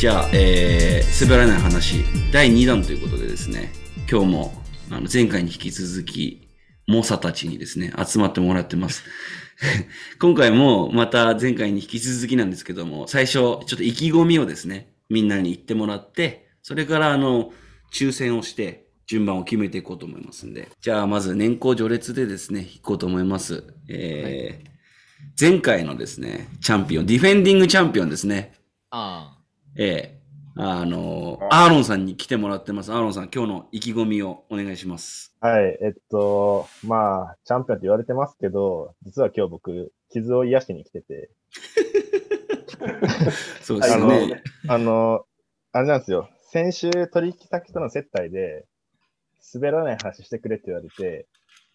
じゃあ、えー、滑らない話、第2弾ということでですね、今日も、あの、前回に引き続き、猛者たちにですね、集まってもらってます。今回も、また前回に引き続きなんですけども、最初、ちょっと意気込みをですね、みんなに言ってもらって、それから、あの、抽選をして、順番を決めていこうと思いますんで。じゃあ、まず年功序列でですね、いこうと思います。えー前回のですね、チャンピオン、ディフェンディングチャンピオンですね。あええあの、アーロンさんに来てもらってます。アーロンさん、今日の意気込みをお願いします。はい、えっと、まあ、チャンピオンって言われてますけど、実は今日僕、傷を癒しに来てて、そうですあのね。あの、あれなんですよ、先週取引先との接待で、滑らない話してくれって言われて、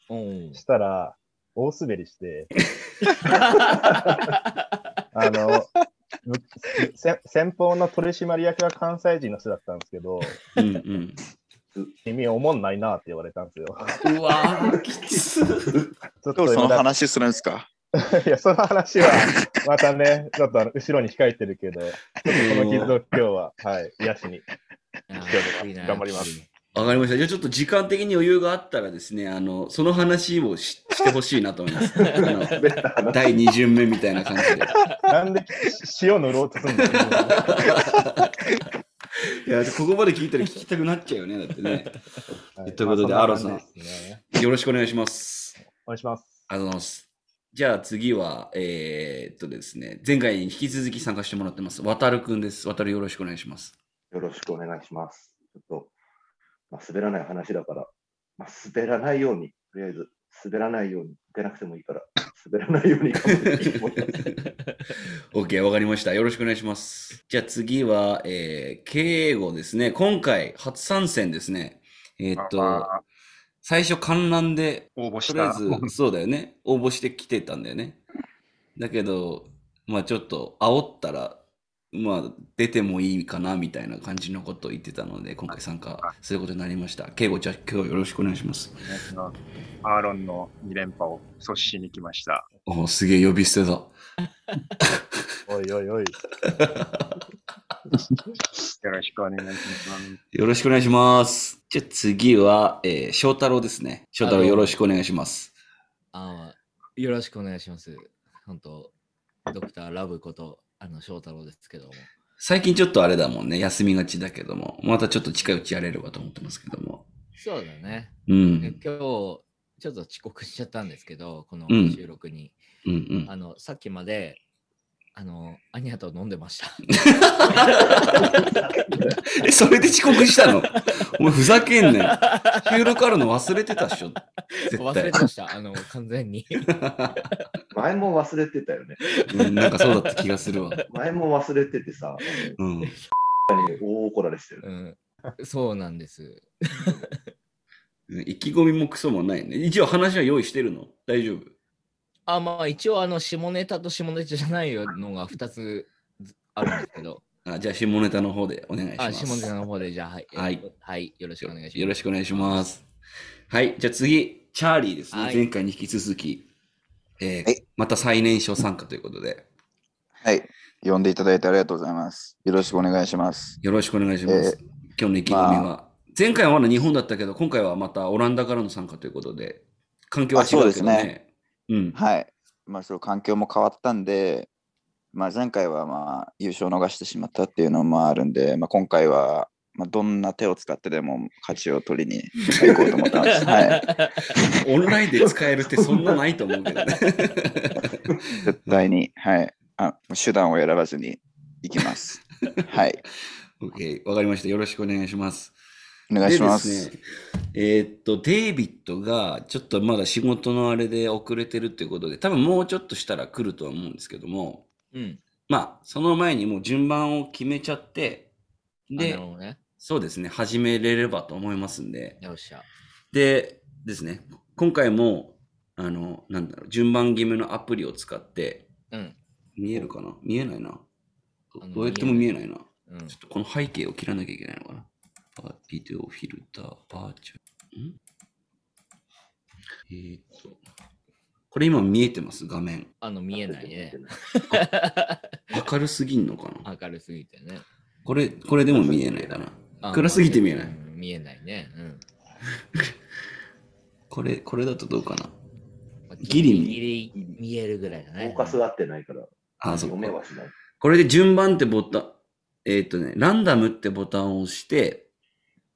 あ。うん。したら、大滑りして、あの、先方の取締役が関西人の人だったんですけど、うんうん。君おもんないなって言われたんですよ。うわー、きつ。ちょっ今日その話するんですか？いや、その話は、またね、ちょっと後ろに控えてるけど、ちょっとこの傷を今日は、はい、癒しに。今日も頑張ります。わかりました。じゃあちょっと時間的に余裕があったらですね、あの、その話をししてほしいなと思います。あの第2巡目みたいな感じで。なんで塩塗ろうとするんだよ。いや、ここまで聞いたら聞きたくなっちゃうよね、だってね。はいということでまあアロさんよろしくお願いします。お願いします。ありがとうございます。じゃあ次は、えー、っとですね、前回に引き続き参加してもらってます。渡るくんです。渡るよろしくお願いします。よろしくお願いします。ちょっと、まあ、滑らない話だから、まあ、滑らないように、とりあえず、滑らないように、受けなくてもいいから、滑らないように頑張っていこうと思います OK、わかりました。よろしくお願いします。じゃあ次は、えー、敬語ですね。今回、初参戦ですね。えーっと、まあ最初観覧で、応募しとりあえた。ず、そうだよね。応募してきてたんだよね。だけど、まあちょっと煽ったら、まあ出てもいいかなみたいな感じのことを言ってたので、今回参加することになりました。敬語、じゃあ今日よろしくお願いします。アーロンの2連覇を阻止しに来ました。おーすげえ呼び捨てだ。おいおいおい。よろしくお願いします。よろしくお願いします。じゃあ次は、えー、翔太郎ですね。翔太郎よろしくお願いします。ああ。よろしくお願いします。本当ドクターラブこと、あの、翔太郎ですけども。最近ちょっとあれだもんね。休みがちだけども。またちょっと近いうちやれればと思ってますけども。そうだね。うん。で今日、ちょっと遅刻しちゃったんですけど、このうん収録に。うんうん。あの、さっきまで、あの、アニャと飲んでました。え、それで遅刻したの？お前ふざけんなよ。収録あるの忘れてたっしょ絶忘対れてました。あの、完全に。前も忘れてたよね。うん、なんかそうだった気がするわ。前も忘れててさ、うん。に大怒られしてる。うん。そうなんです。意気込みもクソもないね。一応話は用意してるの？大丈夫？あ、まあ一応あの下ネタと下ネタじゃないのが2つあるんですけど、あじゃあ下ネタの方でお願いしまあ、す。下ネタの方でじゃあ、はい。はいえっとはい。よろしくお願いします。よろしくお願いします。はい。じゃあ次、チャーリーですね。はい前回に引き続き、えーはいまた最年少参加ということで、はい。呼んでいただいてありがとうございます。よろしくお願いします。よろしくお願いします。今日の意気込みは、前回はまだ日本だったけど、今回はまたオランダからの参加ということで、環境は違うけどあそうですねね。うん。はい。まあ、その環境も変わったんで、まあ、前回はまあ優勝を逃してしまったっていうのもあるんで、まあ、今回はまあどんな手を使ってでも勝ちを取りに行こうと思ってます。はい。オンラインで使えるってそんなないと思うけどね。絶対に、はい。あ手段を選ばずに行きます。はい。OK、わかりました。よろしくお願いします。お願いしま。ですね、えーっと、デイビッドがちょっとまだ仕事のあれで遅れてるっていうことで、多分もうちょっとしたら来るとは思うんですけども、うん。まあ、その前にもう順番を決めちゃって、で、ね。そうですね、始めれればと思いますんで、よっしゃ。でですね、今回も、あの、なんだろう、順番決めのアプリを使って、うん。見えるかな？見えないな。どうやっても見えないな。うんちょっとこの背景を切らなきゃいけないのかな。あビデオフィルター、バーチャル。ん？えーっと。これ今見えてます？画面。あの、見えないね。明るすぎんのかな？明るすぎてね。これ、これでも見えないかな。あ暗すぎて見えないうん見えないね。うん。これ、これだとどうかな？まあギリ見ギリ見えるぐらいだね。フォーカスが合ってないから、あ、そうか。読めはしない。これで順番ってボタン、えっ、とね、ランダムってボタンを押して、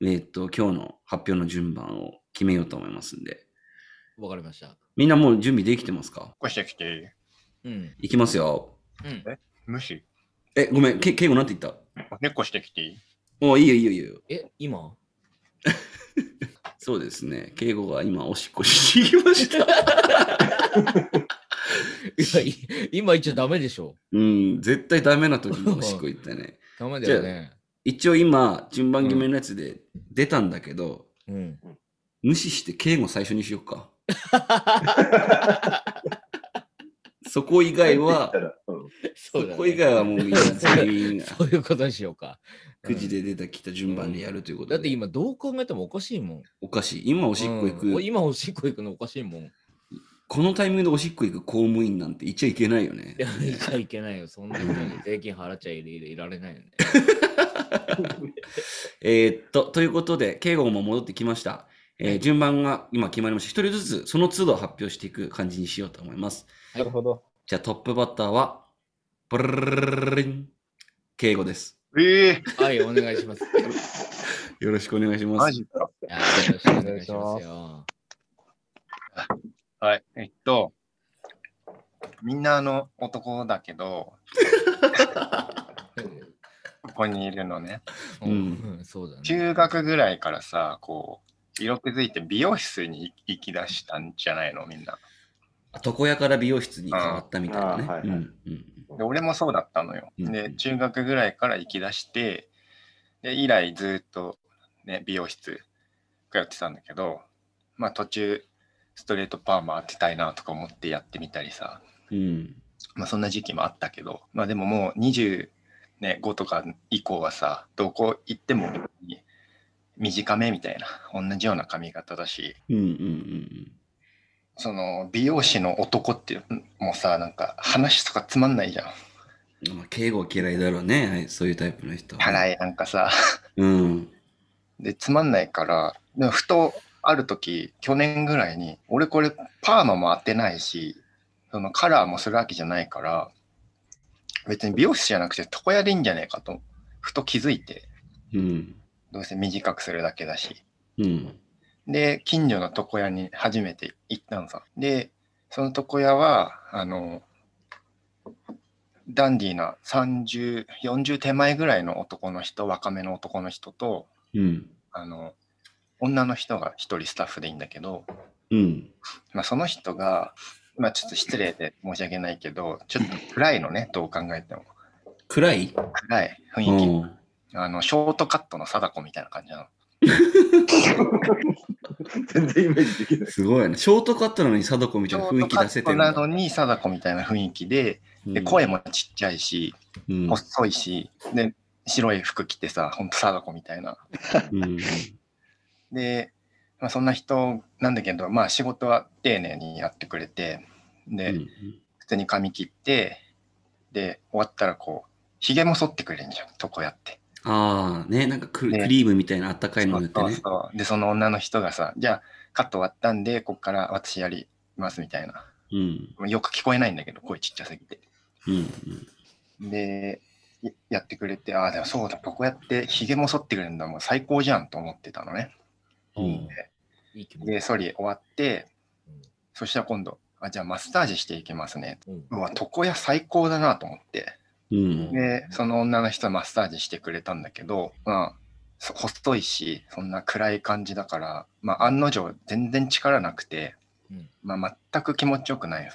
えっ、と、今日の発表の順番を決めようと思いますんで。わかりました。みんなもう準備できてますか？起こしてきて、うん。いきますよ。うん。無視？え、ごめん、け、敬語なんて言った？猫してきていい？おいいよいいよいいよ。え、今？そうですね。敬語が今おしっこしに行きました。いやい今言っちゃダメでしょ。うん、絶対ダメな時におしっこ行ったね。ダメだよね。一応今、順番決めのやつで出たんだけど、うん。無視して敬語最初にしようか。そこ以外はうんそこ以外はもうみんな全員 そういうことにしようか。9時で出た来た順番でやるということで。だって今どう考えてもおかしいもん。おかしい。今おしっこ行く、うん今おしっこ行くのおかしいもん。いこのタイミングでおしっこ行く公務員なんて言っちゃいけないよね。や、言っちゃいけないよ。そんな人に税金払っちゃいいられないよね。えーっと、ということで、敬語も戻ってきました。えー順番が今決まりました。一人ずつその都度発表していく感じにしようと思います。なるほど。じゃあトップバッターは、ブルルルルルルン敬語です。ええはい、お願いします。いよろしくお願いします。マジか。やよろしくお願いしますよ。はい。えっと、みんなあの男だけど、ここにいるのね。ううんん、そうだね。中学ぐらいからさ、こう、色気づいて美容室に行き出したんじゃないのみんな。床屋から美容室に変わったみたいなね。あーはいはいうんうんで俺もそうだったのよ。うんで、中学ぐらいから行き出して、で、以来ずっとね、美容室通ってたんだけど、まあ途中、ストレートパーマ当てたいなとか思ってやってみたりさ、うんまあそんな時期もあったけど、まあでももう25とか以降はさ、どこ行っても短めみたいな、同じような髪型だし、うんうんうんその美容師の男ってもうさ、なんか話とかつまんないじゃん。うん。まあ、敬語は嫌いだろうね。はいそういうタイプの人は。辛いなんかさ、うん。でつまんないからでもふとある時去年ぐらいに俺これパーマも当てないしそのカラーもするわけじゃないから別に美容室じゃなくて床屋でいいんじゃねえかとふと気づいてうん。どうせ短くするだけだしうん。で近所の床屋に初めて行ったのさでその床屋はあのダンディーな3040手前ぐらいの男の人若めの男の人とうん。あの女の人が一人スタッフでいいんだけど、うん。まあ、その人が、まあ、ちょっと失礼で申し訳ないけどちょっと暗いのねどう考えても暗い？暗い雰囲うん。気あのショートカットの貞子みたいな感じなの 全然イメージできない。すごいね。ショートカットなのに貞子みたいな雰囲気出せてるんだショートカットなのに貞子みたいな雰囲気でで声もちっちゃいし、うん。細いしで白い服着てさほんと貞子みたいなうん。で、まあ、そんな人なんだけどまあ仕事は丁寧にやってくれてで、うん普通に髪切ってで終わったらこうひげも剃ってくれんじゃん床やってああ、ね、なんかク,、リームみたいなあったかいの塗ってそうね。そうでその女の人がさじゃあカット終わったんでこっから私やりますみたいなうん。よく聞こえないんだけど声ちっちゃすぎてうん。でややってくれてああでもそうだここやってひげも剃ってくれるんだもう最高じゃんと思ってたのねうん。うんいいでソリ終わってうん。そしたら今度あじゃあマッサージしていきますね。うん。うわ床屋最高だなと思って。うん。でその女の人はマッサージしてくれたんだけどまあそ細いしそんな暗い感じだから、まあ、案の定全然力なくて、うん。まあ、全く気持ちよくないよ、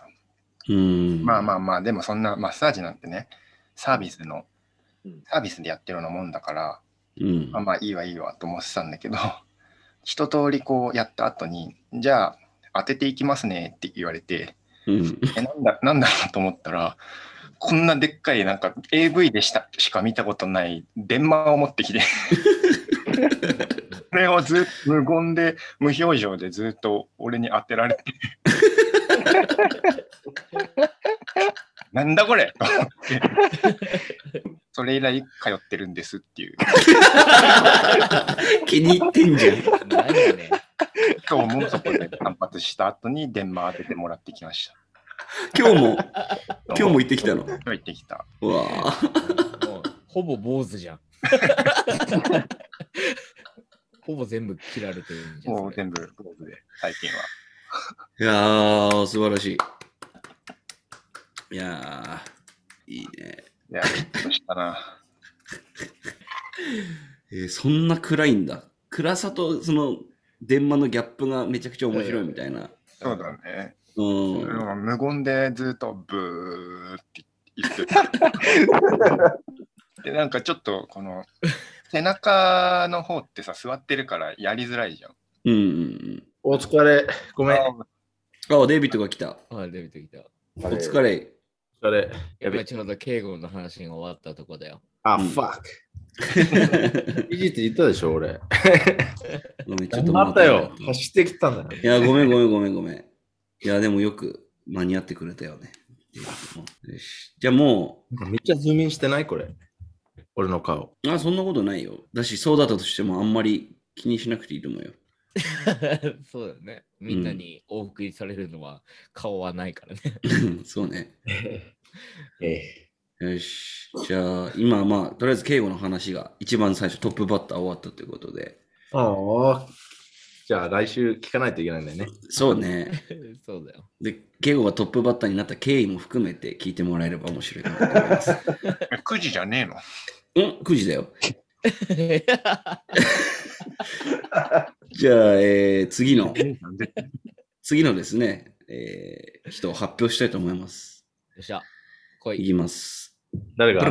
うん。まあまあまあでもそんなマッサージなんてねサービスのうん。サービスでやってるようなもんだから、うん。まあまあいいわいいわと思ってたんだけど一通りこうやった後にじゃあ当てていきますねって言われてうん。えなんだなんだろうと思ったらこんなでっかいなんか AV でしたしか見たことない電話を持ってきて。それをずっと無言で無表情でずっと俺に当てられて。なんだこれと思ってそれ以来通ってるんですっていう。気に入ってんじゃん。何やねん。今日もそこで反発した後に電話当ててもらってきました。今日も、今日も行ってきたの？今日行ってきた。うわあもうほぼ坊主じゃん。ほぼ全部切られてるんじゃん。それもう全部坊主で、最近は。いやー、素晴らしい。いやー、いいね。いや、びっくりしたな。えーそんな暗いんだ。暗さとその電話のギャップがめちゃくちゃ面白いみたいな。そうだね。うん。うん無言でずっとブーって言ってで、なんかちょっとこの背中の方ってさ、座ってるからやりづらいじゃん。うんうんお疲れ。ごめん。うん。あ、デイビッドが来た。あ、デビット来た。お疲れ。お疲れ。やべ今。ちょうど敬語の話が終わったとこだよ。あ、うんファック。いじって言ったでしょ、俺。ごめん、ちょっと待ったよ走ってきたんだよ。いや、ごめんごめんごめんごめん。いや、でもよく間に合ってくれたよね。よし。じゃあもなんかめっちゃズームインしてないこれ。俺の顔。う、あ、そんなことないよ。だし、そうだったとしてもあんまり気にしなくていいと思うよ。そうだよね。みんなにお送りされるのは顔はないからね。そうね。えよし。じゃあ、今、まあ、とりあえず、敬語の話が一番最初、トップバッター終わったということで。え。ああ。じゃあ来週聞かないといけないんだよね。そうね。そうだよ。で、敬語がトップバッターになった経緯も含めて聞いてもらえれば面白いかなと思います。え9時じゃねえのうん、9時だよ。じゃあ、えー次の、次のですね、えー人を発表したいと思います。よっしゃ。来い。いきます。誰が？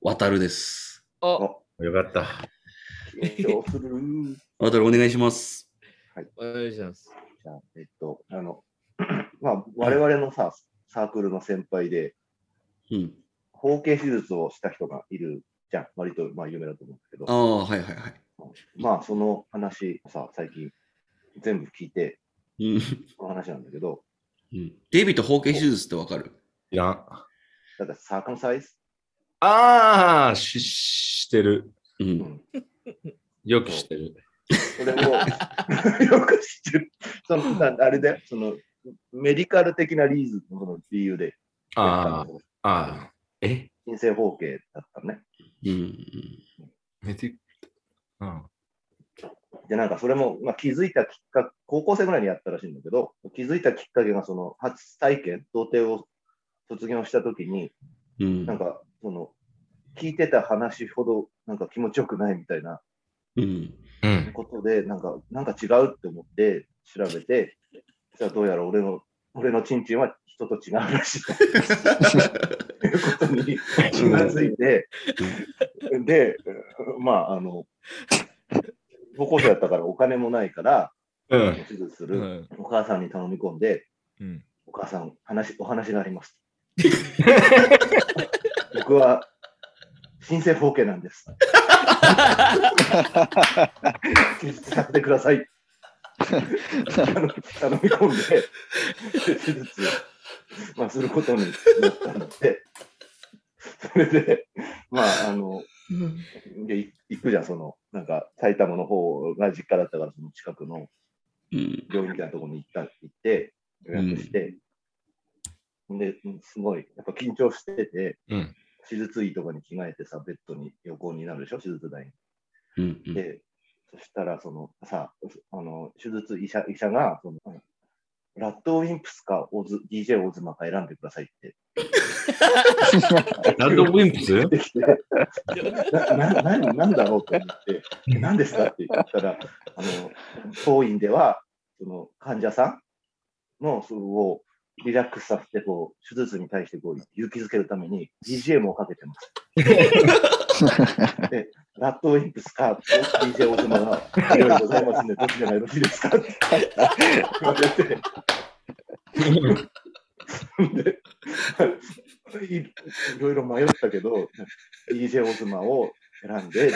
渡るです。あ、よかった。渡るお願いします。お願いします。じゃあ、えっと、あの、まあ、我々のさ、サークルの先輩で、うん。包茎手術をした人がいるじゃん。割と、まあ、有名だと思うんだけどあ、あ、はいはいはい。まあ、その話さ、最近、全部聞いて、うん。その話なんだけど、うんデイビッド包茎手術ってわかる？いらん。だから、サーカムサイズああ、し、してる。う。うんん。よくしてる。それを よく知ってる。その、なあれだよ、その、メディカル的なリーズンの理由で、ああ、ああ。え？陰性包茎だったのね。うん。うん。で、なんかそれも、まあ、気づいたきっかけ、高校生ぐらいにやったらしいんだけど、気づいたきっかけが、その、初体験、童貞を卒業したときに、うん。なんか、その、聞いてた話ほど、なんか気持ちよくないみたいなうん。うん。ことで、なんか、なんか違うって思って調べて、じゃあどうやら俺の、俺のチンチンは人と違うらしい。と いうことに気がついて、で、まあ、あの、高校生だったからお金もないから、うん。手術するうん。お母さんに頼み込んで、うん。お母さん、話、お話があります。僕は、新生包茎なんです。手術させてください。頼み込んで、手術、まあ、することになったので、それで、まあ、あの、でい行くじゃん、その、なんか、埼玉の方が実家だったから、その近くのうん。病院みたいなところに行った、行って、予約して、で、うんすごい、やっぱ緊張してて、うん手術医とかに着替えてさ、ベッドに横になるでしょ、手術台に。うん。うん。で、そしたら、その、さ、あの、手術医者、医者が、その、うんラッドウィンプスかオズ、DJ オズマか選んでくださいって。ラッドウィンプス？な、な、ななんだろうと思って、何ですかって言ったら、あの、当院では、その、患者さんの、そをリラックスさせて、こう、手術に対して、こう、勇気づけるために、BGM をかけてます。で、ラッドウィンプスか、DJ オズマが、いろいろございますんで、どっちがよろしいですかって言われて、でいいろいろ迷ったけど、DJ オズマを選んで、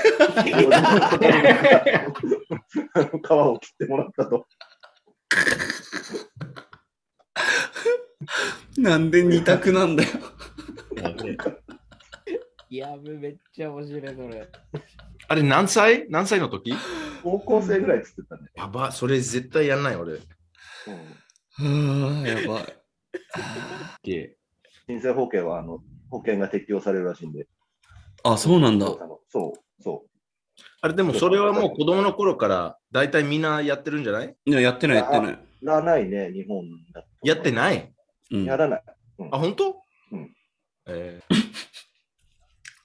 あの皮を切ってもらったと。なんで二択なんだよ。やべ、めっちゃ面白い、それ。あれ何歳？何歳の時？高校生ぐらいっつってたね。やば、それ絶対やんない俺。うんはあ、やばい。新生保険はあの保険が適用されるらしいんで。あ、そうなんだ。そう、そあれでもそれはもう子供の頃から大体みんなやってるんじゃない？いや、やってない、やってない。う。らないね、日本だと。やってない？うんやらない。あ、本当？うんえ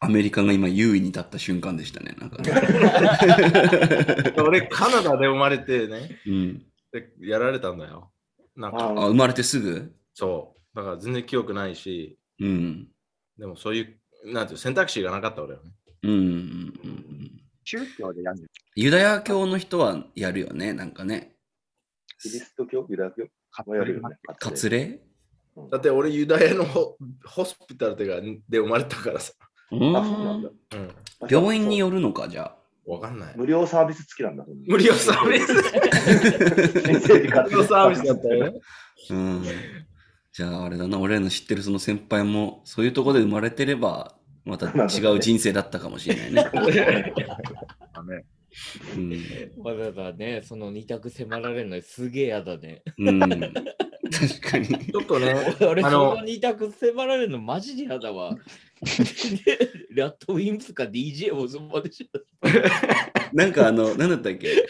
アメリカが今優位に立った瞬間でしたね。なんかねー 俺カナダで生まれてね、うん、でやられたんだよ。なんか、あ生まれてすぐ？そう。だから全然記憶ないし、うん。でもそういう、なんていう選択肢がなかった俺はね。うんうんうんうん。宗教でやるユダヤ教の人はやるよね、なんかね。キリスト教、ユダヤ教？もやるよね。割礼だって俺ユダヤのホホスピタルでがで生まれたからさ。うんあ、そうなんだ。うん。病院によるのか、じゃあ。わかんない。無料サービス付きなんだ。無料サービス先生に買って無料サービスだったよね。うん。じゃあ、あれだな、俺らの知ってるその先輩も、そういうところで生まれてれば、また違う人生だったかもしれないね。うん。わざわざね、その二択迫られるのすげえやだね。うん。確かに。ちょっとね、俺、その二択迫られるのマジでやだわ。ラットウィンプか DJ オズマでしょ。なんかあの、なんだったっけ？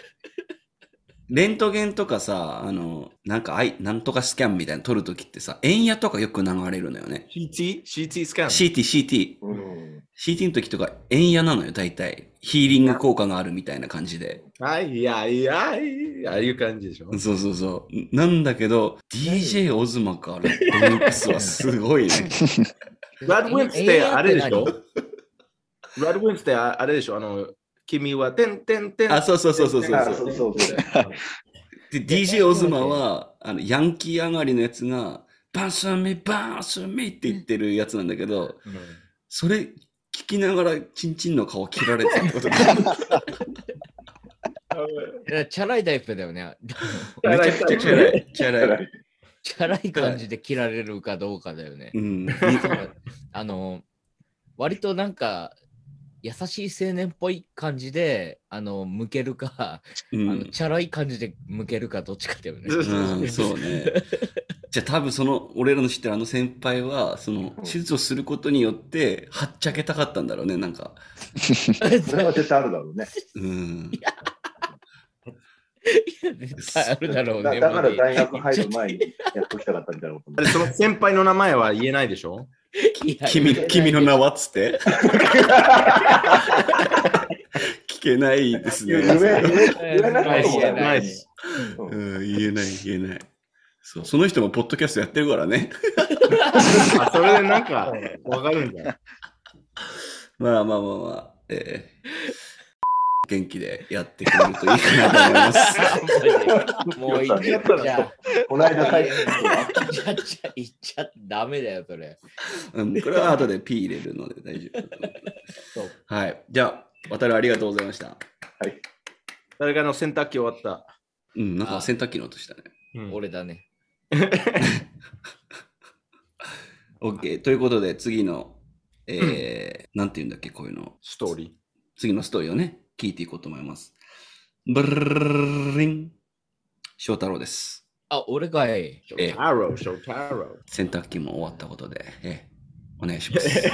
レントゲンとかさ、あの、なんか、あい、なんとかスキャンみたいなの撮るときってさ、円矢とかよく流れるのよね。CT、CT スキャン？CT、CT。うん。CT の時とか円矢なのよ、大体。ヒーリング効果があるみたいな感じで。はい、いやいやいや、ああいう感じでしょ。そうそうそう。なんだけど、DJ オズマかラッドウィンプスはすごいね。ラッドウィンプスってあれでしょ？ラッドウィンプスってあれでしょ？あの、君はてんてんてん。あ、そうそうそうそうそうあそ。そううそうそう。で、DJ オズマは、あの、ヤンキー上がりのやつが、バンスミ、バンスミって言ってるやつなんだけど、うんそれ聞きながらチンチンの顔切られてるってことだ。いやチャラいタイプだよね。めちゃくちゃチャラい。チャラい。チャラい感じで切られるかどうかだよね。うん。あの、割となんか、優しい青年っぽい感じで、あの、向けるか、うんあのチャラい感じで向けるかどっちかだよね。うん、そうね。じゃあ多分その、俺らの知ってるあの先輩は、その、手術をすることによって、はっちゃけたかったんだろうね、なんか。それは絶対あるだろうね。うん。絶対あるだろうね。だだから大学入る前にやっときたかったみたいなことあれその先輩の名前は言えないでしょ？いや君、君の名はっつって？聞けないですね。言えない言えない言えない、言えない。そう、その人もポッドキャストやってるからね。あそれでなんか わかるんだ。まあまあまあまあ、えー元気でやってくれるといいかなと思います。もう言っちゃったじゃあ。この間帰って言っちゃっちゃ、言っちゃダメだよ、それ。うん、これは後で P 入れるので大丈夫。はい。じゃあ、渡るありがとうございました。はい。誰かの洗濯機終わった。うん、なんか洗濯機の音したね。うん俺だね。OK。ということで、次の、えー、なんて言うんだっけ、こういうの。ストーリー。次のストーリーをね、聞いていこうと思います。ブリン。翔太郎です。あ、俺かい。ええタロー、ショータロ洗濯機も終わったことで、えー、お願いします。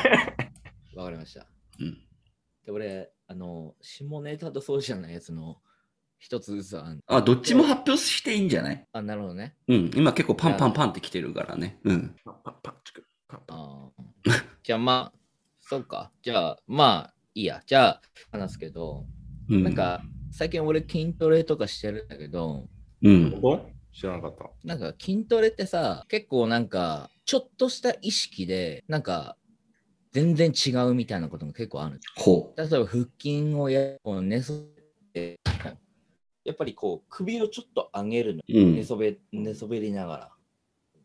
わかりました。うん。で、俺、あの、下ネタとそうじゃないやつの一つずつああ、どっちも発表していいんじゃないあ、なるほどね。うん。今結構パンパンパンって来てるからね。うん。パッパッパッチクパッパッあじゃあまあ、そうか。じゃあ、まあ、いいや。じゃあ、話すけど、うん、なんか、最近俺筋トレとかしてるんだけど、うん。知らなかった。なんか筋トレってさ、結構なんか、ちょっとした意識で、なんか、全然違うみたいなことが結構ある。ほ例えば腹筋をやこう寝そべって、やっぱりこう首をちょっと上げるの。う。うん寝。そべ寝そべりながら。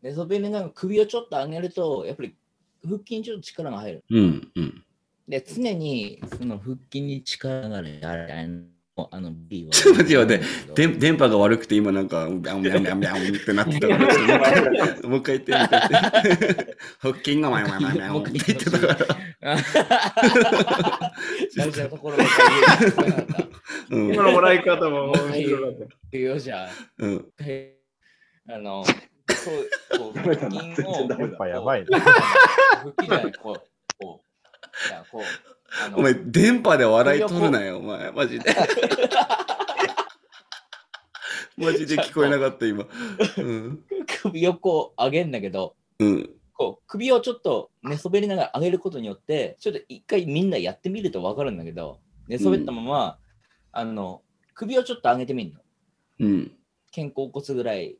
寝そべりながら首をちょっと上げると、やっぱり腹筋にちょっと力が入る。うん。うん。で、常にその腹筋に力がやらないあの B は。ちょっと待って待ってで電波が悪くて今なんか、ビャンビャンビャンビャンってなってたから、もう一回言ってみて。腹筋がマイマイマイマイって言ってたから。大事なところが今の笑い方も面白かった。言うよじゃあ。うん。あの、そう、こ腹筋をやっぱやばいね。腹筋じゃない、こう、こう、じゃあこう、あの、お前、電波で笑い取るなよ、お前。マジで。マジで聞こえなかった、今。うん。首をこう上げんだけど、うん。こう首をちょっと寝そべりながら上げることによって、ちょっと一回みんなやってみると分かるんだけど、寝そべったまま、あの、首をちょっと上げてみるの。うん。肩甲骨ぐらい、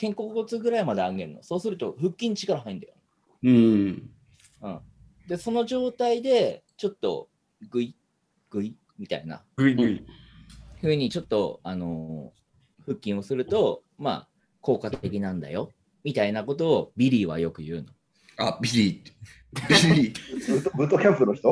肩甲骨ぐらいまで上げるの。そうすると腹筋に力入るんだよ。うん。うん。で、その状態で、ちょっとグイッ、グイッみたいな、グイグイ。ふうにちょっと、あのー腹筋をすると、まあ、効果的なんだよ、みたいなことをビリーはよく言うの。あ、ビリー。ビリー。ブートブートキャンプの人？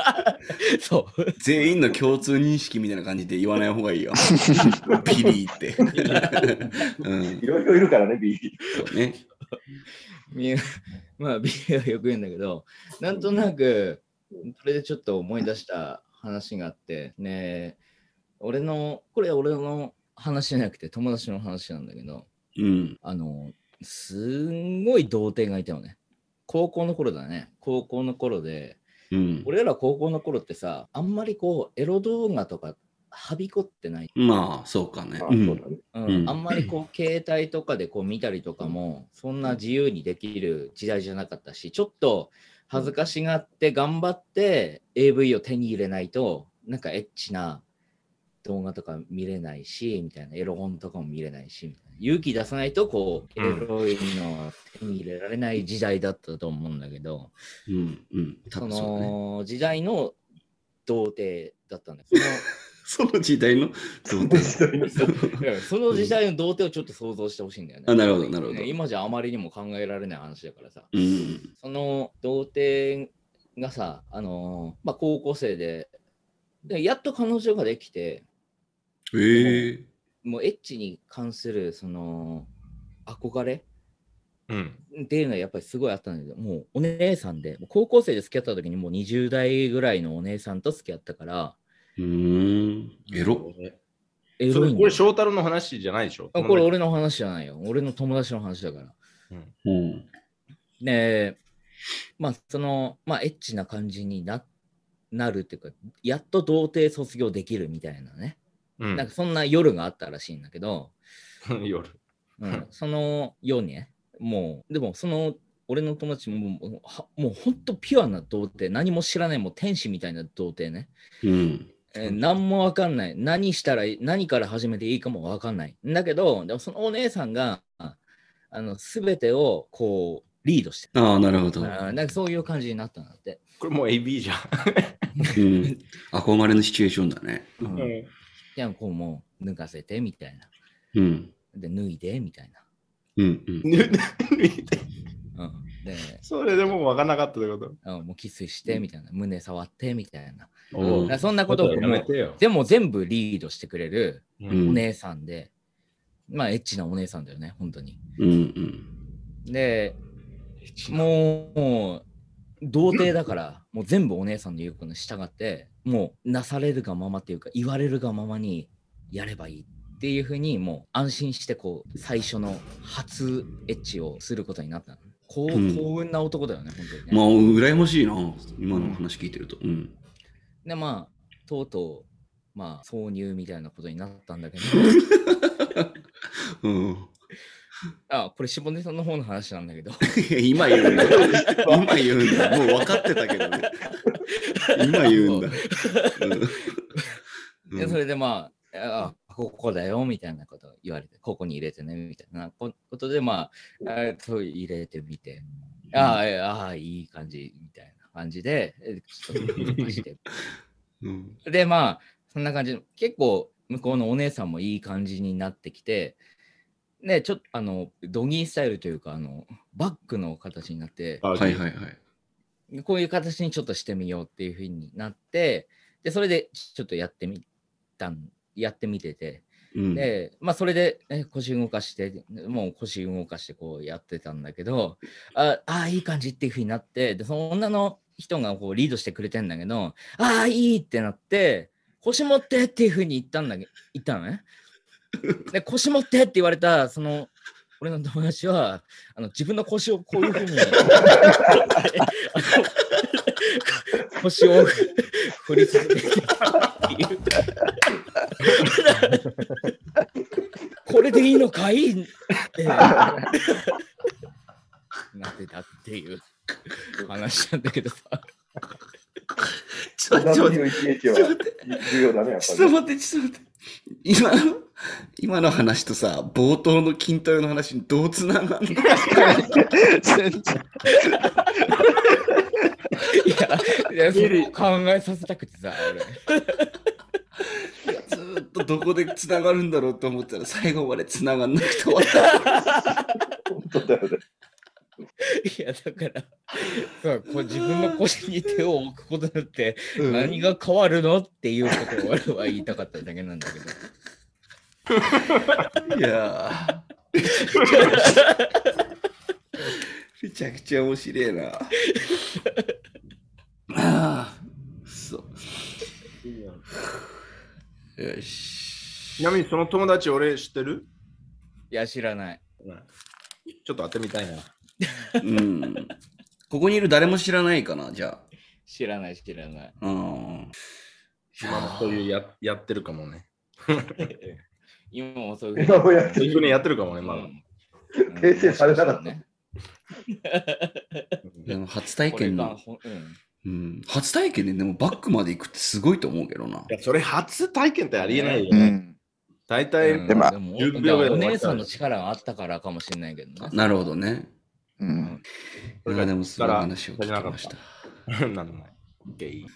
そう。全員の共通認識みたいな感じで言わない方がいいよ。ビリーって。うんい。ろいろいるからね、B。そうね。み まあ、ビリーはよく言うんだけど、なんとなく、それでちょっと思い出した話があって、ね、俺の、これ俺の話じゃなくて友達の話なんだけど、うん。あの、すんごい童貞がいたよね。高校の頃だね。高校の頃で、うん。俺ら高校の頃ってさ、あんまりこう、エロ動画とかはびこってない。まあ、そうかね。あうんそうだね。うんうんあんまりこう、携帯とかでこう見たりとかも、そんな自由にできる時代じゃなかったし、ちょっと恥ずかしがって頑張って AV を手に入れないと、なんかエッチな動画とか見れないし、みたいな、エロ本とかも見れないし、勇気出さないと、こう、エうんロいのを手に入れられない時代だったと思うんだけど、うん。うん。多そ。の時代の童貞だったんだよ。そのその時代の童貞。その時代の童貞をちょっと想像してほしいんだよね。あなるほどなるほどね今じゃあまりにも考えられない話だからさ。うん。その童貞がさ、あのーまあ、高校生でで、やっと彼女ができて、ええもうエッチに関するその憧れうん。っていうのはやっぱりすごいあったんだけど、もうお姉さんで、高校生で付き合った時にもう20代ぐらいのお姉さんと付き合ったから、うーん。エロ。エロいんだよ翔太郎の話じゃないでしょ？あこれ俺の話じゃないよ。俺の友達の話だから。うん。で、まあ、その、まあ、エッチな感じにななるっていうか、やっと童貞卒業できるみたいなね。うんなんかそんな夜があったらしいんだけど、夜。うん、その夜にね、もう、でもその、俺の友達ももう、はもう本当ピュアな童貞、何も知らない、もう天使みたいな童貞ね。うん。えー何もわかんない。何したらいい、何から始めていいかもわかんない。だけど、でもそのお姉さんが、あの、すべてをこう、リードしてああ、なるほど。なんかそういう感じになったんだって。これもう AB じゃん。うん。憧れのシチュエーションだね。うんじゃあこうもう脱がせてみたいな。うん。で、脱いでみたいうん。うん。な。うん、でそれでもう分かんなかったってこと？あ、もうキスしてみたいな。胸触ってみたいな。おうだからそんなことをやめてよ。でも全部リードしてくれるううんお姉さんで、まあエッチなお姉さんだよね、本当に。うん。うん。で、もう、もう童貞だから、もう全部お姉さんの言うことに従って、もうなされるがままっていうか、言われるがままにやればいいっていうふうに、もう安心して、こう、最初の初エッチをすることになったの。幸運な男だよね、本当にね。まあ、羨ましいな。今の話聞いてると。うん。で、まあ、とうとう、まあ、挿入みたいなことになったんだけど、うん。あ、これ、下根さんの方の話なんだけど、今言うんだ。今言うんだ。もう分かってたけどね。今言うんだ。うんでそれでまあ、あここだよみたいなことを言われて、ここに入れてねみたいなこことで、まあ、あそう入れてみて、ああ、えああ、いい感じみたいな感じで、で、まあ、そんな感じ。で、結構、向こうのお姉さんもいい感じになってきて、ね、ちょっと、あの、ドギースタイルというか、あの、バッグの形になって、はいはいはいはい。こういう形にちょっとしてみようっていうふうになって、で、それでちょっとやってみたん、やってみてて、うん。で、まあ、それで、え腰動かして、もう腰動かしてこうやってたんだけど、ああ、いい感じっていうふうになって、で、その女の人がこうリードしてくれてんだけど、ああ、いいってなって、腰持ってっていうふうに言ったんだけ言ったのね。で、腰持ってって言われた、その、俺の友達は、あの自分の腰をこういうふうに、腰を振り続けてたっていう。これでいいのかい？ってなってたっていう話なんだけどさ。ちょっと待って。ちょっと待って、ちょっと待って。今の、今の話とさ、冒頭の筋トレの話にどうつながんのいや、いやそれ考えさせたくてさ、俺。どこでつながるんだろうと思ったら最後までつながんなくて終わった。本当だよね。いや、だから、そうこう自分の腰に手を置くことによってうん何が変わるのっていうことを俺は言いたかっただけなんだけど。いやーめちゃくちゃ面白いな。ああ、そう。よし。ちなみにその友達俺知ってる？いや、知らない。ちょっと会ってみたいな。うん。ここにいる誰も知らないかな、じゃ知らない、知らない。あ。うん。今もそういうややってるかもね。今もそういう今もやってそういうふうにやってるかもね、まだ。うん訂正されなかったね。でも初体験の、これがほんうんうん、初体験ででもバックまで行くってすごいと思うけどな。いや、それ初体験ってありえないよね。うん。大体、うんでもでも10秒ぐらいで終わっちゃうお姉さんの力があったからかもしれないけどね。なるほどね。うん。いやでもすごい話を聞きました。なんでもない。ゲイ。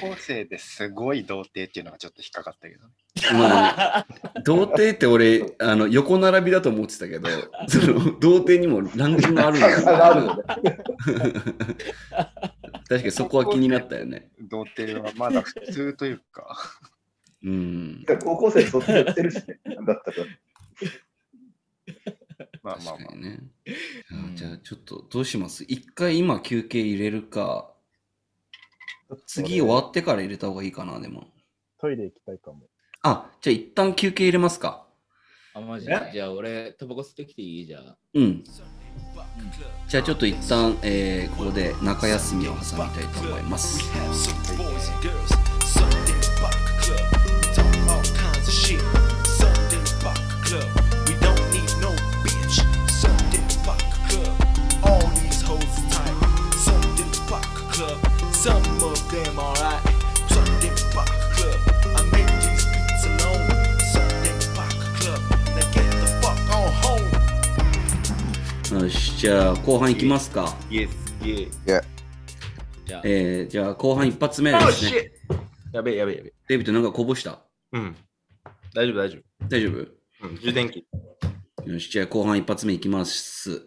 高校生ですごい童貞っていうのがちょっと引っかかったけど。まあ、童貞って俺、あの横並びだと思ってたけど、その童貞にもランキングあるんだ あるよね。確かにそこは気になったよね。童貞はまだ普通というか。うん。高校生卒業してるしね。だったら。まあまあまあね。うんじゃあちょっとどうします？一回今休憩入れるか、次終わってから入れた方がいいかな、でも。トイレ行きたいかも。あ、じゃあ一旦休憩入れますか。あ、マジでじゃあ俺、タバコ吸ってきていい？じゃあ。うん。じゃあちょっと一旦、えー、ここで中休みを挟みたいと思います。よし。じゃあ後半いきますか。イエス、イエス。じゃあ、えー、じゃあ後半一発目で Oh すね。やべえやべえやべえ。デイビッドなんかこぼした？うん。大丈夫大丈大丈夫？夫。うん。充電器。よし、じゃあ後半一発目いきます。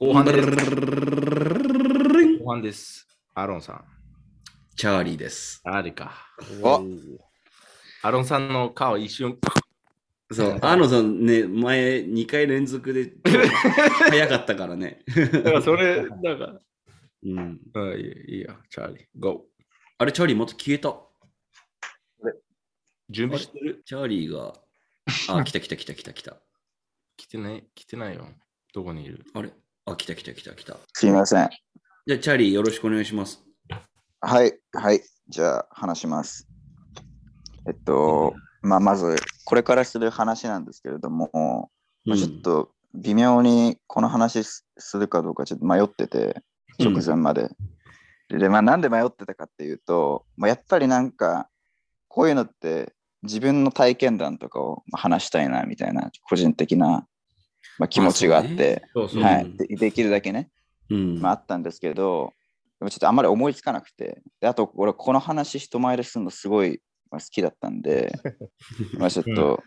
後半です。後半です。アロンさん。チャーリーです。あれか。アロンさんの顔一瞬。そう、アーノさんね、前2回連続で 早かったからね。だからそれ、なんか、うん、うん、いいいいや、チャーリー、ゴあれ、チャーリーまた消えた？ー。準備してる？チャーリーが、あ、来た来た来た来た来た。来てない、来てないよ。どこにいる？あれ？あ、来た来た来た来た。すいません。じゃあ、チャーリーよろしくお願いします。はい、はい。じゃあ、話します。えっと、まあ、まず、これからする話なんですけれども、まあ、ちょっと微妙にこの話すするかどうかちょっと迷ってて、うん。直前まで。で、まあ、なんで迷ってたかっていうと、まあ、やっぱりなんか、こういうのって自分の体験談とかをまあ話したいなみたいな個人的な、まあ、気持ちがあって、できるだけね、うん。まあ、あったんですけど、でもちょっとあんまり思いつかなくて、であと、俺、この話、人前でするのすごいまあ好きだったんで、まあちょっと、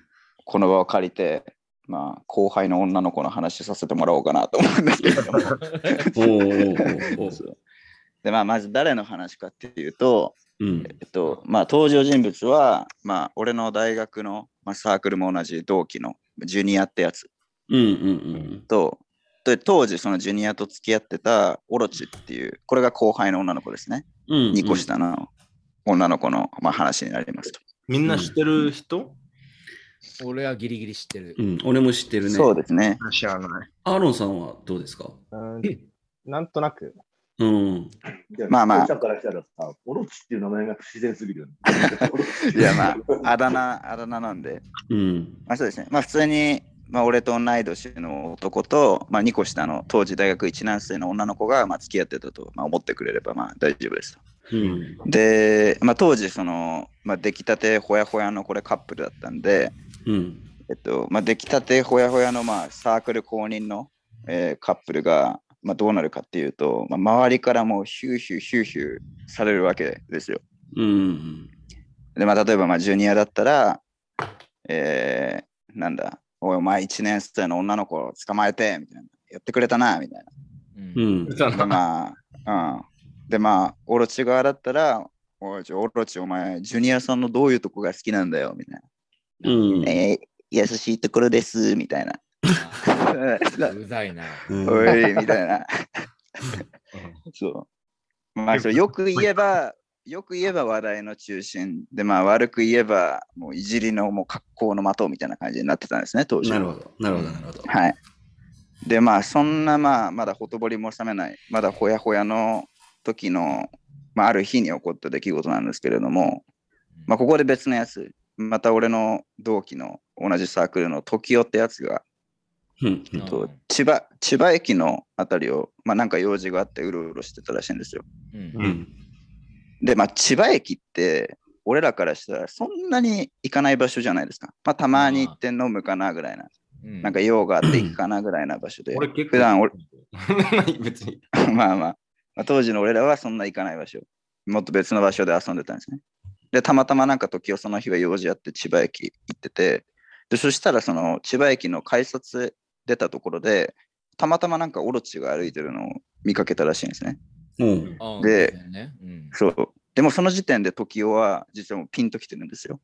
この場を借りて、まあ、後輩の女の子の話させてもらおうかなと思うんですけど で、まあ、まず誰の話かっていうと、うん。えっと、まあ、登場人物は、まあ、俺の大学の、まあ、サークルも同じ同期のジュニアってやつうんうんと、で当時そのジュニアと付き合ってたオロチっていう、これが後輩の女の子ですね。うん。うん。2個下の女の子の、まあ、話になりますと。みんな知ってる人？俺はギリギリ知ってるう。ん。俺も知ってるね。そうですね。知らない。アーロンさんはどうですか？うんなんとなく、うん。まあまあさんからしたらさ、オロチっていう名前が不自然すぎるよね。いや、まあ、あだ名、あだ名なんで。うん。まあそうですね。まあ普通に、まあ俺と同い年の男と、まあ2個下の当時大学1年生の女の子が、まあ付き合ってたと、まあ、思ってくれれば、まあ大丈夫ですと。うん。で、まあ当時、その、まあ出来たてほやほやのこれカップルだったんで、うん。えっと、まあ出来たてほやほやの、まあサークル公認の、えーカップルが、まあどうなるかっていうと、まあ周りからもうヒューヒューヒューヒューされるわけですよ。うん。で、まあ、例えば、まあ、ジュニアだったら、えー、なんだ、おい、お前1年生の女の子を捕まえて、みたいな。やってくれたな、みたいうんうん。まあ、うん。で、まあ、オロチ側だったら、おい、オロチ、お前、ジュニアさんのどういうとこが好きなんだよ、みたいうん。な。えー、優しいところです、みたいな。うざいな。うんおい、みたいな。そう。まあ、それよく言えば、よく言えば話題の中心で、まあ悪く言えば、もういじりのもう格好の的みたいな感じになってたんですね、当時。なるほど。なるほど。なるほど。はい。で、まあそんな、まあまだほとぼりも冷めない、まだほやほやの時の、まあある日に起こった出来事なんですけれども、まあここで別のやつ、また俺の同期の同じサークルの時代ってやつが、うん。うんと千葉千葉駅のあたりを、まあ、なんか用事があってうろうろしてたらしいんですよ。うんうん。で、まあ、千葉駅って、俺らからしたらそんなに行かない場所じゃないですか。まあ、たまに行って飲むかなぐらいな、うんなんか用があって行くかなぐらいな場所で、俺結構。普段俺別に。まあまあ、まあ、当時の俺らはそんな行かない場所。もっと別の場所で遊んでたんですね。で、たまたまなんか時をその日は用事あって千葉駅行ってて、で、そしたらその千葉駅の改札出たところで、たまたまなんかオロチが歩いてるのを見かけたらしいんですね。うん。あでそうねうんそう。でもその時点で時代は実はもうピンときてるんですよ。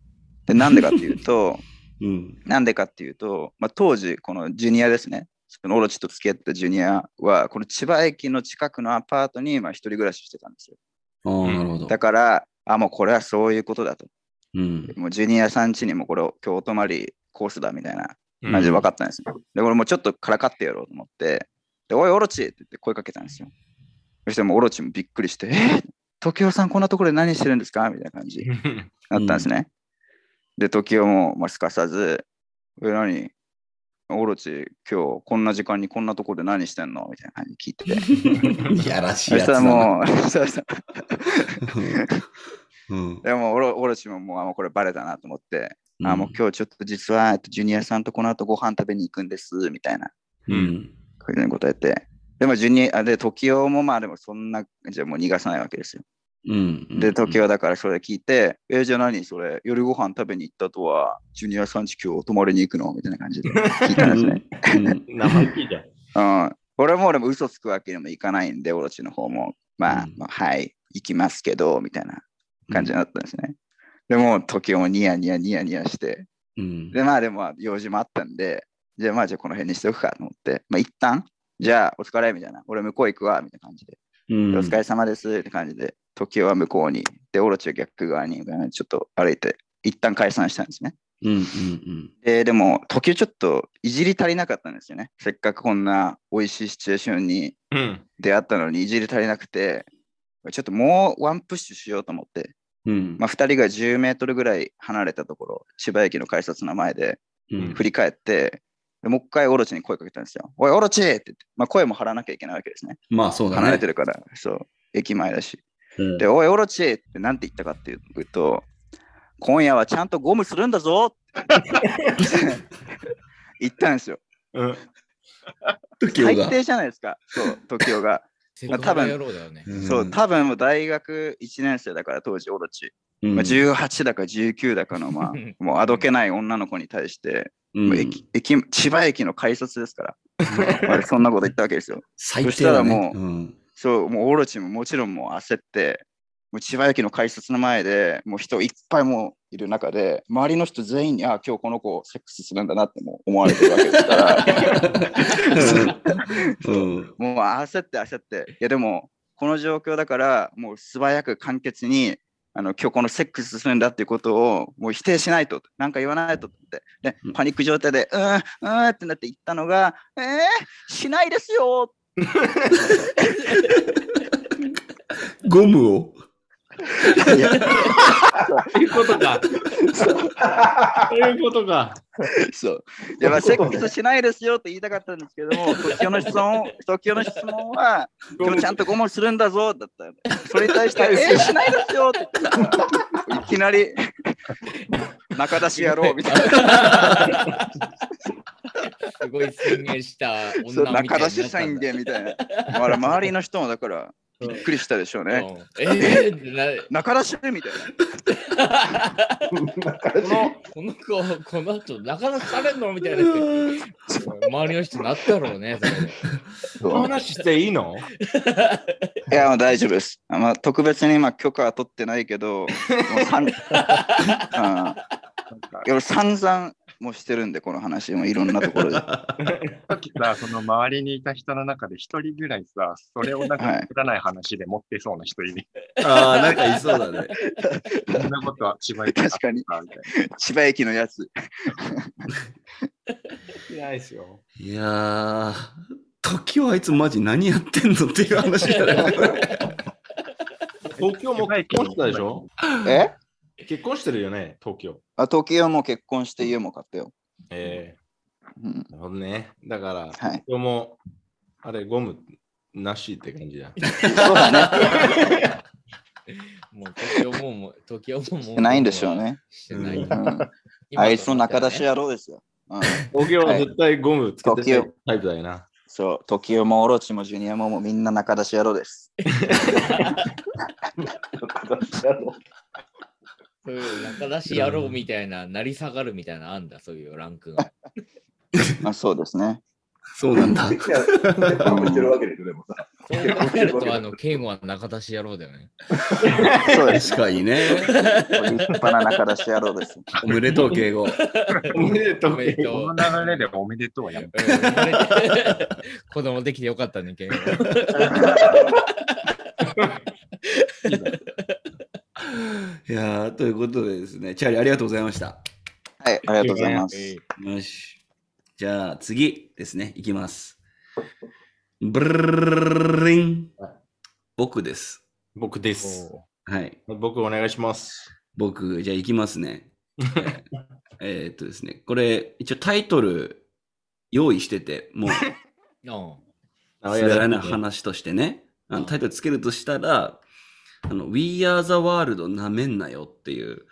で、なんでかっていうと、うん。なんでかっていうと、まあ、当時、このジュニアですね。そのオロチと付き合ってたジュニアは、この千葉駅の近くのアパートにまあ一人暮らししてたんですよ。ああ、なるほど。だから、あ、もうこれはそういうことだと。うん。もうジュニアさん家にもこれを今日お泊まりコースだみたいなうん感じで分かったんですよ。で、俺もちょっとからかってやろうと思って、で、おい、オロチって言って声かけたんですよ。そしてもうオロチもびっくりして、え時代さんこんなところで何してるんですかみたいな感じになったんですね。で、時代も、まあ、すかさず、え、何？オロチ、今日こんな時間にこんなところで何してんの？みたいな感じで聞いてて。い やらしいやつだもう、そうそううん。でもオロ、オロチももう、あ、もうこれバレたなと思って、うんあ、もう今日ちょっと実は、えっとジュニアさんとこの後ご飯食べに行くんです、みたいな、うん。こういうことやって。でも、ジュニア、あで、時代もまあでもそんな、じゃあもう逃がさないわけですよ。うん。で、時代だからそれ聞いて、えじゃあ何それ、夜ご飯食べに行ったとは、ジュニアさんち今日泊まりに行くの？みたいな感じで聞いたんですね。うん。名前聞いた。うん。俺も俺も嘘つくわけにもいかないんで、オロチの方も、まあ、うんまあ、はい、行きますけど、みたいな感じになったんですね。でも、時代もニヤニヤニヤニヤして、うん。で、まあでも用事もあったんで、じゃあまあじゃあこの辺にしておくかと思って、まあ一旦、じゃあお疲れみたいな、俺向こう行くわみたいな感じで、うんでお疲れ様ですって感じで、時は向こうに、で、オロチは逆側にうんちょっと歩いて、一旦解散したんですね。うんうんで、でも、時はちょっといじり足りなかったんですよね。せっかくこんな美味しいシチュエーションにうん。出会ったのにいじり足りなくて、ちょっともうワンプッシュしようと思って、うん。うん。まあ、2人が10メートルぐらい離れたところ、千葉駅の改札の前で、うん振り返って、でもう一回オロチに声かけたんですよ。おい、オロチって言って、まあ、声も張らなきゃいけないわけですね。まあそうだね。離れてるから、そう、駅前だし。うんで、おい、オロチって何て言ったかっていうと、今夜はちゃんとゴムするんだぞって言ったんですよ。うん。最。低じゃないですか、そう、時代が。セまあ多分そう、多分もう大学1年生だから、当時オロチ。うん。まあ、18だか19だかの、まあ、もうあどけない女の子に対して、うん。駅駅千葉駅の改札ですから、まあそんなこと言ったわけですよ。最そしたらもううん。そう、もうオロチももちろんもう焦って、もう千葉駅の改札の前でもう人いっぱいもういる中で、周りの人全員に、あ、今日この子セックスするんだなってもう思われてるわけですから、うん。もう焦って焦って、いやでも、この状況だから、もう素早く簡潔に、あの今日このセックスするんだっていうことをもう否定しないと、なんか言わないとって、でうん。パニック状態で、うん、うんってなって言ったのが、えー、しないですよ ゴムを？そういうことか。そういうことか。そう。いや、まあ、セックスしないですよって言いたかったんですけども、時代の質問、時代の質問は、今日ちゃんとゴムするんだぞだった。それに対して、えー、しないですよって言っていきなり、中出しやろうみたいな。すごい宣言した女みたいになったんだ中出し宣言みたいな。周りの人もだから、びっくりしたでしょうね。うんえー中出 しみたいな。中出しこの子、この後、なかなかされんのみたいな。周りの人なったろうね、その話していいの？いや、もう大丈夫です。あまあ、特別にまあ許可は取ってないけど、もうさん うん、いや散々もうしてるんで、この話もいろんなところで。さっきさ、その周りにいた人の中で一人ぐらいさ、それをなんかはい作らない話で持ってそうな人いる。ああ、なんかいそうだね。そんなことは千葉駅確かに千葉駅のやつ。いないですよ。いやー、時はあいつマジ何やってんのっていう話だよね。東京も結婚したでしょえ結婚してるよね、東京。あ東京も結婚して家も買ったよ。えうん、ー、なるほどね。だから、はい東京も、あれ、ゴムなしって感じだ。そうだね。もう東京ももう、東京ももう。してないんでしょうね。してない。うん、今あいつの中出しや。野郎ですよ。うん、東京は絶対ゴムつけてはいないタイプだよな。そう、時代もオロチもジュニアももうみんな中出し野郎です。中出しやろそういう中出し野郎みたいな、成り下がるみたいなのあんだ、そういうランクが。あそうですね。そうなんだ。う。いや、結婚してるわけでもさ。そう考えると、あの、ケンゴは中出し野郎だよね。そうです。確かにね。立派な中出し野郎です。おめでとう、敬語。おめでとう。おめでとうな。この流れでおめでとうはやめて。うん生まれて子供できてよかったね、ケンゴ。いやー、ということでですね、チャーリーありがとうございました。はい、ありがとうございます。えよし。じゃあ次ですね、いきます。ブルルリン。僕です。僕です。はい。僕お願いします。僕、じゃあ行きますね。えーっとですね、これ、一応タイトル用意してて、もう、うん滑らない話としてね、あのタイトルつけるとしたら、あの We Are the World なめんなよっていう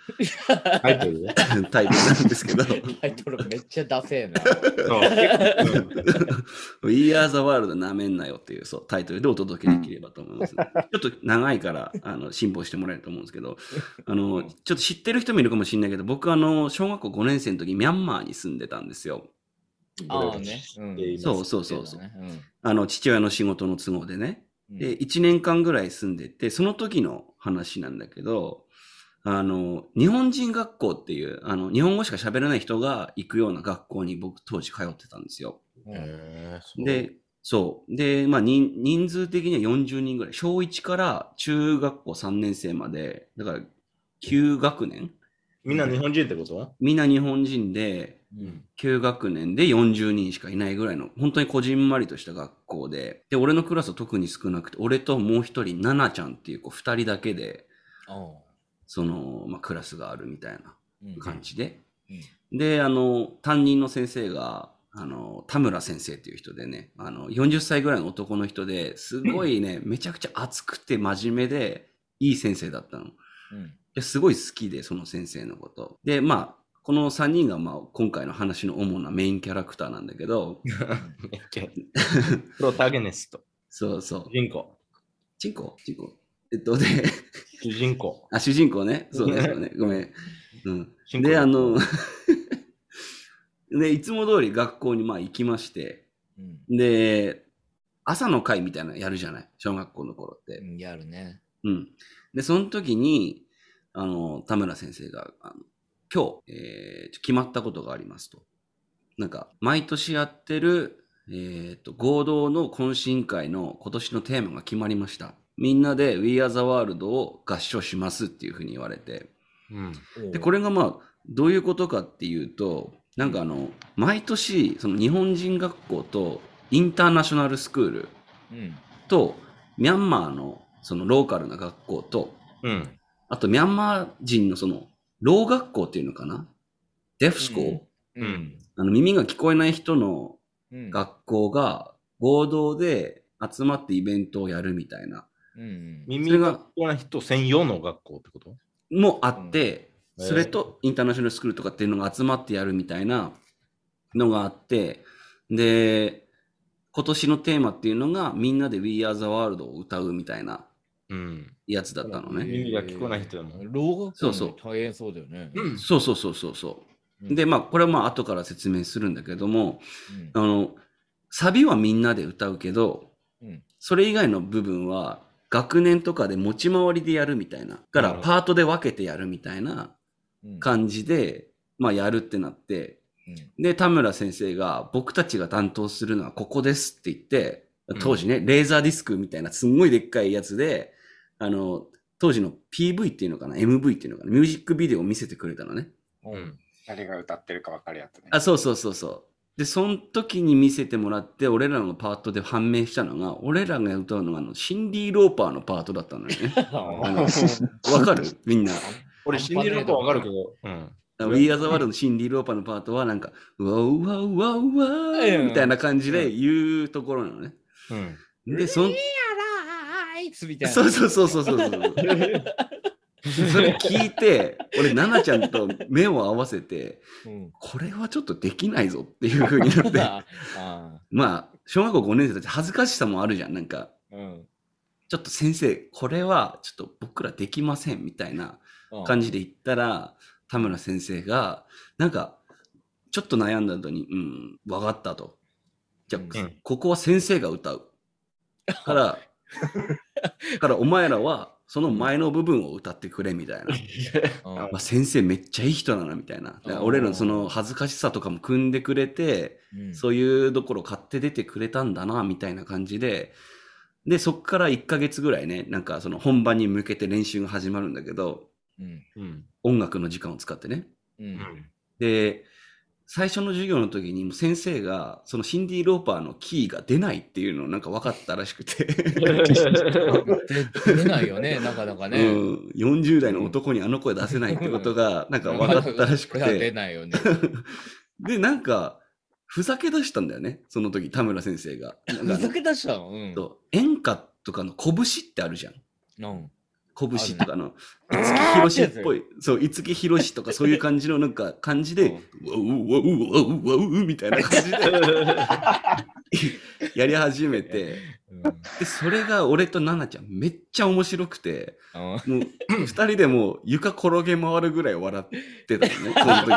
タイトルね。タイトルなんですけど、タイトルめっちゃダセえな。そう結構 We Are the World なめんなよっていうそうタイトルでお届けできればと思います。ちょっと長いからあの辛抱してもらえると思うんですけど、あのちょっと知ってる人もいるかもしれないけど、僕あの小学校5年生の時ミャンマーに住んでたんですよ。ああね。うんそうそうそうそう。ねあの父親の仕事の都合でね。うんで、1年間ぐらい住んでて、その時の話なんだけど、あの、日本人学校っていう、あの、日本語しか喋れない人が行くような学校に僕当時通ってたんですよ。うんへで、そう。で、まあ人、人数的には40人ぐらい。小1から中学校3年生まで、だから9学年みんな日本人ってこと？みんな日本人で、うん。9学年で40人しかいないぐらいの、本当にこじんまりとした学校で、で、俺のクラスは特に少なくて、俺ともう一人、ナナちゃんっていう子二人だけで、あその、まあ、クラスがあるみたいなうん。感じで。うん。で、あの、担任の先生が、あの、田村先生っていう人でね、あの、40歳ぐらいの男の人ですごいね、めちゃくちゃ熱くて真面目で、いい先生だったの。うんですごい好きで、その先生のこと。で、まあ、この3人が、まあ、今回の話の主なメインキャラクターなんだけど、プロタゴニスト。そうそう主。人公。チンコ？チンコえっと、で、主人公。あ、主人公ね。そうね、そうね。ごめん。うん。で、あの、で、いつも通り学校にまあ行きまして、うんで、朝の会みたいなのやるじゃない？小学校の頃って。うんやるね。うん。で、その時に、あの、田村先生が、あの今日、えー決まったことがありますと。なんか、毎年やってる、えっ、と、合同の懇親会の今年のテーマが決まりました。みんなで We Are the World を合唱しますっていうふうに言われて。うん。で、これがまあ、どういうことかっていうと、なんかあの、毎年、その日本人学校とインターナショナルスクールうん。と、ミャンマーのそのローカルな学校と、うん。あとミャンマー人のその、ろう学校っていうのかな？デフスコー、うん。あの耳が聞こえない人のうん。学校が合同で集まってイベントをやるみたいな、うん。耳が聞こえない人専用の学校ってこと？もあって、うんそれとインターナショナルスクールとかっていうのが集まってやるみたいなのがあって、で、今年のテーマっていうのがみんなで We Are the World を歌うみたいなうん。やつだったのね。耳が聞こえない人でも。老学校そうそう大変そうだよね。うん。そうそうそうそうそう。うん。で、まあ、これはまあ後から説明するんだけども、うん。あの、サビはみんなで歌うけど、うん。それ以外の部分は学年とかで持ち回りでやるみたいな。だからパートで分けてやるみたいなうん。感じで、まあやるってなって、うん。で、田村先生が僕たちが担当するのはここですって言って、当時ね、レーザーディスクみたいなすんごいでっかいやつで、あの、当時の PV っていうのかな ?MV っていうのかな？ミュージックビデオを見せてくれたのね。うん誰が歌ってるか分かるやつね。あ、そうそうそうそう。で、その時に見せてもらって、俺らのパートで判明したのが、俺らが歌うのがあのシンディ・ローパーのパートだったのよね。わかる？みんな。俺、信じるのかわかるけど。うん。We Are the World のシンディ・ローパーのパートはなんか、うわうわうわうわみたいな感じで言うところなのね。うん。で、そんライツみたいな。そうそうそうそうそうそう。それ聞いて、俺、ナナちゃんと目を合わせて、うん。これはちょっとできないぞっていう風になって、まあ、小学校5年生たち恥ずかしさもあるじゃん。なんか、うんちょっと先生、これはちょっと僕らできませんみたいな感じで言ったら、田村先生が、なんか、ちょっと悩んだ後に、うん、わかったと。じゃあ、うんここは先生が歌う。から、からお前らはその前の部分を歌ってくれみたいな。うんまあ、先生めっちゃいい人だなみたいな。俺らのその恥ずかしさとかも組んでくれて、うんそういうところ買って出てくれたんだな、みたいな感じで、で、そっから1ヶ月ぐらいね、なんかその本番に向けて練習が始まるんだけど、うんうん。音楽の時間を使ってね。うんで、最初の授業の時に先生が、そのシンディ・ローパーのキーが出ないっていうのをなんか分かったらしくて、で 出ないよね、なかなかね。うん、40代の男にあの声出せないってことがなんか分かったらしくこれは出て、ないよね。で、なんか、ふざけ出したんだよね、その時、田村先生が。ふざけ出したの？うん。演歌とかの拳ってあるじゃん。うん拳とかの、五木ひろしっぽい、そう、五木ひろしとかそういう感じのなん。か感じで、うわうわうわうわうわみたいな感じでやり始めて、で、それが俺と奈々ちゃんめっちゃ面白くて、うんもう二人でもう床転げ回るぐらい笑ってたのね、その時。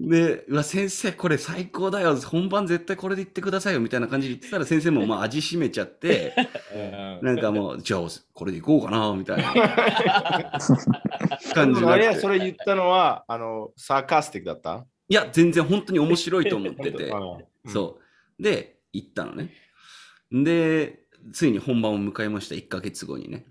で、うわ、先生これ最高だよ、本番絶対これで言ってくださいよみたいな感じで言ってたら先生もまあ味しめちゃって、なんかもう、じゃあこれでいこうかな、みたいな 感じあれ、って。それ言ったのは、あの、サーカスティックだった？いや、全然本当に面白いと思ってて。うんそう。で、行ったのね。で、ついに本番を迎えました、1ヶ月後にね。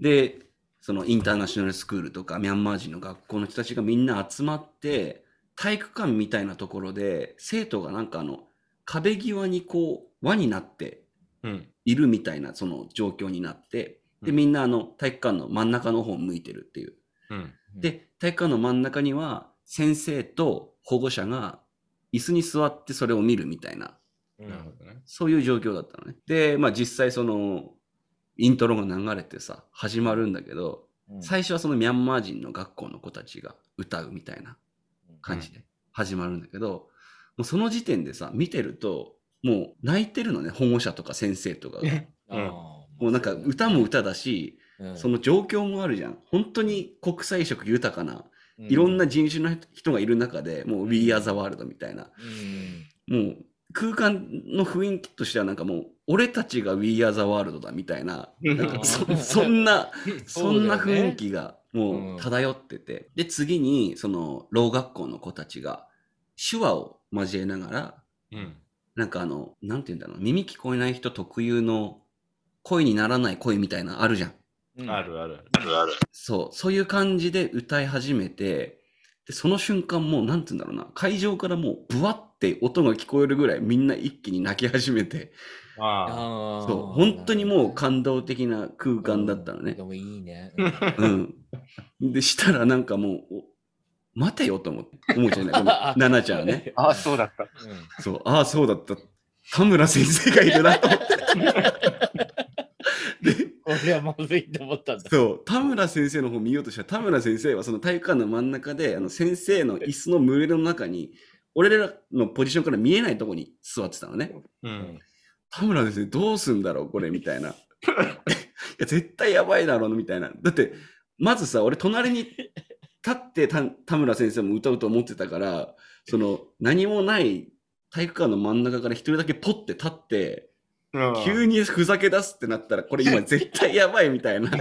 で、そのインターナショナルスクールとかミャンマー人の学校の人たちがみんな集まって、体育館みたいなところで、生徒がなんかあの、壁際にこう、輪になってうん。いるみたいなその状況になって、で、うんみんなあの、体育館の真ん中の方を向いてるっていう。うん。で、体育館の真ん中には、先生と保護者が椅子に座ってそれを見るみたいな、うんなるほどね。そういう状況だったのね。で、まあ実際その、イントロが流れてさ、始まるんだけど、うん最初はそのミャンマー人の学校の子たちが歌うみたいな感じで始まるんだけど、もうその時点でさ、見てると、もう泣いてるのね、保護者とか先生とかが。もうなんか歌も歌だし、うん。その状況もあるじゃん。本当に国際色豊かな、ういろんな人種の人がいる中で、もう We Are the World みたいな、うん。もう空間の雰囲気としてはなんかもう、俺たちが We Are the World だみたいな、なんかそそんな、そんな雰囲気がもう漂ってて、で、次に、その、ろう学校の子たちが、手話を交えながら、うん。なんかあの、なんて言うんだろう、耳聞こえない人特有の声にならない声みたいなのあるじゃん。うんあるある。そう、そういう感じで歌い始めて、で、その瞬間もう、なんて言うんだろうな、会場からもう、ブワって音が聞こえるぐらいみんな一気に泣き始めて、あそう、本当にもう感動的な空間だったのねで。もいいね。うん。で、したらなんかもう、お待てよと思って、思うじゃない、こ のナナちゃんはね。ああ、そうだった。そう、ああ、そうだった。田村先生がいるなと思って。で、俺はまずいと思ったんだ。そう、田村先生の方見ようとしたら、田村先生はその体育館の真ん中で、あの先生の椅子の群れの中に、俺らのポジションから見えないところに座ってたのね。あ。うん。田村先生どうすんだろうこれみたいな。いや、絶対やばいだろうみたいな。だって、まずさ、俺隣に立ってた田村先生も歌うと思ってたから、その何もない体育館の真ん中から一人だけポッて立って、急にふざけ出すってなったら、これ今絶対やばいみたいな。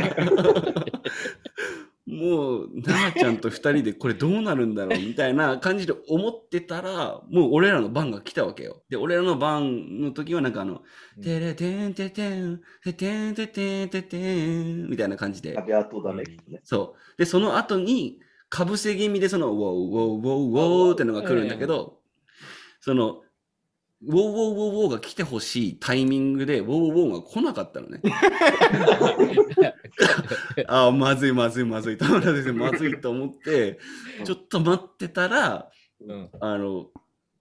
もう、なあちゃんと二人でこれどうなるんだろうみたいな感じで思ってたら、もう俺らの番が来たわけよ。で、俺らの番の時はなんかあの、てれてんててん、ててんててんててん、みたいな感じで。壁跡だね、きっとね。そう。で、その後に、かぶせ気味でその、ウォーウォーウォーウォーってのが来るんだけど、その、ウォーウォーウォーウォーが来てほしいタイミングで、ウォーウォーが来なかったのね。ああ、まずいまずいまずい。田村先生まずいと思って、ちょっと待ってたら、うんあの、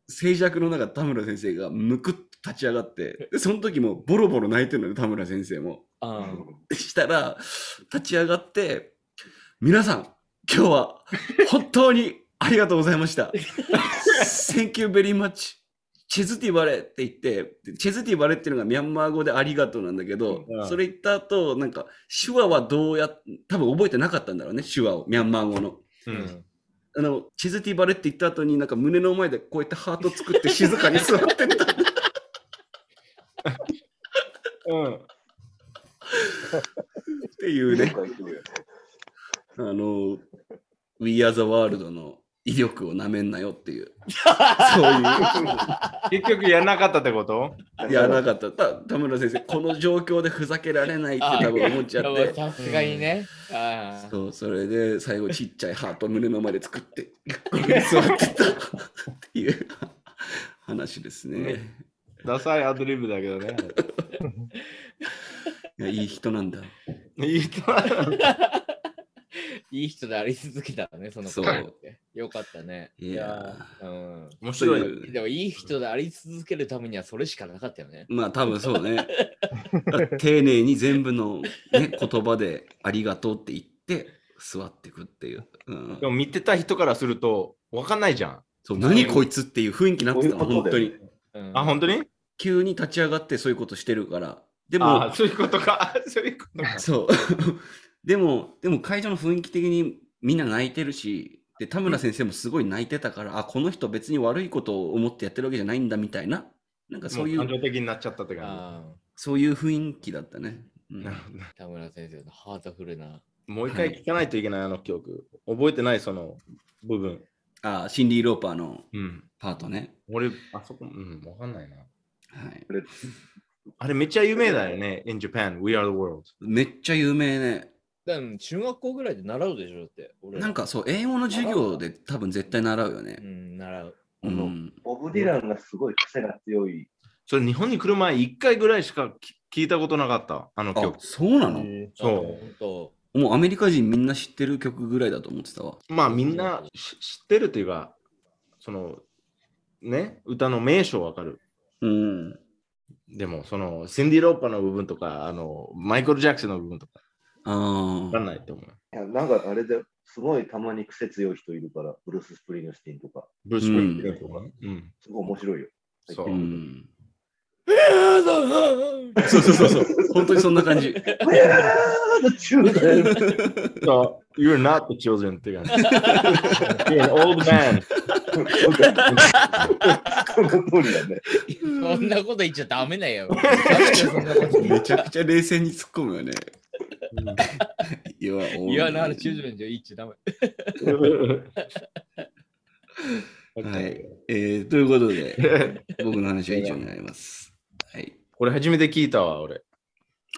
静寂の中、田村先生がむくっと立ち上がって、でその時もボロボロ泣いてるのよ、田村先生も。あしたら、立ち上がって、皆さん、今日は本当にありがとうございました。Thank you very much. チェズティバレって言って、でチェズティバレっていうのがミャンマー語でありがとうなんだけど、うんそれ言った後、なんか、手話はどうやっ、多分覚えてなかったんだろうね、手話を、ミャンマー語の。うん。あの、チェズティバレって言った後に、なんか胸の前でこうやってハート作って静かに座ってた。うん。っていうね、あの、We Are the World の威力をなめんなよっていう、そういう。結局やらなかったってこと？いや、なかった。た田村先生、この状況でふざけられないって多分思っちゃって。さすがにね。あそう、それで最後ちっちゃいハート胸の前で作って、座ってたっていう 話ですね。ダサいアドリブだけどね。いや、いい人なんだ。いい人いい人であり続けたね、そのそう声って。よかったね。いやうん。面白いね。でもいい人であり続けるためにはそれしかなかったよね。まあ多分そうね。丁寧に全部の、ね、言葉でありがとうって言って座っていくっていう。うんでも見てた人からすると分かんないじゃん。そう何こいつっていう雰囲気になってたの、本当にんあ、本当に？急に立ち上がってそういうことしてるから。でも、あそういうことか。そういうことか。そう。でも、でも会場の雰囲気的にみんな泣いてるし、で、田村先生もすごい泣いてたから、あ、この人別に悪いことを思ってやってるわけじゃないんだみたいな、なんかそういう、も感情的になっちゃったって感あそういう雰囲気だったね。うじ。ん田村先生のハートフルな。もう一回聞かないといけない、あの曲。覚えてない、その部分。あ、シンディ・ローパーのうん。パートね。俺、あそこ、うん、わかんないな。はい。あれめっちゃ有名だよね。In Japan, We Are the World. めっちゃ有名ね。でも中学校ぐらいで習うでしょだって。俺らなんかそう、英語の授業で多分絶対習うようね。ん、習う。うあのん。ボブ・ディランがすごい癖が強い。それ日本に来る前1回ぐらいしかき聞いたことなかった。あのあ曲、。そうなの？そう。もうアメリカ人みんな知ってる曲ぐらいだと思ってたわ。まあみんなし知ってるというか、その、ね、歌の名称わかる。うん。でも、その、シンディ・ローパーの部分とか、あの、マイケル・ジャクソンの部分とか、あわかんあ。ないと思う。いやなんかあれですごいたまに癖強い人いるから、ブルース・スプリングスティンとか、ブルース・スプリングスティーンとか。うん。すごい面白いよ。そうう。ん。そうそうそうそう。本当にそんな感じ。So, you're not the children って感じ。You're an old man. その通りだね。そんなこと言っちゃダメだよ。めちゃくちゃ冷静に突っ込むよね。いや、いや、なら、チューズレンじゃ言っちゃダメ。はい。えー、ということで、僕の話は以上になります。はい。これ初めて聞いたわ、俺。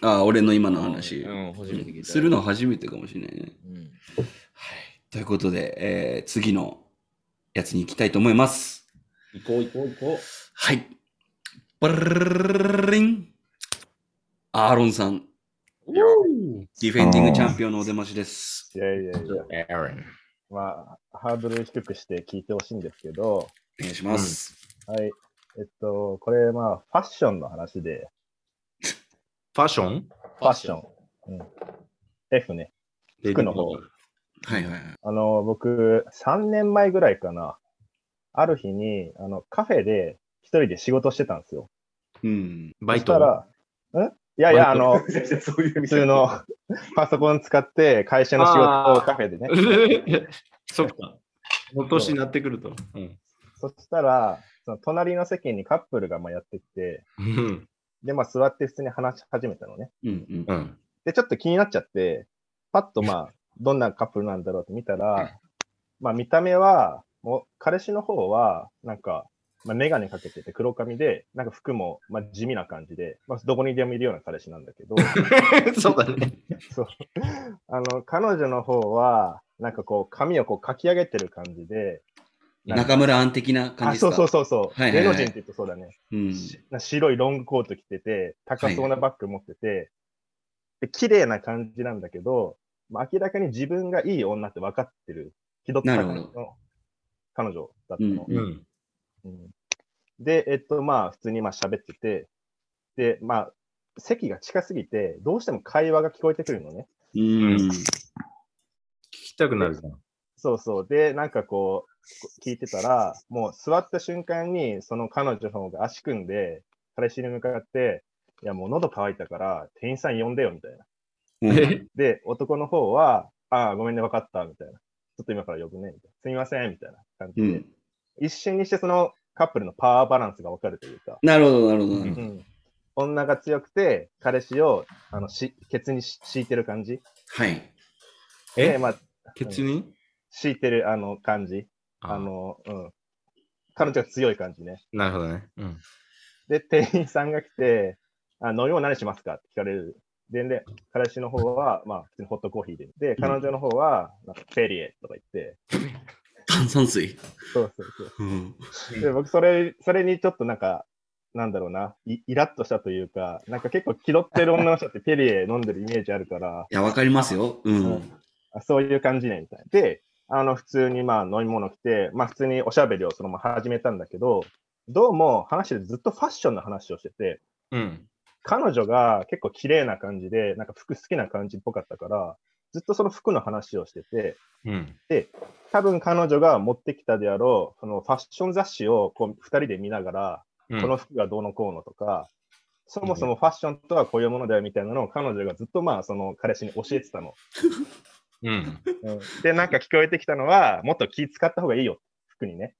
ああ、俺の今の話。うん、初めて聞いた。するの初めてかもしれないね。うん。はい。ということで、えー、次のやつに行きたいと思います。行こう行こう行こはい。バルリン。アーロンさん、う。ディフェンディングチャンピオンのお出ましです。いやいやいや、Aaron。まあ、ハードル低くして聞いてほしいんですけど、お願いします。はい。えっと、これ、まあ、ファッションの話で、ファッション？ファッション。うん。F ね。服の方。はいはいはい。あの、僕、3年前ぐらいかな。ある日に、あの、カフェで一人で仕事してたんですよ。うん。バイト？そしたら、ん？いやいや、あの、普通のパソコン使って会社の仕事をカフェでね。そっか。この年になってくると。うん。そしたら、その隣の席にカップルがまあやってきて、うん。で、まあ座って普通に話し始めたのね。うんうん。うん。で、ちょっと気になっちゃって、パッとまあ、どんなカップルなんだろうって見たら、まあ見た目は、もう彼氏の方は、なんか、まあ、メガネかけてて黒髪で、なんか服も、まあ、地味な感じで、まあ、どこにでもいるような彼氏なんだけど、そうだね。そう。あの、彼女の方は、なんかこう、髪をこうかき上げてる感じで、中村庵的な感あ、じですか？そうそうそうそう。はいはいはい芸能人って言うとそうだね。うん。し白いロングコート着てて、高そうなバッグ持ってて、で綺麗な感じなんだけど、まあ、明らかに自分がいい女って分かってる、気取った彼女だったの。うん。うんで、えっと、まあ、普通にまあ喋ってて、で、まあ、席が近すぎて、どうしても会話が聞こえてくるのね。うん。聞きたくなるじゃん。そうそう。で、なんかこう、聞いてたら、もう座った瞬間に、その彼女の方が足組んで、彼氏に向かって、いやもう喉乾いたから、店員さん呼んでよ、みたいな。うんで、男の方は、ああ、ごめんね、分かった、みたいな。ちょっと今から呼ぶね、みたいな。すみません、みたいな感じで。うん。一瞬にしてそのカップルのパワーバランスが分かるというか、なるほど、なるほど。うん、女が強くて、彼氏をあのしケツにし敷いてる感じ。はい。で、え？まあ、ケツに？敷いてるあの感じ。あの、うん。彼女が強い感じね。なるほどね。うん。で、店員さんが来て、あ飲み物何しますかって聞かれる。で、で彼氏の方は、まあ、普通にホットコーヒーで。で、彼女の方は、なんかフェリエとか言って、炭酸水。そうそうそう。うん。で、僕、それ、それにちょっとなんか、なんだろうな、イイラッとしたというか、なんか結構気取ってる女の人ってペリエ飲んでるイメージあるから、いや、わかりますよ。うん。あそういう感じね、みたいな。で、あの、普通にまあ飲み物来て、まあ普通におしゃべりをそのまま始めたんだけど、どうも話でずっとファッションの話をしてて、うん。彼女が結構綺麗な感じで、なんか服好きな感じっぽかったから、ずっとその服の話をしてて、うん。多分彼女が持ってきたであろう、そのファッション雑誌をこう二人で見ながら、うんこの服がどうのこうのとか、そもそもファッションとはこういうものだよみたいなのを彼女がずっとまあその彼氏に教えてたの。うん。うんで、なんか聞こえてきたのは、もっと気使った方がいいよ、服にね。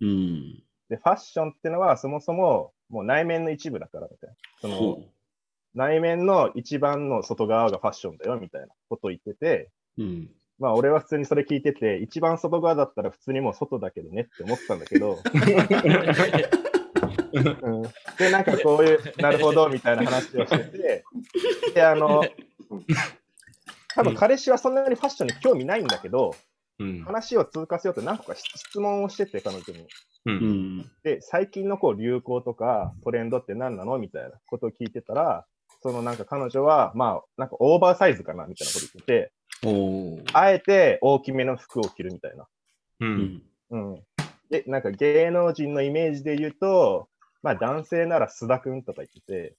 うん。で、ファッションってのはそもそももう内面の一部だからみたいな。そのほ内面の一番の外側がファッションだよみたいなことを言ってて、う。うん。まあ俺は普通にそれ聞いてて、一番外側だったら普通にもう外だけどねって思ってたんだけど、うん、で、なんかこういう、なるほどみたいな話をしてて、で、あの、多分彼氏はそんなにファッションに興味ないんだけど、うん。話を通過せようと何個か質問をしてて、彼女に。う。うんん。で、最近のこう流行とかトレンドって何なのみたいなことを聞いてたら、そのなんか彼女は、まあ、なんかオーバーサイズかなみたいなこと言ってて。あえて大きめの服を着るみたいな。う。うんん。うん。で、なんか芸能人のイメージで言うと、まあ男性なら須田くんとか言ってて、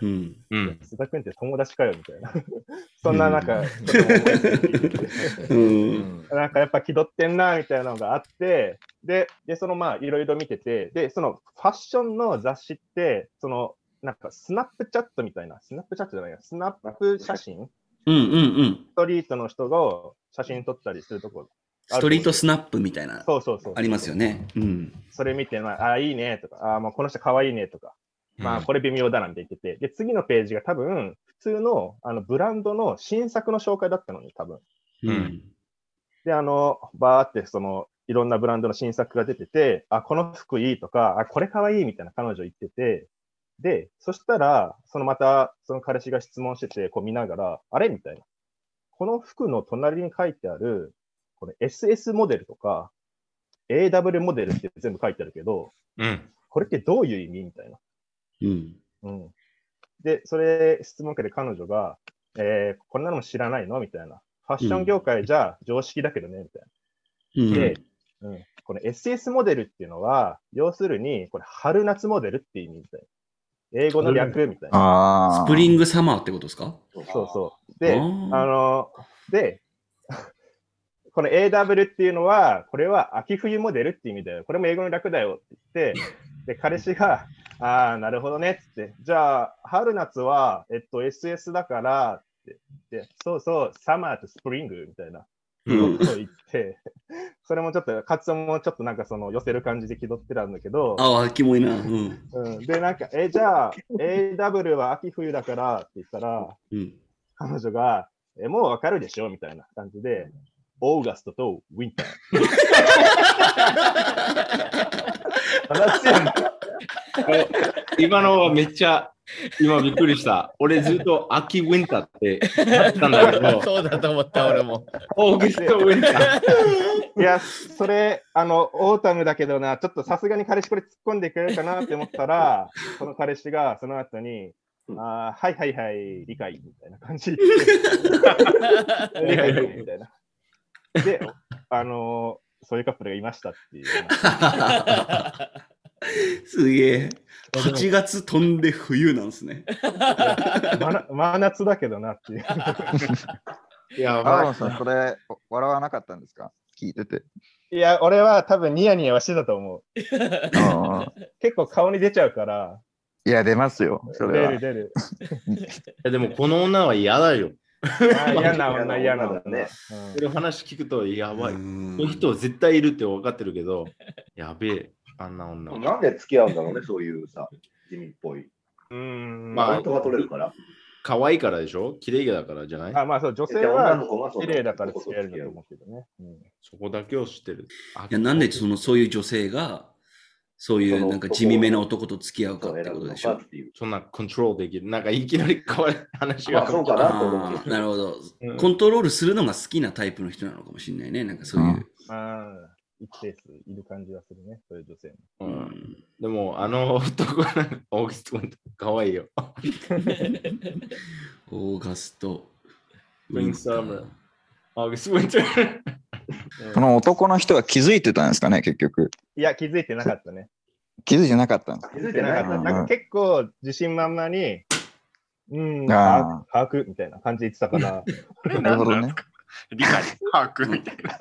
うん。うん。須田くんって友達かよみたいな。そんななんか、う。うんん。なんかやっぱ気取ってんなみたいなのがあって、で、で、そのまあ、いろいろ見てて、で、そのファッションの雑誌って、その、なんかスナップチャットみたいな、スナップチャットじゃないや、スナップ写真？うんうんうん。ストリートの人が写真撮ったりするところ。ストリートスナップみたいな、そうそうそう。ありますよね。うん。それ見て、まあ、あ、いいねとか、あ、もうこの人かわいいねとか、まあ、これ微妙だなんて言ってて、で、次のページが多分、普通のあのブランドの新作の紹介だったのに、多分。うん。で、あの、バーって、その、いろんなブランドの新作が出てて、あ、この服いいとか、あ、これかわいいみたいな彼女言ってて、で、そしたら、そのまた、その彼氏が質問してて、こう見ながら、あれ？みたいな。この服の隣に書いてある、これ SS モデルとか、AW モデルって全部書いてあるけど、うん。これってどういう意味？みたいな。うん。うん。で、それ、質問受けて彼女が、えー、こんなのも知らないの？みたいな。ファッション業界じゃ常識だけどね、みたいうん。な。で、うん、この SS モデルっていうのは、要するに、これ、春夏モデルって意味みたいな。英語の略みたいな。ああ。スプリングサマーってことですか？そうそう。で、あの、で、この AW っていうのは、これは秋冬モデルって意味だよ。これも英語の略だよって言って、で、彼氏が、ああ、なるほどねって、じゃあ、春夏は、えっと、SS だからって言って、そうそう、サマーとスプリングみたいなうん。ことを言って、それもちょっと、発音もちょっとなんかその寄せる感じで気取ってたんだけど、ああ、キモいな。うん。うん、で、なんか、え、じゃあ、AW は秋冬だからって言ったら、うん。彼女が、え、もうわかるでしょみたいな感じで、 August と winter。話やん 今のはめっちゃ、今びっくりした。俺ずっと秋 winter って 言ったんだけど、そうだと思った、俺も。 August winter。いや、それ、あの、オータムだけどな、ちょっとさすがに彼氏これ突っ込んでくれるかなって思ったら、その彼氏がその後に、あーはいはいはい、理解みたいな感じで理解みたいな。で、あのそういうカップルがいましたっていう話。すげえ。8月飛んで冬なんですね。真な真夏だけどなっていう。やアーロンさん、それ、お笑わなかったんですか？聞いてて。いや、俺は多分ニヤニヤはしてたと思う。結構顔に出ちゃうから、いや、出ますよ。それは出る。出る。でもこの女は嫌だよ。嫌な女、嫌な女。だねうんこれ話聞くとやばい。こうんの人絶対いるって分かってるけど、やべえ、あんな女は。なんで付き合うんだろうね、そういうさ、地味っぽい。うん。まあマウントが取れるから。可愛いからでしょ？綺麗だからじゃない？あ、まあそう、女性はの子がその綺麗だから付き合えるんだと思うけどね。うんそこだけを知ってる。いや、なんでその、そういう女性が、そういうなんか地味めな男と付き合うかってことでしょ？そんなコントロールできる。なんかいきなり変わる話が。まあそうかなと思あうーなるほどうん。コントロールするのが好きなタイプの人なのかもしれないね。なんかそういう。ああ、一定数いる感じがするね、そういう女性も。ううんんでも、あの男なんか、オーギストン可愛いよ。オーガスト。ウィンサムオーギストウィンター。その男の人は気づいてたんですかね、結局。いや、気づいてなかったね。気づいてなかったんです気づいてなかった。うんなんか結構自信満々に、うん、あ把握把握みたいな感じで言ってたから、なるほどね。理解、把握みたいな。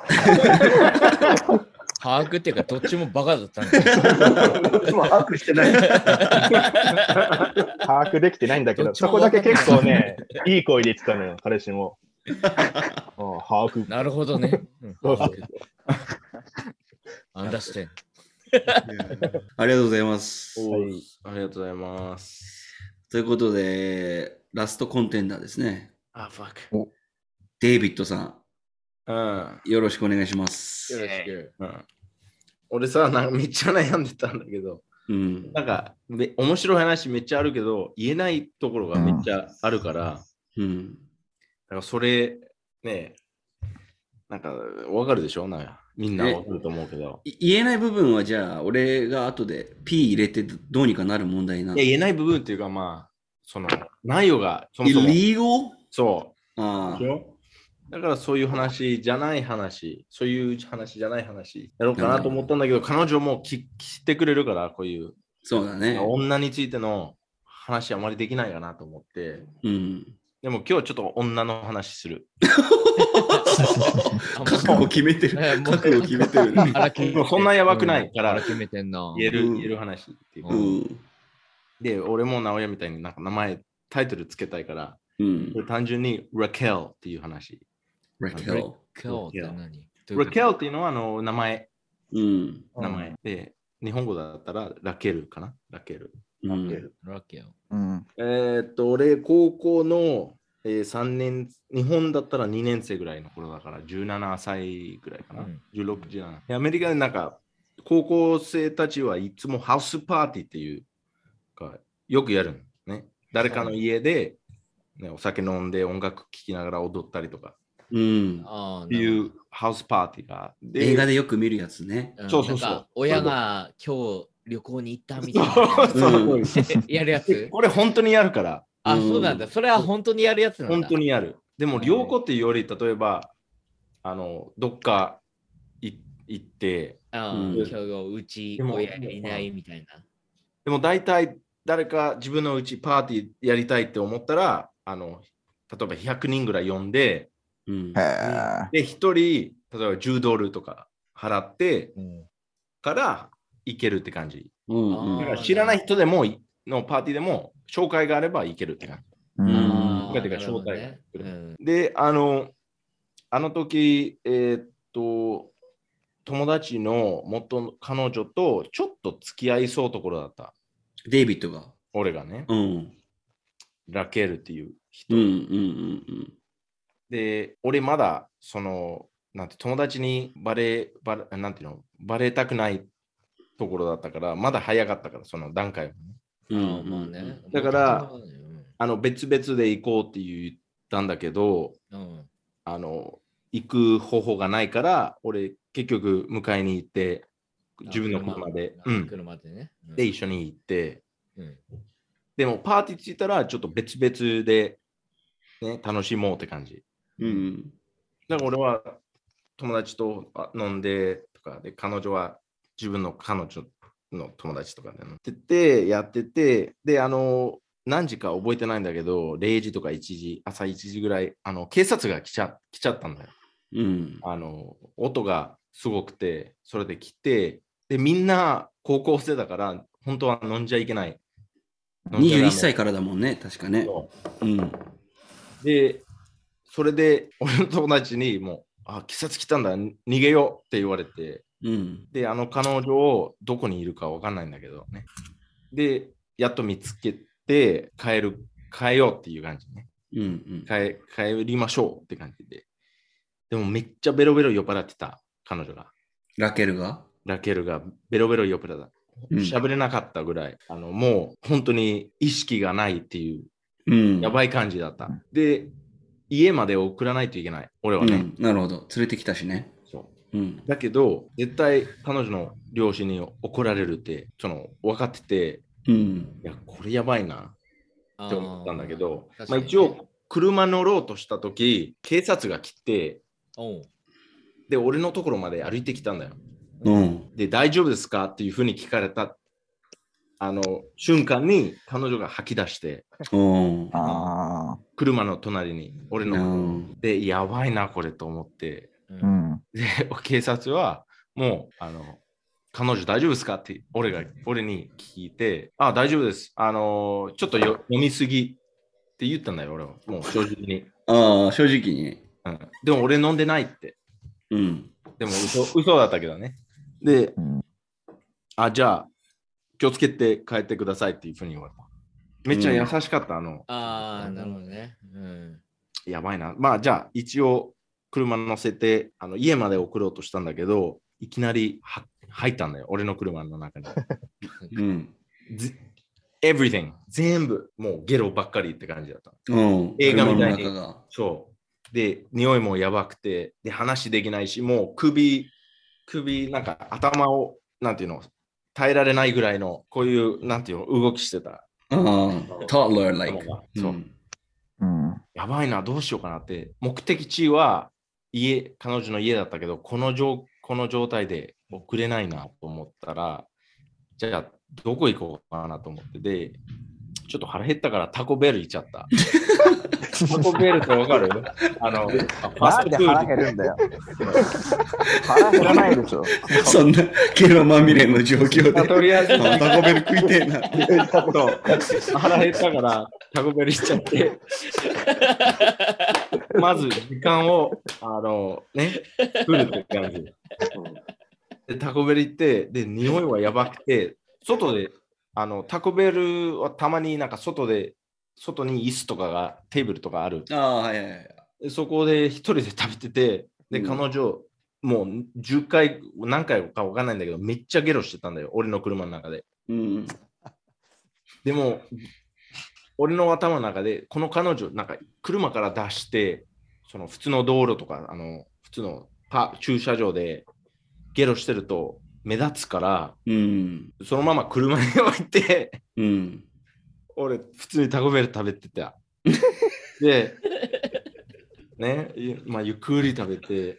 把握っていうか、どっちもバカだったんだよ。どっちも把握してない。把握できてないんだけど、そこだけ結構ね、いい声で言ってたのよ、彼氏も。うん、把握。なるほどね。うんそうそうアンダーステン。ありがとうございます。おはいありがとうございます。ということで、ラストコンテンダーですね。あ、ファック。デイビッドさうん。ん、よろしくお願いします。よろしく。うん、俺さ、なんかめっちゃ悩んでたんだけど、うん。なんかめ面白い話めっちゃあるけど、言えないところがめっちゃあるから、うん。だからそれ、ね、なんかわかるでしょ？なんかみんなわかると思うけど。い言えない部分はじゃあ、俺が後で P 入れてどうにかなる問題ないのや、言えない部分っていうか、まあ、その、内容がそもそも、リーゴそう。あでしょ？だからそういう話じゃない話、そういう話じゃあない話やろうかなと思ったんだけど、彼女も聞聞いてくれるから、こういう、そうだね。女についての話あまりできないかなと思って。うん。ででも今日ちょっと女の話する。あ 覚悟決めてる。覚悟決めてる もうそんなやばくないから決めてんな。言える、うん言える話っていううん。で、俺も直哉みたいになんか名前、タイトルつけたいから、うん単純に Raquel っていう話。Raquel。今日って何？どういうこと？Raquel っていうのはあの名前、うん。名前で、日本語だったらラケルかな？ラケル。うん。ラッキーよ。うん。えーっと、俺、高校の、えー、3年、日本だったら2年生ぐらいの頃だから、17歳ぐらいかな？うん16、17。でアメリカでなんか、高校生たちはいつもハウスパーティーっていうか、よくやるのね。誰かの家で、ね、お酒飲んで音楽聴きながら踊ったりとかうん。ああ、っていうハウスパーティーが。で映画でよく見るやつね。なそうそうそうなんか親が今日旅行に行ったみたいな。そう やるやつ？これ本当にやるから、あ、うんそうなんだ。それは本当にやるやつなんだ。本当にやる。でも、良子っていうより、例えば、あの、どっかい行って、今日うちでも親いないみたいな。でも大体誰か自分のうちパーティーやりたいって思ったら、あの、例えば100人ぐらい呼んで、うん。で、1人、例えば10ドルとか払ってうんから行けるって感じ。うんあーだから知らない人でもい、のパーティーでも紹介があれば行けるって感うん招待ねうんじ。で、あの、あの時、えーっと、友達の元彼女とちょっと付き合いそうところだった。デイビッドが。俺がね、うん。ラケルっていう人。うんうんうんで、俺まだ、その、なんて友達にバレ、バレ、なんていうの、バレたくないところだったから、まだ早かったから、その段階はね。うん。まあね。だからあの、別々で行こうって言ったんだけど、うんうんあの、行く方法がないから、俺、結局、迎えに行って、自分の車で、あうん。車でね。うんで、一緒に行って、うんでも、パーティー着いたら、ちょっと別々で、ね、楽しもうって感じ。うん。だから俺は友達とあ飲んでとかで、彼女は自分の彼女の友達とかで飲んでて、やってて、で、あの、何時か覚えてないんだけど、0時とか1時、朝1時ぐらい、あの、警察が来ちゃ来ちゃったんだよ。うん。あの、音がすごくて、それで来て、で、みんな高校生だから、本当は飲んじゃいけない。飲んじゃダメ21歳からだもんね、確かね。そううん。で、それで、俺の友達にもう、あ、警察来たんだ、逃げようって言われて、うん。で、あの彼女をどこにいるかわかんないんだけどね。で、やっと見つけて、帰る、帰ようっていう感じね。うんうん。帰帰りましょうって感じで。でもめっちゃベロベロ酔っ払ってた、彼女が。ラケルが？ラケルがベロベロ酔っ払った。うん喋れなかったぐらい、あのもう本当に意識がないっていううん。やばい感じだった。で、家まで送らないといけない、俺はね。うん。なるほど。連れてきたしね。そううん。だけど、絶対彼女の両親に怒られるって、その分かってて、うん。いや、これやばいなって思ったんだけど、まあ、あー確かにね一応、車乗ろうとしたとき、警察が来て、で、俺のところまで歩いてきたんだよ。うん。で、大丈夫ですか？っていうふうに聞かれた、あの、瞬間に彼女が吐き出して、うん。あ車の隣に、俺うの、ん。で、やばいな、これと思って。で、警察は、もう、あの、彼女大丈夫ですかって俺が、俺に聞いて、あ、大丈夫です。あの、ちょっとよ飲みすぎって言ったんだよ、俺は。もう正直に。ああ、正直に。うん、でも俺飲んでないって。うん。でも嘘嘘だったけどね。で、うんあ、じゃあ、気をつけて帰ってくださいっていうふうに言われた。めっちゃ優しかった、あの、ああ、なるほどね。うん。やばいな。まあ、じゃあ、一応、車乗せて、あの家まで送ろうとしたんだけど、いきなりは入ったんだよ、俺の車の中に。うん。ず everything 全部もうゲロばっかりって感じだった。うん。映画みたいに。そう。で、匂いもやばくて、で、話できないし、もう首、首、なんか頭を、なんていうの、耐えられないぐらいの、こういう、なんていうの、動きしてた。like う、んうん。やばいな、どうしようかなって。目的地は家、彼女の家だったけど、この状この状態で送れないなと思ったら、じゃあ、どこ行こうかなと思って、で、ちょっと腹減ったからタコベル行っちゃった。タコベルってわかる？あの、なんで腹減るんだよ。腹減らないでしょ。そんなゲロまみれの状況で。とりあえずあタコベル食いてえな。腹減ったからタコベル行っちゃって、まず時間を、あの、ね、来るって感じ。で、タコベル行って、で、匂いはやばくて、外で、あの、タコベルはたまになんか外で、外に椅子とかが、テーブルとかある。ああ、はいはいはい。でそこで一人で食べてて、で、うん彼女、もう10回、何回かわかんないんだけど、めっちゃゲロしてたんだよ、俺の車の中で。うん。でも、俺の頭の中で、この彼女、なんか車から出して、その普通の道路とか、あの普通のパ駐車場でゲロしてると目立つから、うん。そのまま車に置いて、うん。俺、普通にタコベル食べてた。で、ね、ゆまあ、ゆっくり食べて、で、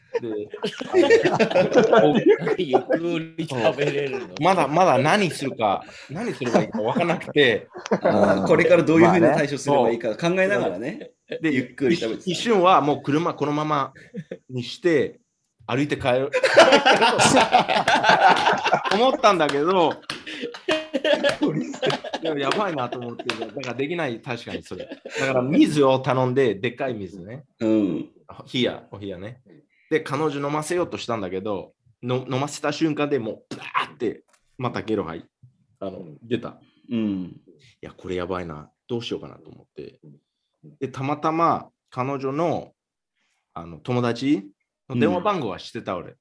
ゆっくり食べれるの。まだまだ何するか、何すればいいか分からなくて、これからどういうふうにまあね対処すればいいか考えながらね。で、ゆっくり食べて一瞬はもう車このままにして歩いて帰る。思ったんだけど、でもやばいなと思って、だからできない、確かにそれ。だから水を頼んで、でっかい水ね。うん。冷や、お冷やね。で、彼女飲ませようとしたんだけど、の飲ませた瞬間でもう、ブワーって、またゲロ吐いあの出た。うん。いや、これやばいな。どうしようかなと思って。で、たまたま彼女のあの友達の電話番号は知ってた、俺。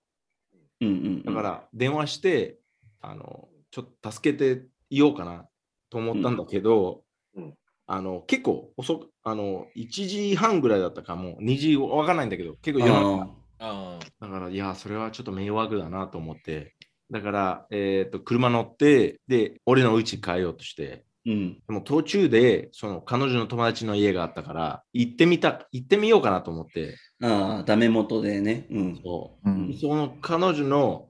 うんうん。だから、電話して、あの、ちょっと助けていようかなと思ったんだけど、うん。あの結構遅く、あの、1時半ぐらいだったかも、2時わかんないんだけど、結構夜中。ああだから、いや、それはちょっと迷惑だなと思って、だから、えっ、と、車乗って、で、俺の家帰ようとして、ーうん。でも途中で、その彼女の友達の家があったから、行ってみた、行ってみようかなと思って、ああ、ダメ元でね。うん。そうう。ん。その彼女の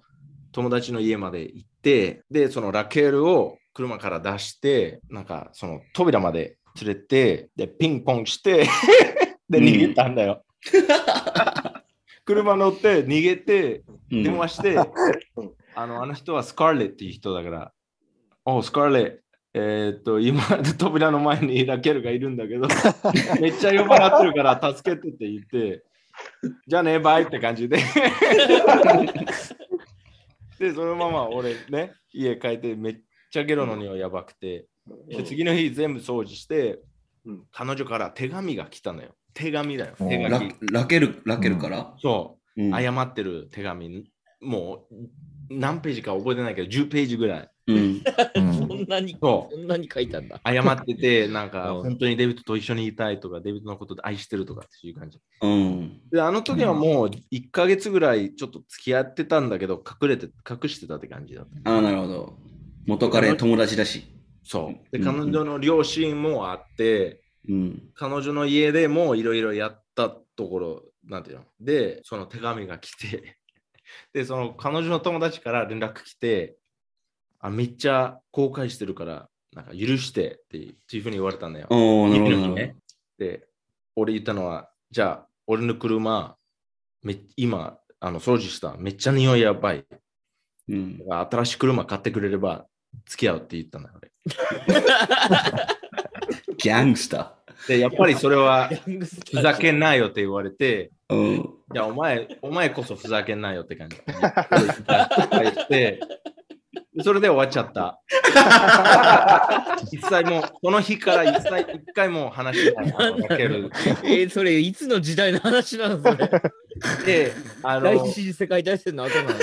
友達の家まで行って、で、そのラケールを車から出して、なんかその扉まで連れて、で、ピンポンして、で、うん逃げたんだよ。車乗って逃げて、うん電話して、あのあの人はスカーレットっていう人だから、おうスカーレット、えーっと、今、扉の前にラケルがいるんだけど、めっちゃ酔っ払ってるから助けてって言って、じゃあね、バイって感じで。で、そのまま俺ね、家帰ってめっちゃゲロの匂いやばくて、で次の日全部掃除して、うん彼女から手紙が来たのよ。手紙だよ。お手ラ紙。ラケル、ラケルから、そう。うん謝ってる手紙、もう何ページか覚えてないけど、10ページぐらい。うん。うん そんなに、そそんなに書いたんだ。う。謝ってて、なんかうん本当にデビットと一緒にいたいとか、デビットのことで愛してるとかっていう感じ。うん。で、あの時はもう1ヶ月ぐらいちょっと付き合ってたんだけど、隠れて、隠してたって感じだった。ああ、なるほど。元彼友達だし。そう。で、うん彼女の両親もあって、うん。彼女の家でもいろいろやったところ、なんていうの？で、その手紙が来て、で、その彼女の友達から連絡来て、あめっちゃ後悔してるから、なんか許してっていうふうに言われたんだよ。おおなるほど。ね。で、俺言ったのは、じゃあ、俺の車、め今、あの掃除した。めっちゃ匂いやばい。うん新しい車買ってくれれば付き合うって言ったんだよ。俺 ギャングスタで、やっぱりそれはふざけんないよって言われて、ー。うん。いや、お前、お前こそふざけんないよって感じ。言って、それで終わっちゃった。一切もう、この日から一切一回も話してない。あのラケルえー、それいつの時代の話なのそれ。で、あの、第一次世界大戦の後なの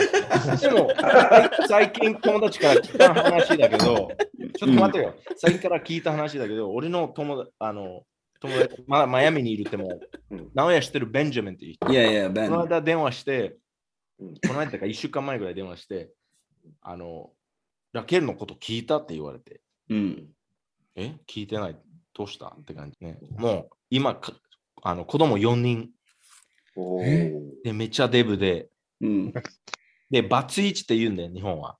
でも、最近友達から聞いた話だけど、ちょっと待ってよ。最近から聞いた話だけど、俺の友達、あの、友達、まマイアミにいるってもうん、名古屋知ってるベンジャミンっていう人。いやいや、ベン。この間電話して、うんこの間か1週間前ぐらい電話して、あの、ラケルのこと聞いたって言われて、うん。え？聞いてないどうした？って感じね。もう今か、あの子供4人でめっちゃデブで、うん。で、バツイチって言うんだよ、日本は。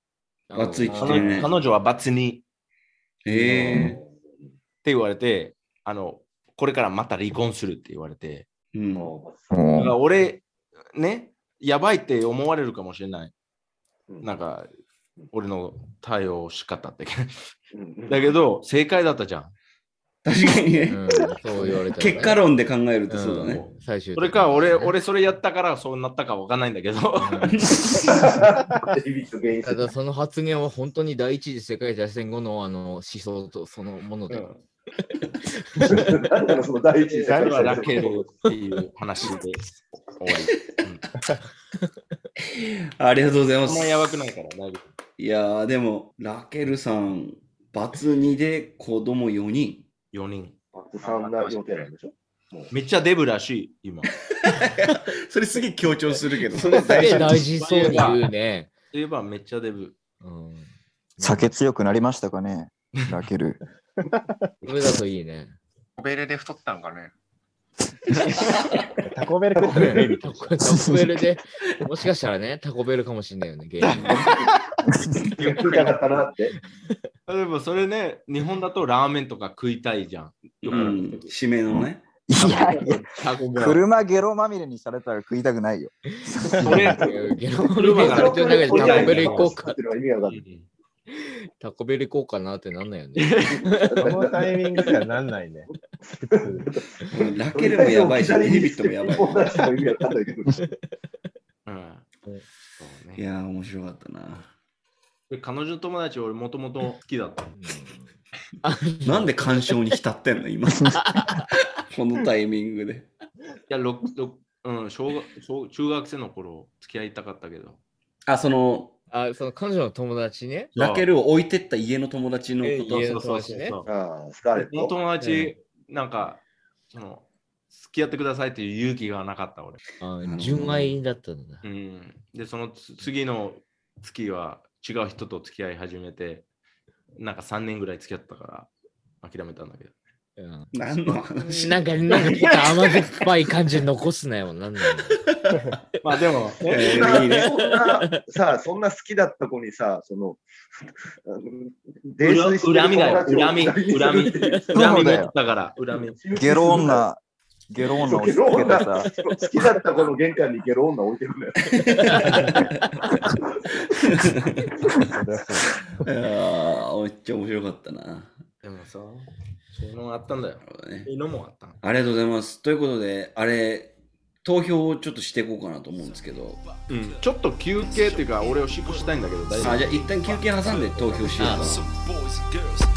バツイチって彼ね彼女はバツ2。ええ言われて、あの、これからまた離婚するって言われて、うん。だから俺、ね、やばいって思われるかもしれない。なんか、俺の対応仕方って。だけど、正解だったじゃん。確かにね。うん、そう言われたらね結果論で考えるとそうだね。うん最終的にそれか、俺、俺それやったからそうなったかわかんないんだけど。ただその発言は本当に第一次世界大戦後のあの思想とそのもので、なんだろうその第一次世界大戦ラケルっていう話で終わり。ありがとうございまそんなす。やばくないから大丈夫。いやー、でも、ラケルさん、バツ2で子供4人。4人。そんな予定なんでしょ？めっちゃデブらしい、今。それすげえ強調するけど、それすげえ大事そうに言うね。そういえばめっちゃデブ。うん、酒強くなりましたかねラケル。それだといいね。コベルで太ったんかね。タコベル食ってるタコベル。で、もしかしたらね、タコベルかもしれないよね、芸人。食いたかったなって。例えばそれね、日本だとラーメンとか食いたいじゃん。よくうん、締めのね。いやいや、タコベル。車ゲロまみれにされたら食いたくないよ。俺ゲロルメされ。てる中でタコベル行こうかタコベル行こうかなってなんないよね。そのタイミングではなんないね。ラケルもやばいし、デイビッドもやばい。いけど。うんそうねいやー、面白かったな。で彼女の友達俺もともと好きだった。なんで干渉に浸ってんの、今。このタイミングで。いや、ろくろくうん、小学小中学生の頃付き合いたかったけど。あ、その、あ、その彼女の友達ね。ラケルを置いてった家の友達のえこと家そうそうの友達ねそうそう。ああ、スカーレ友達、なんか、その、付き合ってくださいっていう勇気がなかった俺。あ純愛だったんだ。うん。で、そのつ次の月は違う人と付き合い始めて、なんか3年ぐらい付き合ったから諦めたんだけど。うん何の話？なんか、なんかちょっと甘酸っぱい感じ残すなよ。なんだよ。まあでも、えそんなーいいね。そんなさあ、そんな好きだった子にさ、その、恨みだよ、恨み、恨み、恨み持ったから、恨み。ゲロ女、ゲロ女を押しゲロ付けて女、さ、好きだった子の玄関にゲロ女置いてるんだよ。いやーめっちゃ面白かったな。でもさ、そういうのがあったんだよ。ねいうのもあった。ありがとうございます。ということで、あれ、投票をちょっとしていこうかなと思うんですけど、うん、ちょっと休憩っていうか、俺をしっこしたいんだけど、大丈あじゃあ一旦休憩挟んで投票しようかな。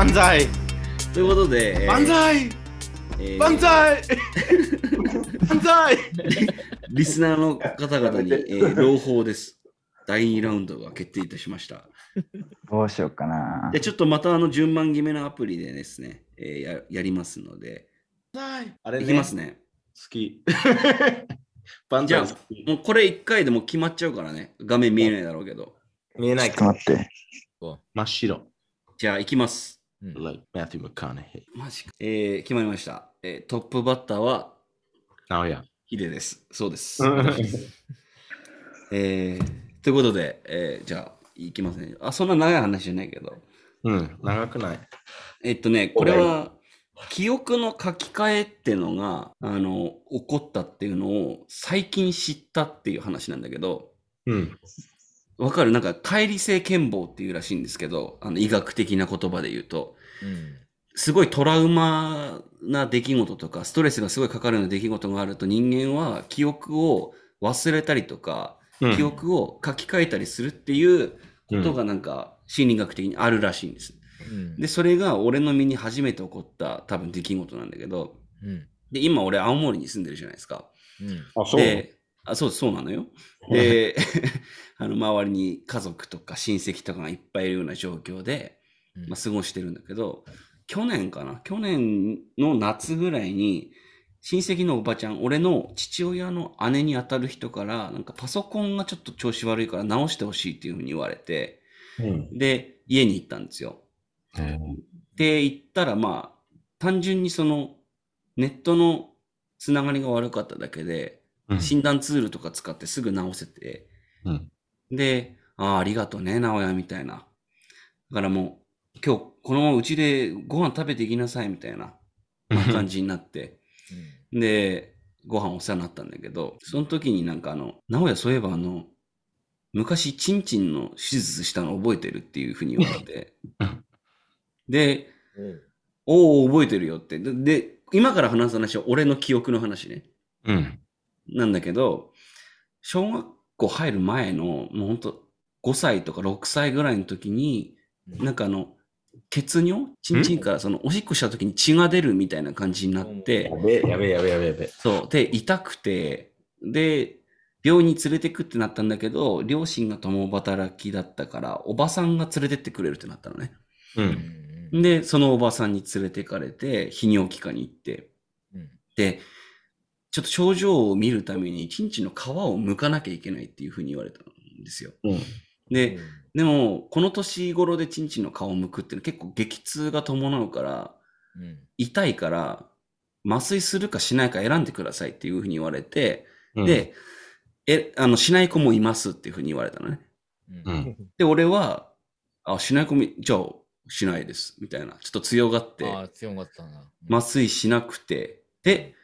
万歳ということで、えー万歳えー万歳 万歳リスナーの方々に、えー朗報です。第2ラウンドが決定いたしました。どうしようかなで、。ちょっとまたあの順番決めのアプリでですね、えーややりますので、あれいきますね。好き。万じゃあ歳好き、もうこれ1回でもう決まっちゃうからね。画面見えないだろうけど。見えないちょっと待って。真っ白。じゃあ、いきます。Like Matthew McConaughey. マジか。えー決まりました。えートップバッターはあや。ヒデです。そうです。えーということで、えーじゃあ、いきますね。あ、そんな長い話じゃないけど。うん、長くない。えっとね、これは、記憶の書き換えってのが、あの、起こったっていうのを最近知ったっていう話なんだけど、うん。わかる？なんか、乖離性健忘っていうらしいんですけど、あの、医学的な言葉で言うと、うん。すごいトラウマな出来事とか、ストレスがすごいかかるような出来事があると人間は記憶を忘れたりとか、うん記憶を書き換えたりするっていうことがなんか心理学的にあるらしいんです。うん。で、それが俺の身に初めて起こった多分出来事なんだけど、うん。で、今俺青森に住んでるじゃないですか。うん。あ、そう。で、あ、そう、そうなのよ。で、あの、周りに家族とか親戚とかがいっぱいいるような状況で、うん。まあ、過ごしてるんだけど、去年かな？去年の夏ぐらいに、親戚のおばちゃん、俺の父親の姉に当たる人から、なんかパソコンがちょっと調子悪いから直してほしいっていうふうに言われて、うん。で、家に行ったんですよ。で、行ったら、まあ、単純にその、ネットのつながりが悪かっただけで、うん。診断ツールとか使ってすぐ直せて、うんで、ああ、ありがとうね、直哉、みたいな。だからもう、今日、このままうちでご飯食べていきなさい、みたいな 感じになって、で、ご飯お世話になったんだけど、その時になんかあの、直哉、そういえばあの、昔、チンチンの手術したの覚えてるっていうふうに言われてうん、で、うんおお、覚えてるよって。で、で今から話す話は俺の記憶の話ね。うん。なんだけど、小学校入る前の、もうほんと5歳とか6歳ぐらいの時に、なんかあの、血尿？チンチンからそのおしっこした時に血が出るみたいな感じになってや、べえ、やべえ、やべえ、やべえやべえ。そう。で、痛くて、で、病院に連れてくってなったんだけど、両親が共働きだったから、おばさんが連れてってくれるってなったのね。うん。で、そのおばさんに連れてかれて、泌尿器科に行って、うんで、ちょっと症状を見るために、チンチンの皮を剥かなきゃいけないっていうふうに言われたんですよ。うん。で、でも、この年頃でチンチンの皮を剥くっていうのは結構激痛が伴うから、うん痛いから、麻酔するかしないか選んでくださいっていうふうに言われて、うん、で、え、あの、しない子もいますっていうふうに言われたのね。うんうん。で、俺は、あ、しない子もい、じゃあ、しないです。みたいな。ちょっと強がって、ああ、強かったな。麻酔しなくて、で、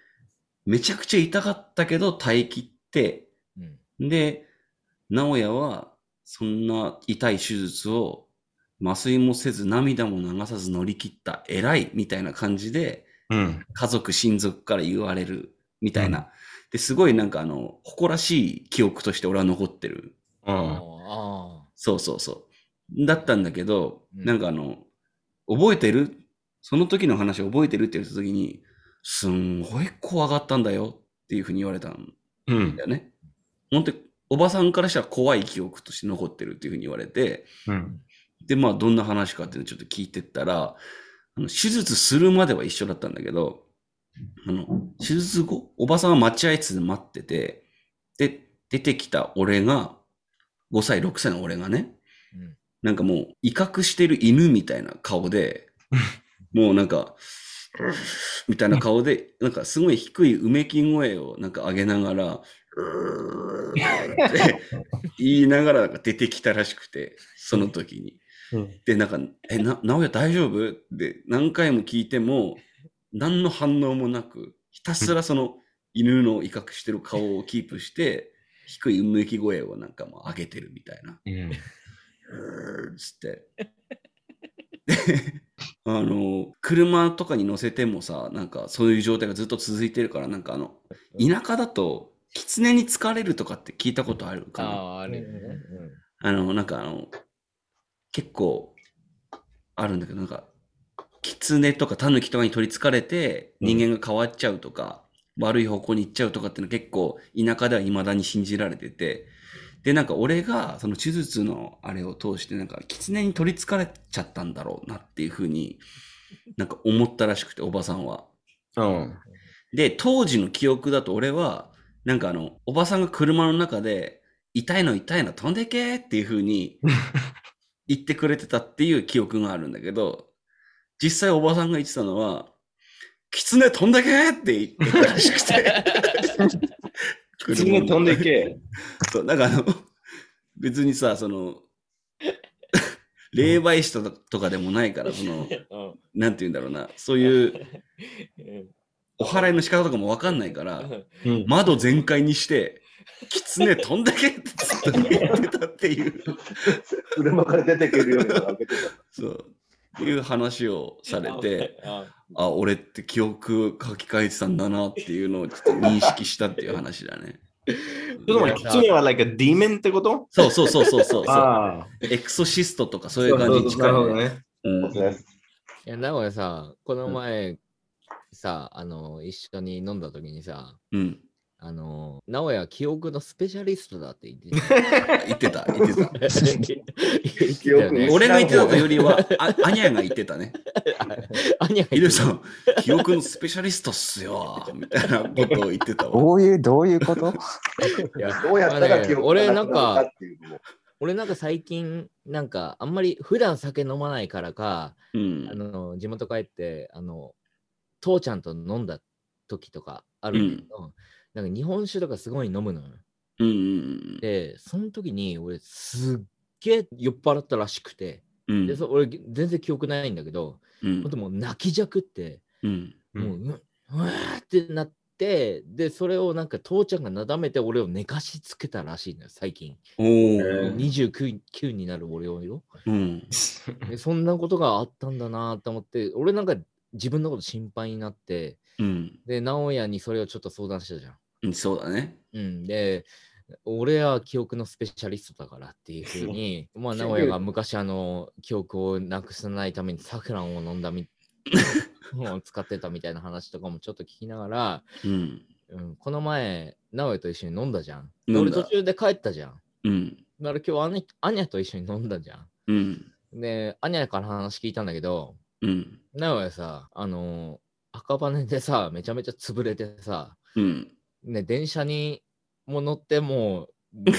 めちゃくちゃ痛かったけど耐え切って、うんで、直哉は、そんな痛い手術を麻酔もせず涙も流さず乗り切った偉いみたいな感じでうん。家族親族から言われるみたいな。で、すごいなんかあの、誇らしい記憶として俺は残ってる。うん。あそうそうそう。だったんだけど、うんなんかあの、覚えてる？その時の話覚えてる？って言った時に、すんごい怖かったんだよっていうふうに言われたんうんだ。よね。本当におばさんからしたら怖い記憶として残ってるっていうふうに言われて、うん。で、まあどんな話かっていうのをちょっと聞いてったら、あの手術するまでは一緒だったんだけど、あの、手術後、おばさんは待合室で待ってて、で、出てきた俺が、5歳、6歳の俺がね、うんなんかもう威嚇してる犬みたいな顔で、もうなんか、みたいな顔で、なんかすごい低いうめき声をなんか上げながら、って言いながらなんか出てきたらしくて、その時に。うん。で、なんか、え、な、直哉大丈夫？って何回も聞いても、何の反応もなく、ひたすらその犬の威嚇してる顔をキープして、低いうめき声をなんかもう上げてるみたいな。うん。うーっつって。で あの、車とかに乗せてもさ、なんかそういう状態がずっと続いてるから、なんかあの、田舎だと、狐に疲れるとかって聞いたことあるあ、かなああ、あるよね。あの、なんかあの、結構あるんだけど、なんか、狐とか狸とかに取り憑かれて人間が変わっちゃうとか、悪い方向に行っちゃうとかっていうのは結構田舎では未だに信じられてて、で、なんか俺がその手術のあれを通してなんか狐に取り憑かれちゃったんだろうなっていうふうになんか思ったらしくて、おばさんは。うん。で、当時の記憶だと俺は、なんかあの、おばさんが車の中で、痛いの痛いの飛んでけっていう風に 言ってくれてたっていう記憶があるんだけど、実際おばさんが言ってたのは、狐飛んでけって言ってたらしくて。狐飛んでけ。そう、なんかあの、別にさ、その、霊媒師とかとかでもないから、その、なんて言うんだろうな、そういうお祓いの仕方とかもわかんないから、うん。窓全開にして、狐飛んでけってずっと 言ってたっていう、車から出てけるように開けてそう、いう話をされて、ああ、俺って記憶書き換えてたんだなっていうのをちょっと認識したっていう話だね。ちょっと待って、狐は like a demon ってこと？そうそうそうそうそうそう。エクソシストとかそういう感じに近い、なるほどね。うん。いや、名古屋さ、この前、さ、あの、一緒に飲んだ時にさ、うん。ああの、直哉は記憶のスペシャリストだって言って た。言ってた、言ってた。ね。俺が言ってたというよりは、あアニャが言ってたね。アニャヒデさん、記憶のスペシャリストっすよ、みたいなことを言ってたわ。どういう、どういうこと？いやどうやったら記憶が俺なくなるのかかっていうのも。俺なんか最近なんかあんまり普段酒飲まないからか、うんあの地元帰ってあの父ちゃんと飲んだ時とかあるんだけど、なんか日本酒とかすごい飲むのよ。うんうんでその時に俺すっげえ酔っ払ったらしくて、うん。でそ俺全然記憶ないんだけど、うん。ほんともう泣きじゃくって、うん。もううわうわーってなってでそれをなんか父ちゃんがなだめて俺を寝かしつけたらしいのよ最近。おー。29 9になる俺をよ。うん。でそんなことがあったんだなと思って、俺なんか自分のこと心配になって、うん。で、直哉にそれをちょっと相談したじゃん。うんそうだね。うん、で、俺は記憶のスペシャリストだからっていうふうに、まあ、直哉が昔あの、記憶をなくさないためにサフランを飲んだみ、を使ってたみたいな話とかもちょっと聞きながら、うんうん、この前、直哉と一緒に飲んだじゃん。で飲んだ俺途中で帰ったじゃん。うんだから今日アニアニャと一緒に飲んだじゃん。うんで、アニャから話聞いたんだけど、うん名古屋さ、あのー赤羽でさ、めちゃめちゃ潰れてさ、うんね、電車にも乗ってもう、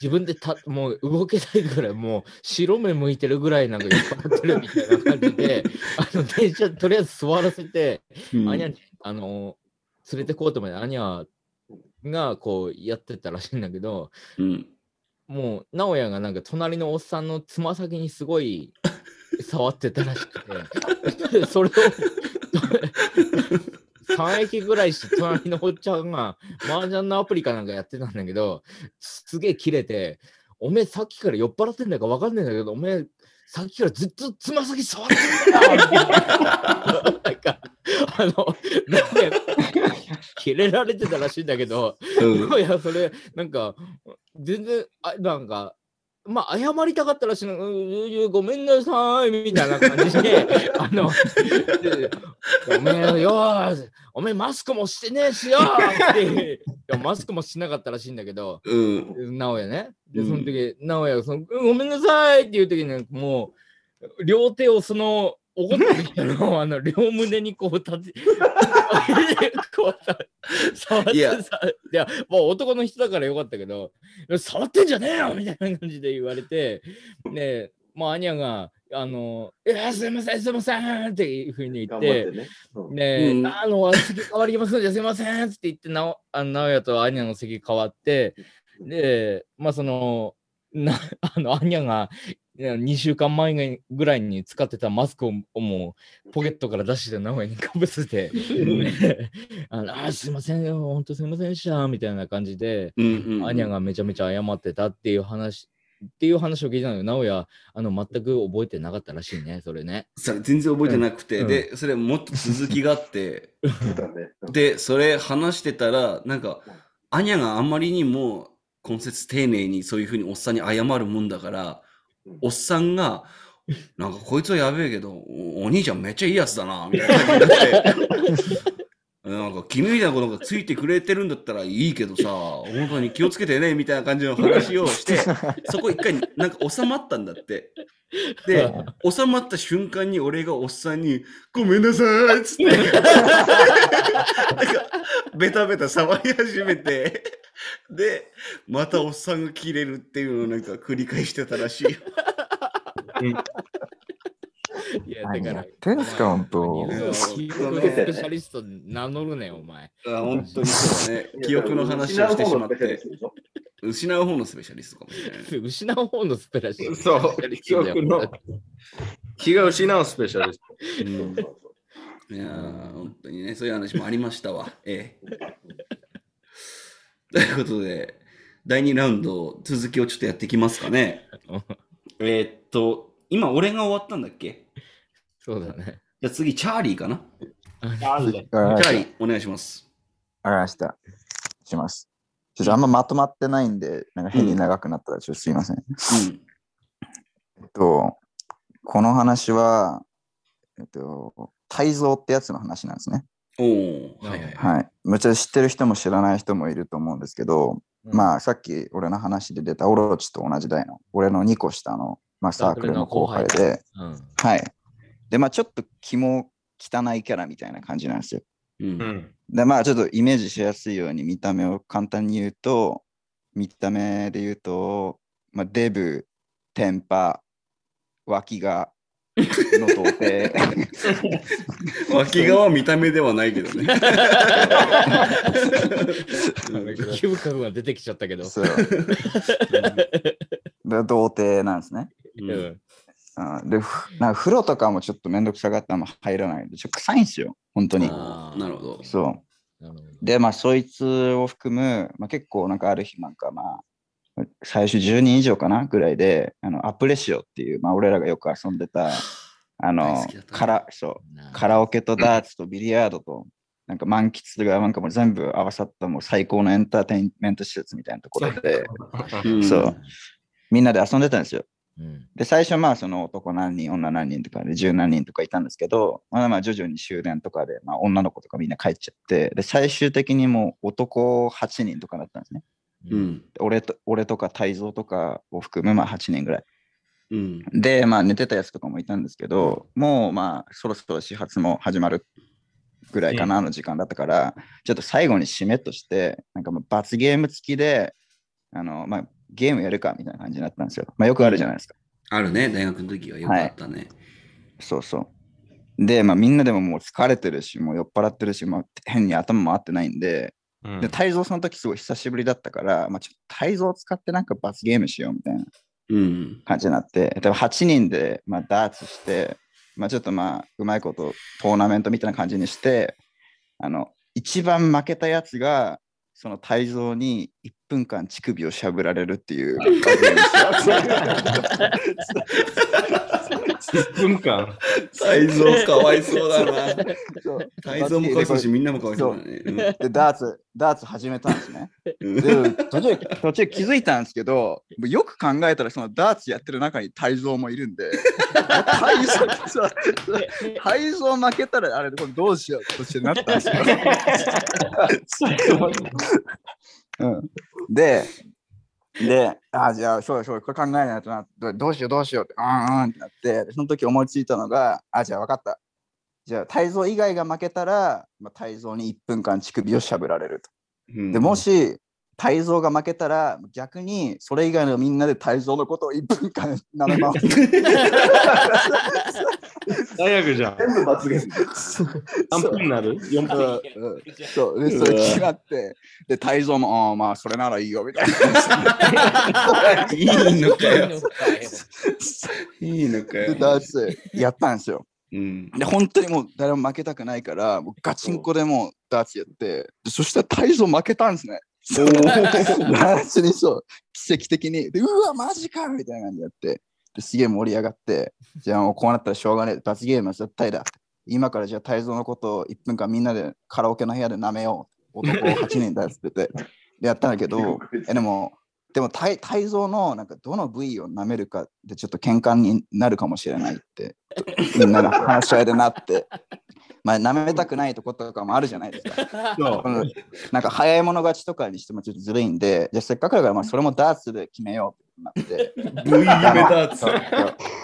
自分でたもう動けないぐらい、もう白目向いてるぐらいなんか酔っ払ってるみたいな感じで、あの電車とりあえず座らせて、うん。アニャに、あのー連れてこうと思って、アニャがこうやってたらしいんだけど、うん。もう、直哉がなんか隣のおっさんのつま先にすごい 触ってたらしくて、それを 3駅ぐらいして隣のおっちゃんが麻雀のアプリかなんかやってたんだけど、すげえ切れて、おめえさっきから酔っ払ってんだか分かんないんだけど、おめえさっきからずっとつま先触ってんだよ。なんか、あの、なんで、切れられてたらしいんだけど、うん。いや、それ、なんか、全然、あなんか、まあ、謝りたかったらしいの、ううごめんなさい、みたいな感じで、あの、でおめえよ、おめえマスクもしてねえしよって、いやマスクもしなかったらしいんだけど、うん。直哉ね。で、うん。その時、直哉がその、うんごめんなさいっていう時に、もう、両手をその、怒ってる人の、あの、両胸にこう立て、こうさ、触っていやさ、いや、もう男の人だからよかったけど、触ってんじゃねえよみたいな感じで言われて、ねもうアニャが、あの、いや、すいません、すいませんっていうふうに言ってね。うん。ねうんあの、席変わりますのですいませんって言って、なお、あの、直哉とアニャの席変わって、で、まあ、その、な、あの、アニャが、2週間前ぐらいに使ってたマスクをもうポケットから出して名古屋にかぶせて、ね あのあーすいませんよ、本当すいませんでした、みたいな感じで、うんうんアニャがめちゃめちゃ謝ってたっていう話、っていう話を聞いたのよ。直哉、あの、全く覚えてなかったらしいね、それね。それ全然覚えてなくて、うん。で、それもっと続きがあって、で、それ話してたら、なんか、アニャがあんまりにも根節丁寧にそういうふうにおっさんに謝るもんだから、おっさんが、なんかこいつはやべえけど、おお兄ちゃんめっちゃいいやつだな、みたいな感じになって。なんか君みたいなことがついてくれてるんだったらいいけどさ、本当に気をつけてね、みたいな感じの話をして、そこ一回なんか収まったんだって。で、収まった瞬間に俺がおっさんに、ごめんなさいっつって、なんかベタベタ触り始めて、で、またおっさんが切れるっていうのをなんか繰り返してたらしいよ。いや、何だからやっ。てんすか、本当。記憶のスペシャリスト名乗るね、お前。あ本当にそうね。記憶の話をしてしまって、失う方のスペシャリストかもしれないね。失う方のスペシャリスト。そう記憶の気が失うスペシャリスト。うんいやー本当にね、そういう話もありましたわ。ええ。ということで、第2ラウンド、続きをちょっとやっていきますかね。えーっと、今、俺が終わったんだっけ？そうだね。じゃあ次、チャーリーかな？チャーリー、お願いします。わかりました。します。ちょっとあんままとまってないんで、なんか変に長くなったらちょっとすいません。うん。えっと、この話は、えっと、泰造ってやつの話なんですね。はいはいはい。はい。むちゃ知ってる人も知らない人もいると思うんですけど、まあさっき俺の話で出たオロチと同じ代の、俺の2個下の、まあ、サークルの後輩で、うん。はい。で、まあちょっと気も汚いキャラみたいな感じなんですよ。う。うんん。で、まあちょっとイメージしやすいように見た目を簡単に言うと、見た目で言うと、まあ、デブ、テンパ、脇が、の童貞。脇側は見た目ではないけどね。キム君が出てきちゃったけど。そう。で童貞なんですね。ううんん。うんで、ふなんか風呂とかもちょっとめんどくさがってあんま入らないんで、ちょっと臭いんですよ、本当に。なるほど。そう。なるほどで、まあ、そいつを含む、まあ、結構なんかある日なんかまあ、最初10人以上かなぐらいで、あのアプレシオっていう、まあ、俺らがよく遊んでた、あ大のカラそうなカラオケとダーツとビリヤードと、なんか満喫がなんかもう全部合わさったもう最高のエンターテインメント施設みたいなところで、うんそう。みんなで遊んでたんですよ。うん。で、最初まあその男何人、女何人とかで十何人とかいたんですけど、まあまあ徐々に終電とかで、まあ女の子とかみんな帰っちゃって、で、最終的にもう男8人とかだったんですね。うん。で俺と俺とか泰造とかを含むまあ8人ぐらい。うん。で、まあ寝てたやつとかもいたんですけど、もうまあそろそろ始発も始まるぐらいかなの時間だったから、ちょっと最後に締めとして、なんかもう罰ゲーム付きで、あの、まあゲームやるかみたいな感じになったんですよ。まあよくあるじゃないですか。あるね、大学の時はよくあったね。そうそう。で、まあみんなでももう疲れてるし、もう酔っ払ってるし、まあ、変に頭回ってないんで、うんで、泰造その時すごい久しぶりだったから、まあちょっと泰造を使ってなんか罰ゲームしようみたいなうん。感じになって、でも8人で、まあ、ダーツして、まあちょっとまあうまいことトーナメントみたいな感じにして、あの、一番負けたやつが、その泰造に1分間乳首をしゃぶられるっていう 罰ゲーム1分間。泰造かわいそうだな。そう泰造もかわいそうだし、みんなもかわいそうだね。で、ダーツ、ダーツ始めたんですね。うんで、途中、途中気づいたんですけど、よく考えたら、そのダーツやってる中に泰造もいるんで、泰造、泰造負けたら、あれ、これどうしようとしてなったんですよ。うん、で、で、あ、じゃあ、そうそう、これ考えないとな、どどうしよう、どうしようって、うんうんってなって、でその時思いついたのが、あ、じゃあ分かった。じゃあ、泰造以外が負けたら、まあ、泰造に1分間乳首をしゃぶられると。うんでもし、泰造が負けたら、逆にそれ以外のみんなで泰造のことを1分間舐め回す。最悪じゃん。全部罰ゲーム。何分になる ?4 うん分。うんそう、で、それ決まって、で、泰造も、ああ、まあ、それならいいよ、みたいな。いいのかよ。いいのかよで、よ。ダーツやったんですよ。うん。で、本当にもう誰も負けたくないから、もうガチンコでもうダーツやって、でそしたら泰造負けたんですね。ダーツにそう、奇跡的に、で、うわ、マジか。みたいな感じでやって、ですげえ盛り上がって、じゃあもうこうなったらしょうがねえ、罰ゲームは絶対だ。今からじゃあ泰造のことを1分間みんなでカラオケの部屋で舐めよう。男8人だっつってて、でやったんだけど、えでも、でも泰泰造のなんかどの部位を舐めるかでちょっと喧嘩になるかもしれないって、みんなが話し合いでなって、まあ舐めたくないとことかもあるじゃないですか。そなんか早い者勝ちとかにしてもちょっとずるいんで、じゃあせっかくだからまあそれもダーツで決めようってなって、V 夢ダーツ。そう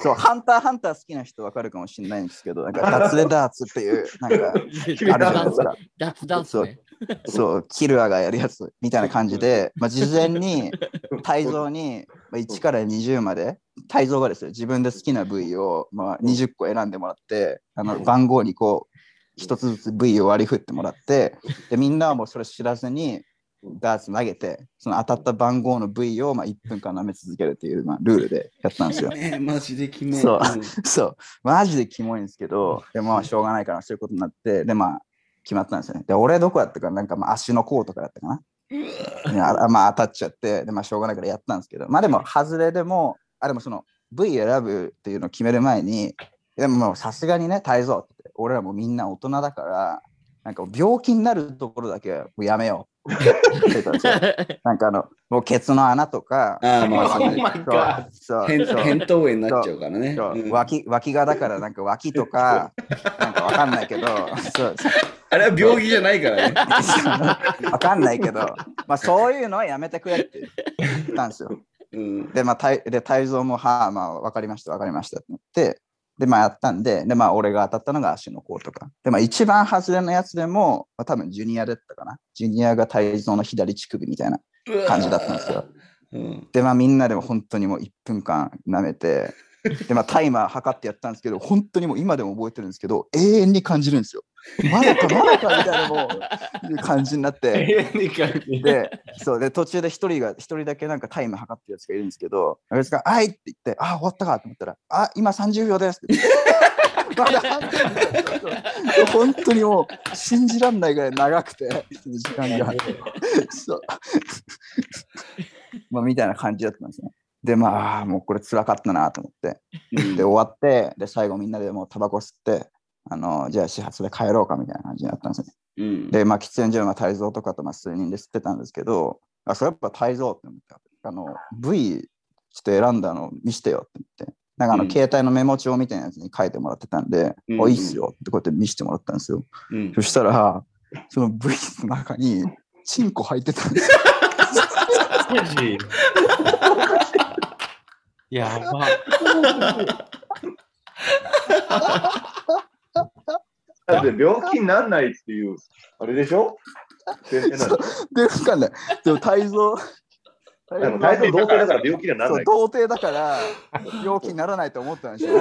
そう、ハンターハンター好きな人わかるかもしれないんですけど、なんか ダーツでダーツっていう、なんかあるじゃないですか。ダツダツね。そう、キルアがやるやつみたいな感じで、まあ、事前に泰造にまあ1から20まで、泰造がですよ、自分で好きな部位をまあ20個選んでもらって、あの番号にこう、一つずつ部位を割り振ってもらって、でみんなはもうそれ知らずに、ダーツ投げて、その当たった番号の部位をまあ1分間舐め続けるっていう、まあ、ルールでやったんですよ。ね マジで決め。そうんそう、マジでキモいんですけど、でもまあしょうがないからそういうことになって、でまあ決まったんですよね。で、俺どこやったか、なんかまあ足の甲とかだったかな。あまあ当たっちゃって、でまあしょうがないからやったんですけど、まあでも外れでも、あでもその V 選ぶっていうのを決める前に、でもさすがにね、泰造俺らもみんな大人だから、なんか病気になるところだけはもうやめよう。なんかあの、もうケツの穴とか、ああ、まあ、そう Oh. そう扁そう扁桃炎になっちゃうからね。そううん脇脇がだからなんか脇とか、なんかわかんないけど、そうあれは病気じゃないからね。わかんないけど、まあそういうのはやめてくれって言ったんですよ。うん。で、まあ、たいで、泰造も、はあ、まあ、わかりました、わかりましたって言って、で、まあ、やったんで、で、まあ、俺が当たったのが足の甲とか。で、まあ、一番外れのやつでも、まあ、多分、ジュニアだったかな。ジュニアが泰造の左乳首みたいな感じだったんですよ。うん。で、まあ、みんなでも本当にもう1分間舐めて、で、まあ、タイマー測ってやったんですけど、本当にもう今でも覚えてるんですけど、永遠に感じるんですよ。まだか、まだかみたいなもう、いう感じになって。で、そうで、途中で一人が、一人だけなんかタイム測ってるやつがいるんですけど、あいつが、はいって言って、あ、終わったかと思ったら、あ、今30秒ですって。まだ半分本当にもう信じらんないぐらい長くて、時間が。そう。まあ、みたいな感じだったんですね。で、まあ、もうこれ辛かったなと思って。で、終わって、で、最後みんなでもうタバコ吸って、あの、じゃあ始発で帰ろうかみたいな感じになったんですね。うん。で、まあ、喫煙所の泰造とかとまあ数人で吸ってたんですけど、あ、それやっぱ泰造って思って、あの、V ちょっと選んだの見してよって言って、なんかあの、うん携帯のメモ帳みたいなやつに書いてもらってたんで、うんおいいっすよってこうやって見せてもらったんですよ。うんそしたら、その V の中に、チンコ入ってたんですよ。やば。だって病気にならないっていう、あれでしょ？先生なんでで、わかんない。でも泰造、あの態度童貞だから病気にはならそうない。童貞だから病気にならないと思ったんでしょ。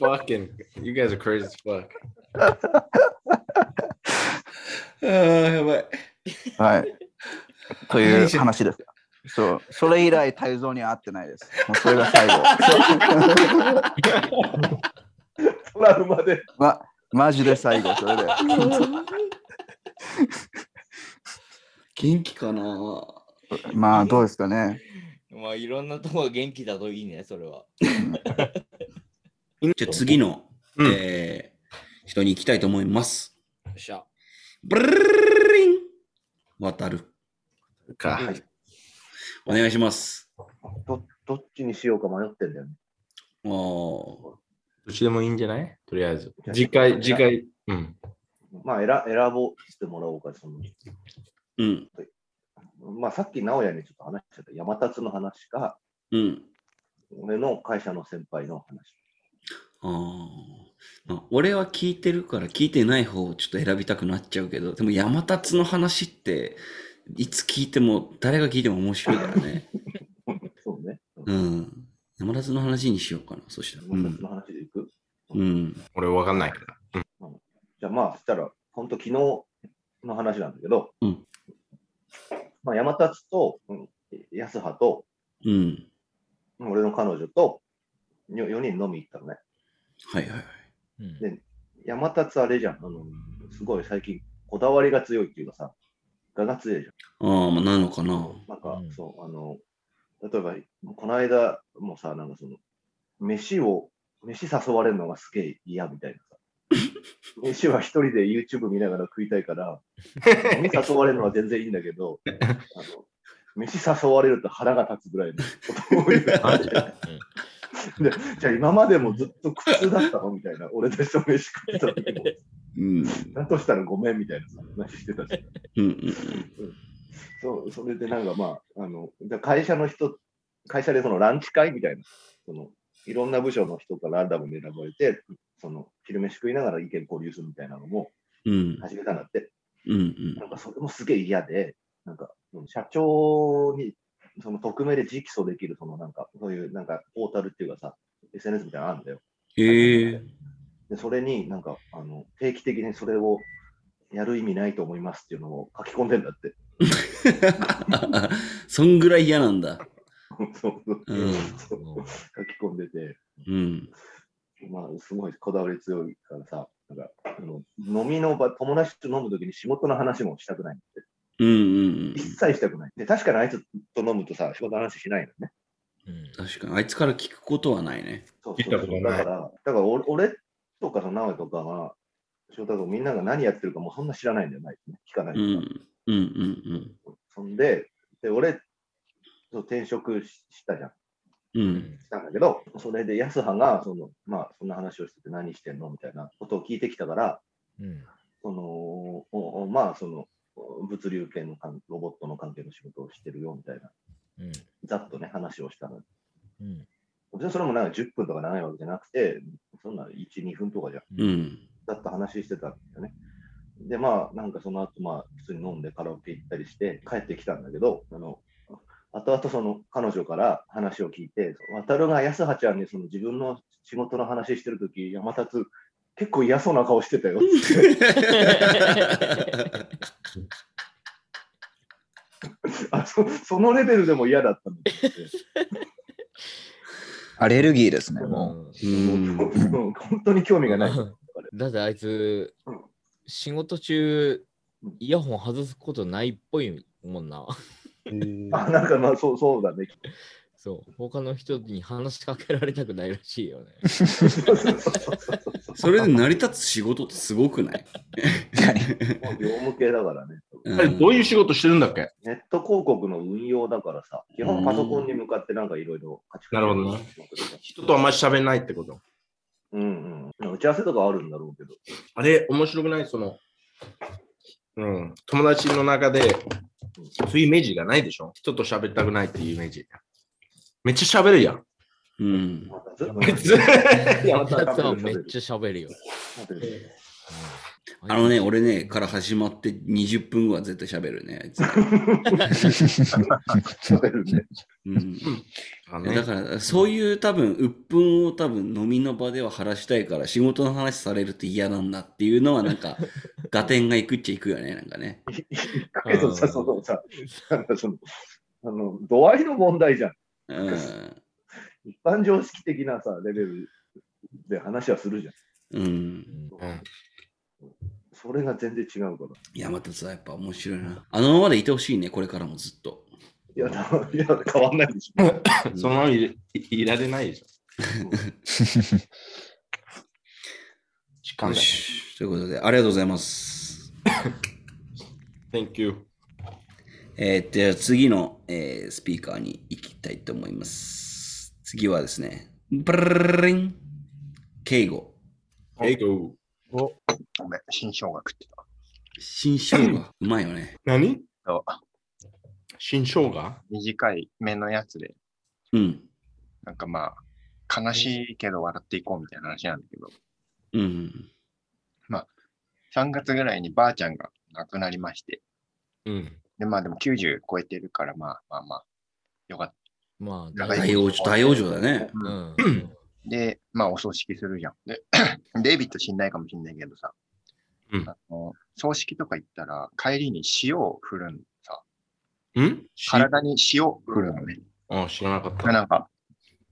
Fucking, you guys are crazy as fuck. ああ、やばい。はい。という話です。そう、それ以来、泰造には会ってないです。もうそれが最後。トラウマで。ま、マジで最後、それで。元気かな？まあ、どうですかね。まあいろんなところ元気だといいね、それは。じゃあ次の、うんえー人に行きたいと思います。よっしゃ。ブルルルルリン渡る。か。お願いします。どどっちにしようか迷ってんだよね。おどっちでもいいんじゃない？とりあえず。次回、次回。うん。まあ選選ぼうしてもらおうか。そのうん。まあさっき直哉にちょっと話しちゃった山立の話か、うん。俺の会社の先輩の話。ああ俺は聞いてるから聞いてない方をちょっと選びたくなっちゃうけど、でも山立の話って、いつ聞いても、誰が聞いても面白いからね。そうね。うん。山立の話にしようかな、そしたら。うん。山立の話でいく、うん。俺わかんないから。じゃあまあ、そしたら、本当昨日の話なんだけど、うんまあ、山立と、うん、安葉と、うん。俺の彼女と、4人飲み行ったのね。はいはいはい。うんで山立あれじゃん。あの、すごい最近、こだわりが強いっていうかさ、我が強いじゃん。ああ、まあ、なのかな。なんか、うんそう、あの、例えば、この間もさ、なんかその、飯を、飯誘われるのがすげえ嫌みたいなさ。飯は一人で YouTube 見ながら食いたいから、飲み誘われるのは全然いいんだけど、あの飯誘われると腹が立つぐらいのことを言う でじゃあ今までもずっと苦痛だったの？みたいな、俺と一緒に飯食ってた時も、うん。だとしたらごめんみたいなさ話してたし。うんうんそう、それでなんかまあ、あの、じゃあ会社の人、会社でそのランチ会みたいな、その、いろんな部署の人からランダムで選ばれて、その、昼飯食いながら意見交流するみたいなのもうん。始めたんだって、うんうんなんかそれもすげえ嫌で、なんか、社長に、その匿名で直訴できる、そのなんか、そういうなんか、ポータルっていうかさ、SNS みたいなのあるんだよ。へえ。で、それになんか、あの、定期的にそれをやる意味ないと思いますっていうのを書き込んでんだって。そんぐらい嫌なんだ。そうそううんそう書き込んでて、うん。まあ、すごいこだわり強いからさ、なんかあの飲みの場、友達と飲むときに仕事の話もしたくないんって。うんうん一切したくない。で、確かにあいつと飲むとさ、仕事の話しないのね。うん確かに。あいつから聞くことはないね。そう聞いたことないだから、だから俺俺とかその直江とかが、翔太君みんなが何やってるかもうそんな知らないんだよないですね。聞かないうん。とか。うんうんそんで、で俺、そう転職ししたじゃん。うん。うん。したんだけど、それで安葉が、その、まあ、そんな話をしてて何してんの？みたいなことを聞いてきたから、うん。その、おおまあ、その、物流系の関ロボットの関係の仕事をしてるよみたいな、うん。ざっとね、話をしたの。うん。別にそれもなんか10分とか長いわけじゃなくて、そんな1、2分とかじゃん。うん。ざっと話してたんだよね。で、まあ、なんかその後、まあ、普通に飲んでカラオケ行ったりして帰ってきたんだけど、あの、後々その彼女から話を聞いて、渡るが安葉ちゃんにその自分の仕事の話してるとき、山立結構嫌そうな顔してたよって。あそ そのレベルでも嫌だったんだって。アレルギーですね、もうん。うん本当に興味がない。だってあいつうん、仕事中、イヤホン外すことないっぽいもんな。あなんかまあそうそうだね。そう。他の人に話しかけられたくないらしいよね。それで成り立つ仕事ってすごくない、業務系だからね。どういう仕事してるんだっけ？ネット広告の運用だからさ、基本パソコンに向かってなんかいろいろカチカチなるほどね。人とあんまり喋んないってこと？うんうん。打ち合わせとかあるんだろうけど。あれ、面白くない？その、うん、友達の中で、そういうイメージがないでしょ？人と喋りたくないっていうイメージ。めっちゃ喋るやん。うん。めっちゃ喋るよ。あのね、俺ね、から始まって20分後は絶対喋るね、あいつ。喋るね。だから、そういう多分、鬱憤を多分飲みの場では晴らしたいから、仕事の話されると嫌なんだっていうのは、なんか、合点がいくっちゃいくよね、なんかね。だけどさ、そのさ、なんかその、あの、度合いの問題じゃん。うん。一般常識的なさ、レベルで話はするじゃん。うん。うんそれが全然違うから。山田さん、やっぱ面白いな。あのままでいてほしいね、これからもずっと。いや、だ いや変わんないでしょ。そのままいいいられないでしょ。時間よだ。し。ということで、ありがとうございます。Thank you. えー、じゃあ次の、えースピーカーに行きたいと思います。次はですね、ブルルルン、敬語、Hey, go. おごめん、新生姜食ってた。新生姜、うまいよね。何？そう新生姜？短い目のやつで、うん。なんかまあ、悲しいけど笑っていこうみたいな話なんだけど、うん。3月ぐらいにばあちゃんが亡くなりまして、うん。で、まあでも90超えてるから、まあまあまあ、よかっまあ、長い大往生、大往生だね。うん。た。で、まあお葬式するじゃん。で、デイビッド死んないかもしんないけどさ、うんあの葬式とか行ったら帰りに塩を振るんさ、ん？体に塩を振るのね。あ知らなかった。なんか、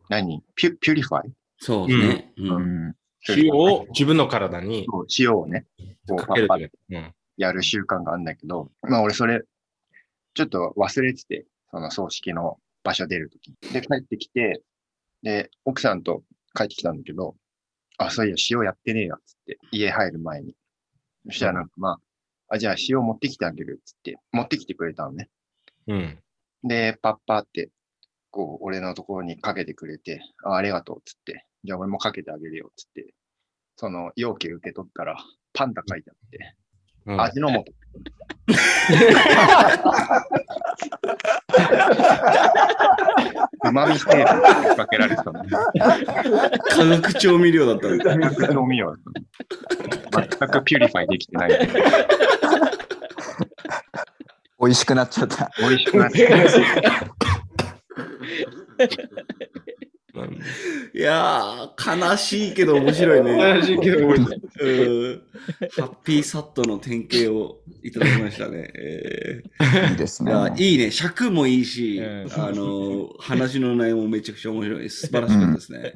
何？ pu- purify、そうね。うん。ん、塩を自分の体にそう塩をね、こうかけるパッパッ。やる習慣があるんだけど、まあ俺それ、ちょっと忘れてて、その葬式の場所出るとき。で、帰ってきて、で、奥さんと帰ってきたんだけど、あ、そういや、塩やってねえよ、つって、家入る前に。そしたらなんかまあ、あ、じゃあ塩持ってきてあげる、つって、持ってきてくれたのね。うん。で、パッパって、こう、俺のところにかけてくれて、あ、ありがとう、つって、じゃあ俺もかけてあげるよ、つって、その容器受け取ったら、パンダ書いてあって、うん味の素。うまみ成分がかけられて たの。化学調味料だったんだ。飲みよ。全く purify できてない。美味しくなっちゃった。美味しくなって。うんいやー、悲しいけど面白いね。悲しいけど面白いうんハッピーサットの典型をいただきましたね。えーいいですね。いやいいね、尺もいいし、うんあの話の内容もめちゃくちゃ面白い。素晴らしかったですね。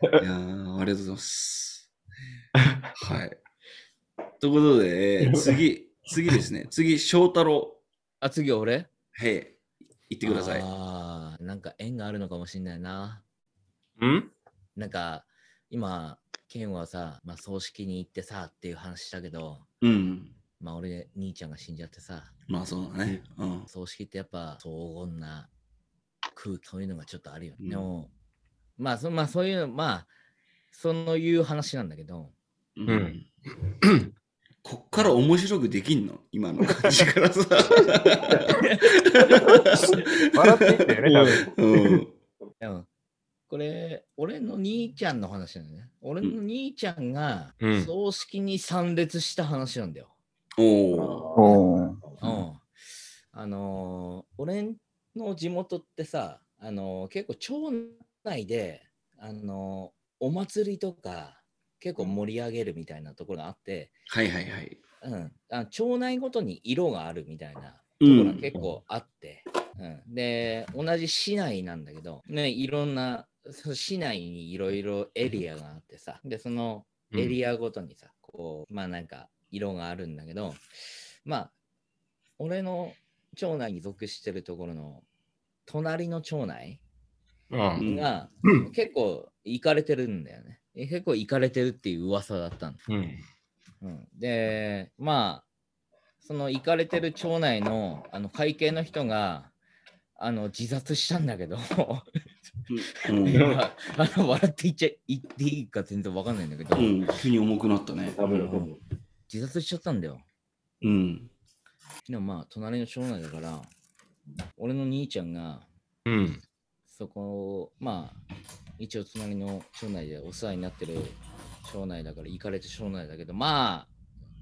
いやーありがとうございます。はい。ということで、次、次ですね。次、翔太郎。あ、次俺？はい。行ってください。ああ、なんか縁があるのかもしれないな。ん？なんか、今、ケンはさ、まあ、葬式に行ってさっていう話したけど、うん。まあ俺、兄ちゃんが死んじゃってさ。まあそうだね。うん、葬式ってやっぱ荘厳な空気、というのがちょっとあるよね。うん、でも、まあそ、まあそういう、まあ、そのいう話なんだけど、うん。こっから面白くできんの？今の感じからさ。笑ってんだよね、多分。うんこれ、俺の兄ちゃんの話なんだね。俺の兄ちゃんが葬式に参列した話なんだよ。うん、おお。あのー、俺の地元ってさ、あのー、結構町内で、あのー、お祭りとか、結構盛り上げるみたいなところがあって、はいはいはい。うん、あ町内ごとに色があるみたいなところが結構あって、うん、うん、で同じ市内なんだけど、ね、いろんな市内にいろいろエリアがあってさでそのエリアごとにさ、こうまあなんか色があるんだけどまあ俺の町内に属してるところの隣の町内が結構行かれてるんだよね。結構行かれてるっていう噂だったんです、うん。うん、でまあその行かれてる町内のあの会計の人があの自殺したんだけど。うん、あの笑って言っちゃ言っていいか全然わかんないんだけど、うん、急に重くなったね。自殺しちゃったんだよ。うん。でもまあ隣の町内だから俺の兄ちゃんが、うん、そこまあ一応隣の町内でお世話になってる町内だから行かれて町内だけどまあ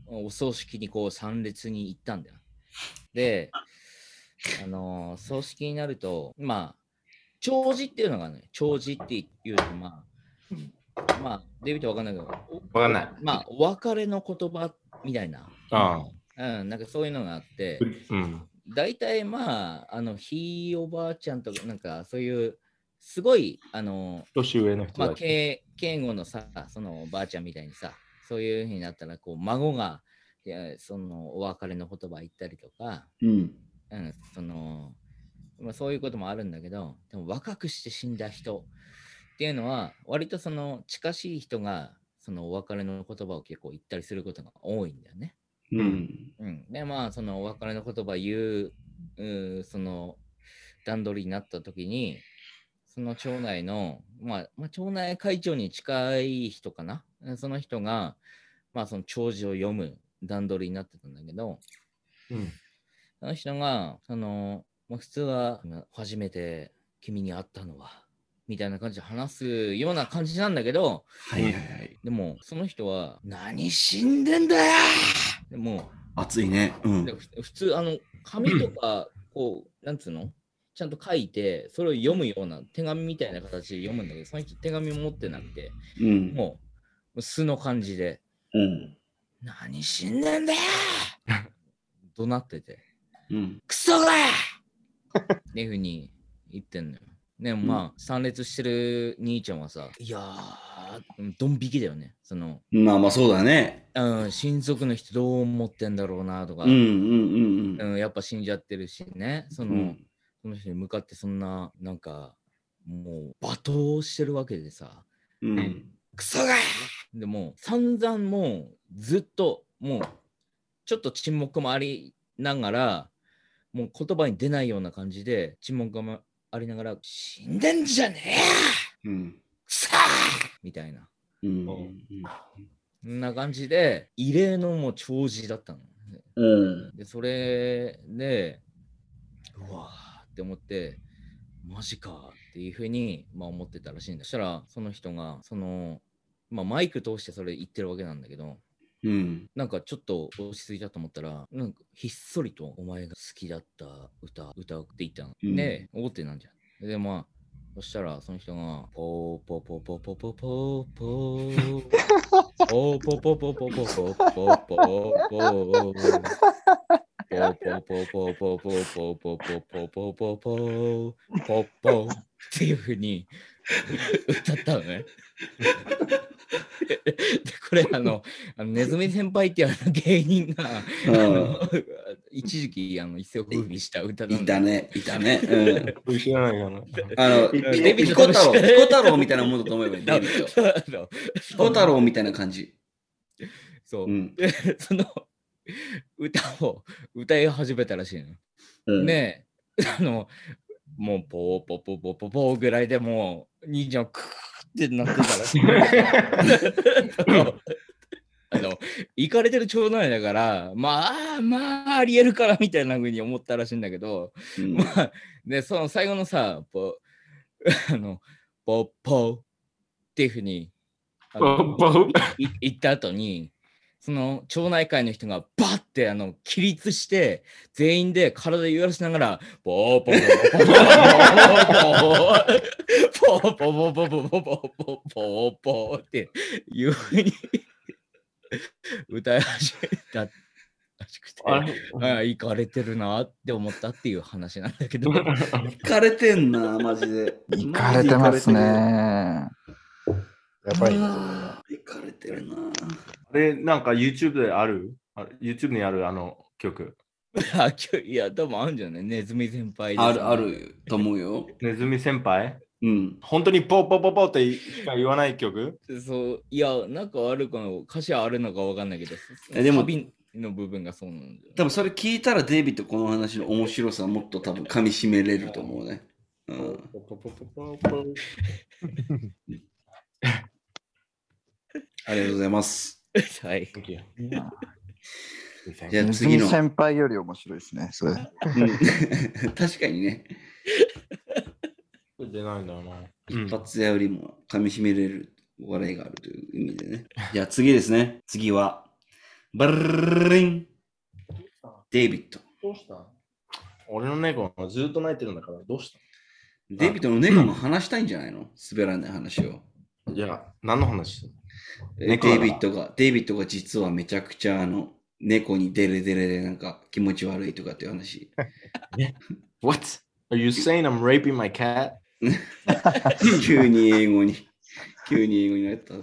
お葬式にこう参列に行ったんだよ。であのー、葬式になるとまあ弔辞っていうのがね弔辞っていうとまあまあデビットわかんないけどわかんない。まあお別れの言葉みたいな。ああ、うん、なんかそういうのがあって、うん、大体まああのひいおばあちゃんとかなんかそういうすごい、あの、年上の人まあ、敬語のさ、そのおばあちゃんみたいにさ、そういうふうになったら、こう、孫が、いやそのお別れの言葉言ったりとか、うん、うん、その、まあ、そういうこともあるんだけど、でも若くして死んだ人っていうのは、割とその近しい人が、そのお別れの言葉を結構言ったりすることが多いんだよね。うん。うん、で、まあ、そのお別れの言葉言う、うその段取りになった時に、その町内の、まあ、まあ、町内会長に近い人かな、その人が、まあ、その弔辞を読む段取りになってたんだけど、うん、その人が、その、まあ、普通は、初めて君に会ったのは、みたいな感じで話すような感じなんだけど、はいはいはい。でも、その人は、何死んでんだよ！でも、熱いね。うん、普通、あの、髪とか、こう、なんつうの？ちゃんと書いて、それを読むような手紙みたいな形で読むんだけど、その人手紙持ってなくて、うん、もう素の感じで、うん、何死んでんだよ怒鳴ってて、うん、クソがっていうふうに言ってんのよ。でもまあ、参列してる兄ちゃんはさ、いやー、ドン引きだよね。そのまあまあそうだね。うん、親族の人どう思ってんだろうなとか、うん、うん、やっぱ死んじゃってるしね。その、うその人に向かってそんな、なんか、もう罵倒してるわけでさ、うん、クソがでも散々もうずっともうちょっと沈黙もありながらもう言葉に出ないような感じで沈黙もありながら「死んでんじゃねえよ、うん、クソみたいな、うん、そんな感じで異例のもう弔辞だったの、うん、でそれでうわって思って、マジかっていうふうに、まあ、思ってたらしいんだ。そしたら、その人が、その、まあ、マイク通してそれ言ってるわけなんだけど、うん、なんかちょっと落ち着いたと思ったらなんかひっそりと「お前が好きだった歌歌う」って言ったの、うん、でってなんじゃん。でまあそしたらその人が「ポーポーポーポーポーポーポーポーポーポーポーポーポーポーポーポーポーポーポポポポポポポポポポポポっていうふうに歌ったのね。でこれあのあのネズミ先輩っていうあの芸人が、一時期あの一世を風靡した歌だいたね、いたね。あの、デビッド太郎、タ太郎みたいなものだと思えばいい。デビッド。彦みたいな感じ。そう。その 歌を歌い始めたらしいの。うん、ねえ、あの、もうポーポーポーポーポーポーぐらいでもう、兄ちゃんクーってなってたらしい。あの行かれてる町内だから、まあまあありえるからみたいな風に思ったらしいんだけど、うんまあ、で、その最後のさ、ポ あの、ポッポーっていうふうに、ポッポーいい言った後に、その町内会の人がバッてあの起立して、全員で体揺らしながら、ポーポーポーポーポーポーポーポーポーポーポーポーっていうふうに歌い始めたらしくて、あああ、行かれてるなって思ったっていう話なんだけど、行かれてんな、マジで。行かれてますね。やばい。あー行かれてるな。あれ、なんか YouTube である？あ ?YouTube にあるあの曲。いや、多分あるんじゃない？ネズミ先輩ですある、あ。ると思うよ。ネズミ先輩？うん。本当にポーポーポーポーってしか言わない曲？そう、いや、なんかあるかの、歌詞あるのかわかんないけど、えでもサビの部分がそうなんだよ。多分それ聞い？たらデイビッドこの話の面白さもっと多分噛み締めれると思うね。うん。ポーポーポーポーポーありがとうございます。はい。じゃあ次の。ミ先輩より面白いですね。それ。うん 確かにね。出ないんだよな。一発屋よりも噛み締めれる笑いがあるという意味でね。じゃあ次ですね。次は、バルリン。デイビッド。どうした？俺の猫がずっと泣いてるんだから、どうした？デイビッドの猫が話したいんじゃないの？滑らない話を。いや、何の話デイビッドが、デイビッドが実はめちゃくちゃあの、猫にデレデレでなんか気持ち悪いとかっていう話。?What? Are you saying I'm raping my cat? 急に英語に、急に英語になった。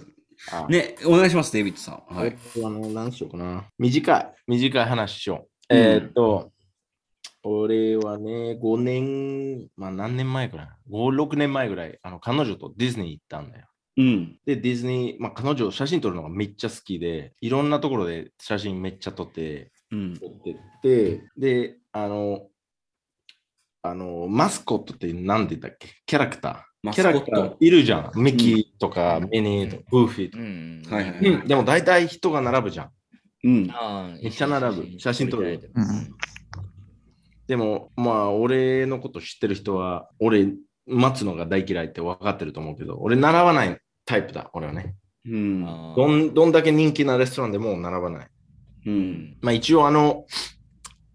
あね、お願いします、デイビッドさん。はい。えっとあの、何しようかな。短い、短い話しよう。うんえーっと、俺はね、5年、まあ何年前ぐらい ?5、6年前ぐらい、あの彼女とディズニー行ったんだよ。うん。で、ディズニー、まあ彼女写真撮るのがめっちゃ好きで、いろんなところで写真めっちゃ撮って、うん。撮ってって、で、あの、あの、マスコットって何で言ったっけ？キャラクター。キャラクターいるじゃん。ミッキーとか、ミニーとか、グーフィーとか。でも大体人が並ぶじゃん。うん。ああめっちゃ並ぶ写真撮るうんでも、まあ、俺のこと知ってる人は、俺、待つのが大嫌いって分かってると思うけど、俺、並ばないタイプだ、俺はね。うん。あどんどんだけ人気なレストランでも並ばない。うん。まあ、一応、あの、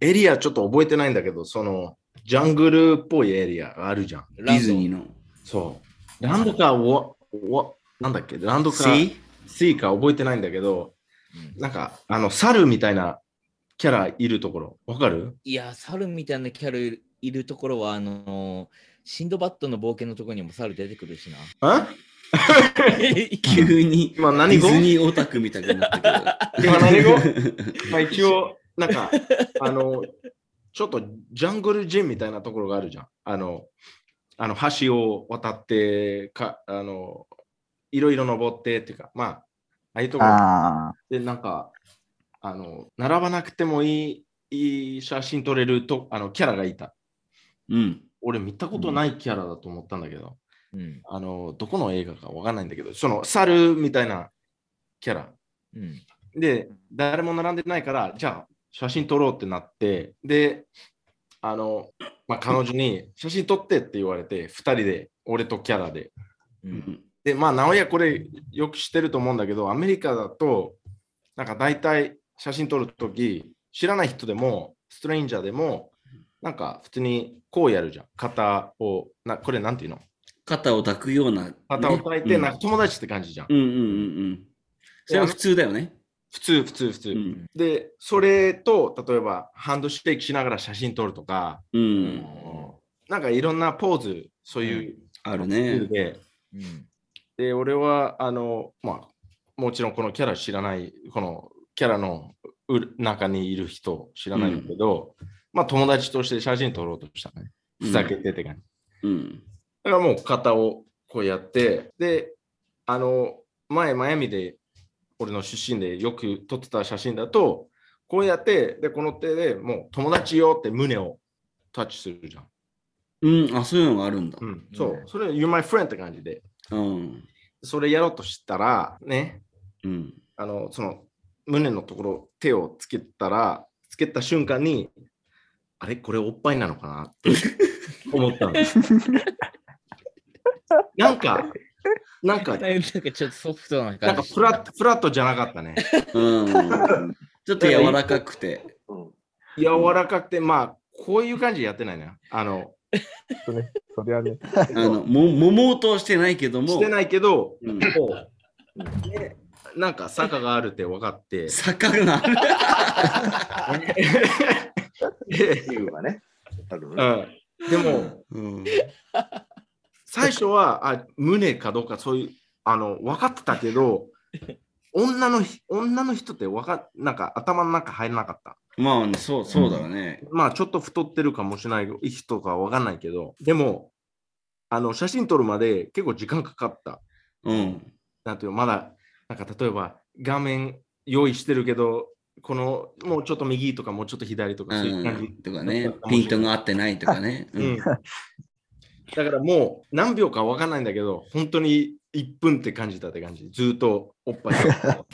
エリアちょっと覚えてないんだけど、その、ジャングルっぽいエリアがあるじゃん。ディズニーの。そう。ランドか、わ、わ、なんだっけ、ランドか、C? シー？か覚えてないんだけど、なんか、あの、猿みたいなキャラいるところ、わかる？いや、猿みたいなキャラいるところは、あの、シンドバッドの冒険のところにも猿出てくるしな。あ 急に今デ何語？ィズニーオタクみたいになったけど。今何語？まあ一応、なんか、あの、ちょっとジャングルジムみたいなところがあるじゃん。あの、あの橋を渡ってか、あの、いろいろ登ってっていうか、まあ、ああいうところ。で、なんか、あの、並ばなくてもいい、いい写真撮れると、あの、キャラがいた。うん。俺見たことないキャラだと思ったんだけど、うん。あの、どこの映画かわかんないんだけど、その猿みたいなキャラ。うん。で、誰も並んでないから、じゃあ写真撮ろうってなって、で、あの、まあ、彼女に写真撮ってって言われて、2人で、俺とキャラで。うん。で、まあ、直哉これよく知ってると思うんだけど、アメリカだと、なんか大体写真撮るとき、知らない人でも、ストレンジャーでも、なんか普通にこうやるじゃん。肩を、なこれなんていうの？肩を抱くような、ね。肩を抱いて、うんなんか友達って感じじゃん。うんうんうんうん。それは普通だよね。普通、普通、普通。うん。で、それと、例えば、ハンドシェイクしながら写真撮るとか、うん。なんかいろんなポーズ、そういうあるスタイルね。で、うん。で、俺は、あの、まあ、もちろんこのキャラ知らない、このキャラのう中にいる人知らないんだけど、まあ友達として写真撮ろうとしたね。ふざけてって感じ。うん。だからもう肩をこうやって、で、あの、前、マイアミで、俺の出身でよく撮ってた写真だと、こうやって、で、この手でもう友達よって胸をタッチするじゃん。うん、あ、そういうのがあるんだ。うん、そう。それ、You're my friend って感じで。うん。それやろうとしたら、ね、うん。あの、その、胸のところ、手をつけたら、つけた瞬間に、あれ？これおっぱいなのかな？って思ったの。なんか、なんか、なんかちょっとソフトななん感じ。かフラット、フラットじゃなかったね。うん。ちょっと柔らかくて。柔らかくて、まあ、こういう感じでやってないね。あの、そね、そりゃね。あの、も、ももうとしてないけども。してないけど、うなんか坂があるって分かって、坂がある。で理由がね。あるうねん、でも、うん。最初はあ胸かどうかそういうあの分かってたけど 女のひ女の人ってわかなんか頭の中入らなかったまあ、そう、そうだね。まあちょっと太ってるかもしれない人かわかんないけどでもあの写真撮るまで結構時間かかったうん。なんていうのまだなんか例えば画面用意してるけどこのもうちょっと右とかもうちょっと左とかそういう感じうん。とかね、ピントが合ってないとかね。ううん。だからもう何秒かわかんないんだけど、本当に1分って感じたって感じ。ずーっとおっぱいを。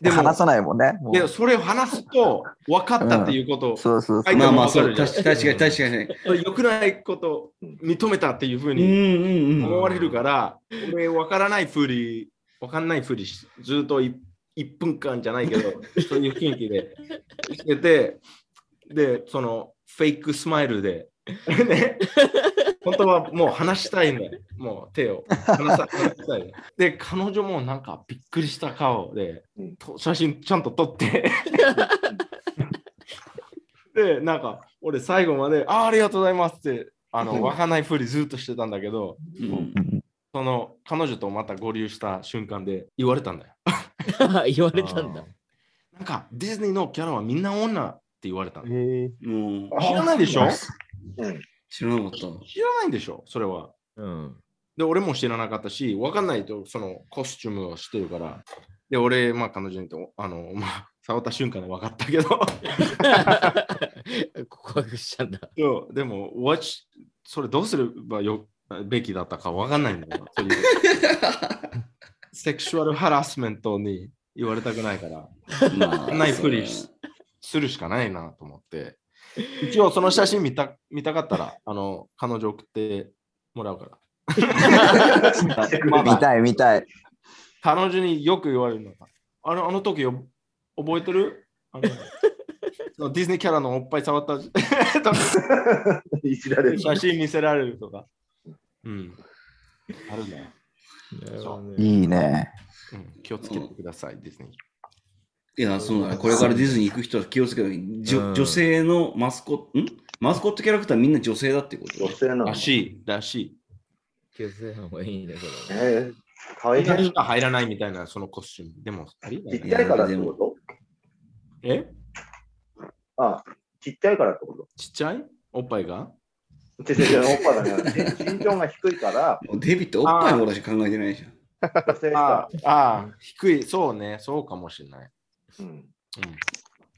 でも話さないもんね。でそれを話すと分かったっていうこと、そうそうそう。相手まあまあ、そう、もわかるじゃん確かに確かに。良くないことを認めたっていうふううんにうんうん。思われるから、俺分からないふり、分かんないふりし、ずっとい1分間じゃないけど、そういう雰囲気でしてて、で、そのフェイクスマイルで、ね、本当はもう話したいんだよ。もう手を話さ話したい。で、彼女もなんかびっくりした顔で、と写真ちゃんと撮って、で、なんか俺最後まで、ああ、ありがとうございますって、あの、わかんないふりずっとしてたんだけど、うんその彼女とまた合流した瞬間で言われたんだよ。言われたんだ。なんかディズニーのキャラはみんな女言われたの。えもう、知らないでしょ？知らなかった。知らないんでしょ？それは。うん。で、俺も知らなかったし、わかんないとそのコスチュームをしてるから。で、俺、まあ彼女にと、あの、まあ、触った瞬間で分かったけど。告白したんだ。そうでも、watch それどうすればよべきだったかわかんないんだよ。そういう セクシュアルハラスメントに言われたくないから。まあないふりしするしかないなと思って。一応その写真見た見たかったら、あの、彼女送ってもらうから。ま あ見たい見たい。彼女によく言われるのが、あのあの時よ覚えてる？あ のディズニーキャラのおっぱい触ったいじられる。写真見せられるとか。うん。あるね。いいね。うん、気をつけてください、ディズニー。いや、そうだね。これからディズニー行く人は気をつけて、じょうん女性のマスコット、ん？マスコットキャラクターみんな女性だってこと？女性なの？らしい、らしい。気をつけた方がいいね、これ。えー、かわいい入らないみたいな、そのコスチューム。でも、ありちっちゃいからってこと？え？あ、ちっちゃいからってこと？ちっちゃい？おっぱいが？ちっちゃいおっぱいだね。身長が低いから、も うデビットおっぱいのことしか考えてないじゃん。女性あか。あ、低い。そうね、そうかもしれない。うん。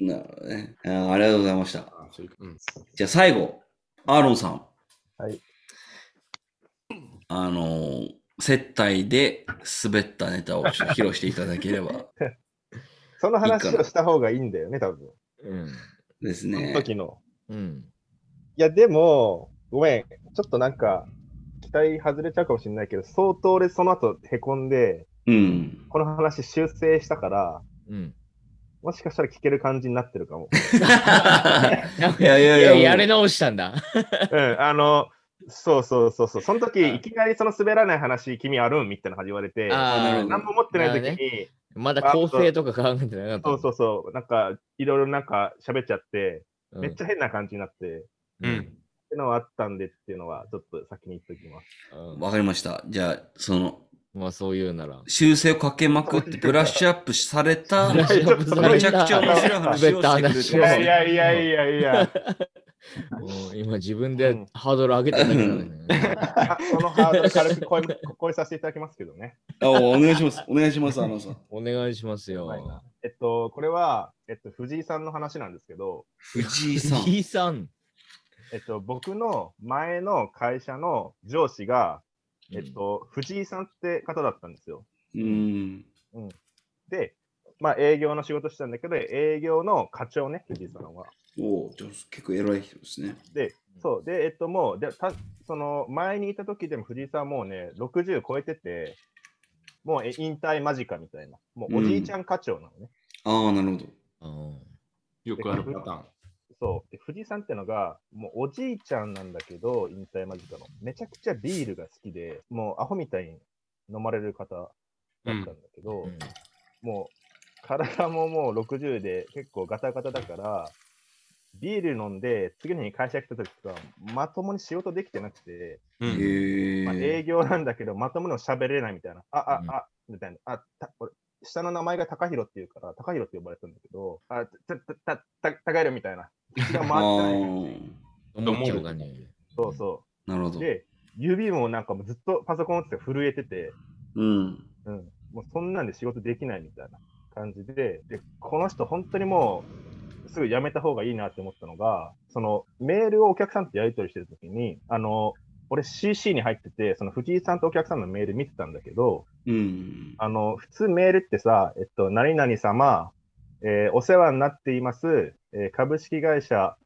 うん。なるほどね。あーありがとうございました。ういううん、じゃあ最後、アーロンさん。はい。あのー接待で滑ったネタを披露していただければ その話をした方がいいんだよね、多分。うん。ですね。時の。うん。いや、でも、ごめん。ちょっとなんか、期待外れちゃうかもしれないけど、相当俺その後へこんで、うん。この話修正したから、うん。もしかしたら聞ける感じになってるかも。いやいやいややり直したんだ。うん、あの、そうそうそうそう。その時、いきなりその滑らない話、君あるんみたいな感じ言われて、何も持ってない時に、まだ構成とか考えてなかった。そうそうそう、なんか、いろいろなんか喋っちゃって、うんめっちゃ変な感じになって、っうん。てのはあったんでっていうのは、ちょっと先に言っときます。うんわかりました。じゃあ、その、まあそういうなら。修正をかけまくってブラッシュアップされた、めちゃくちゃ面白い話をしてくれていやいやいやいや今自分でハードル上げてたけどね。あそのハードル軽く超え超えさせていただきますけどね。あお願いします。お願いします、アナさん。お願いしますよ。はいえっと、これは、えっと、藤井さんの話なんですけど、藤井さん。藤井さん。えっと、僕の前の会社の上司が、えっと、藤井さんって方だったんですよ。うん。で、まあ営業の仕事してたんだけど、営業の課長ね、藤井さんは。おお、じゃあ結構偉い人ですね。で、そう、で、えっと、もう、でたその前にいた時でも藤井さんはもうね、60超えてて、もうえ引退間近みたいな、もうおじいちゃん課長なのね。ああ、なるほど。よくあるパターン。そう。で、藤井さんってのが、もうおじいちゃんなんだけど、引退間近の。めちゃくちゃビールが好きで、もうアホみたいに飲まれる方だったんだけど、もう体ももう60で結構ガタガタだから、ビール飲んで、次の日会社来た時とか、まともに仕事できてなくて、へまあ、営業なんだけど、まともに喋れないみたいな。あ、あ、あ、みたいな。あ、た俺下の名前が高弘っていうから、高弘って呼ばれたんだけど、あ、た、た、た、た、高弘みたいな。口が回ってない。思うかね。そうそう。なるほど。で、指もなんかもうずっとパソコン打ってて震えてて、うん。うん。もうそんなんで仕事できないみたいな感じで、で、この人本当にもう、すぐ辞めた方がいいなって思ったのが、そのメールをお客さんとやり取りしてるときに、あの、俺 CC に入ってて、その藤井さんとお客さんのメール見てたんだけど、うん。あの、普通メールってさ、えっと、何々様、えーお世話になっています、えー株式会社、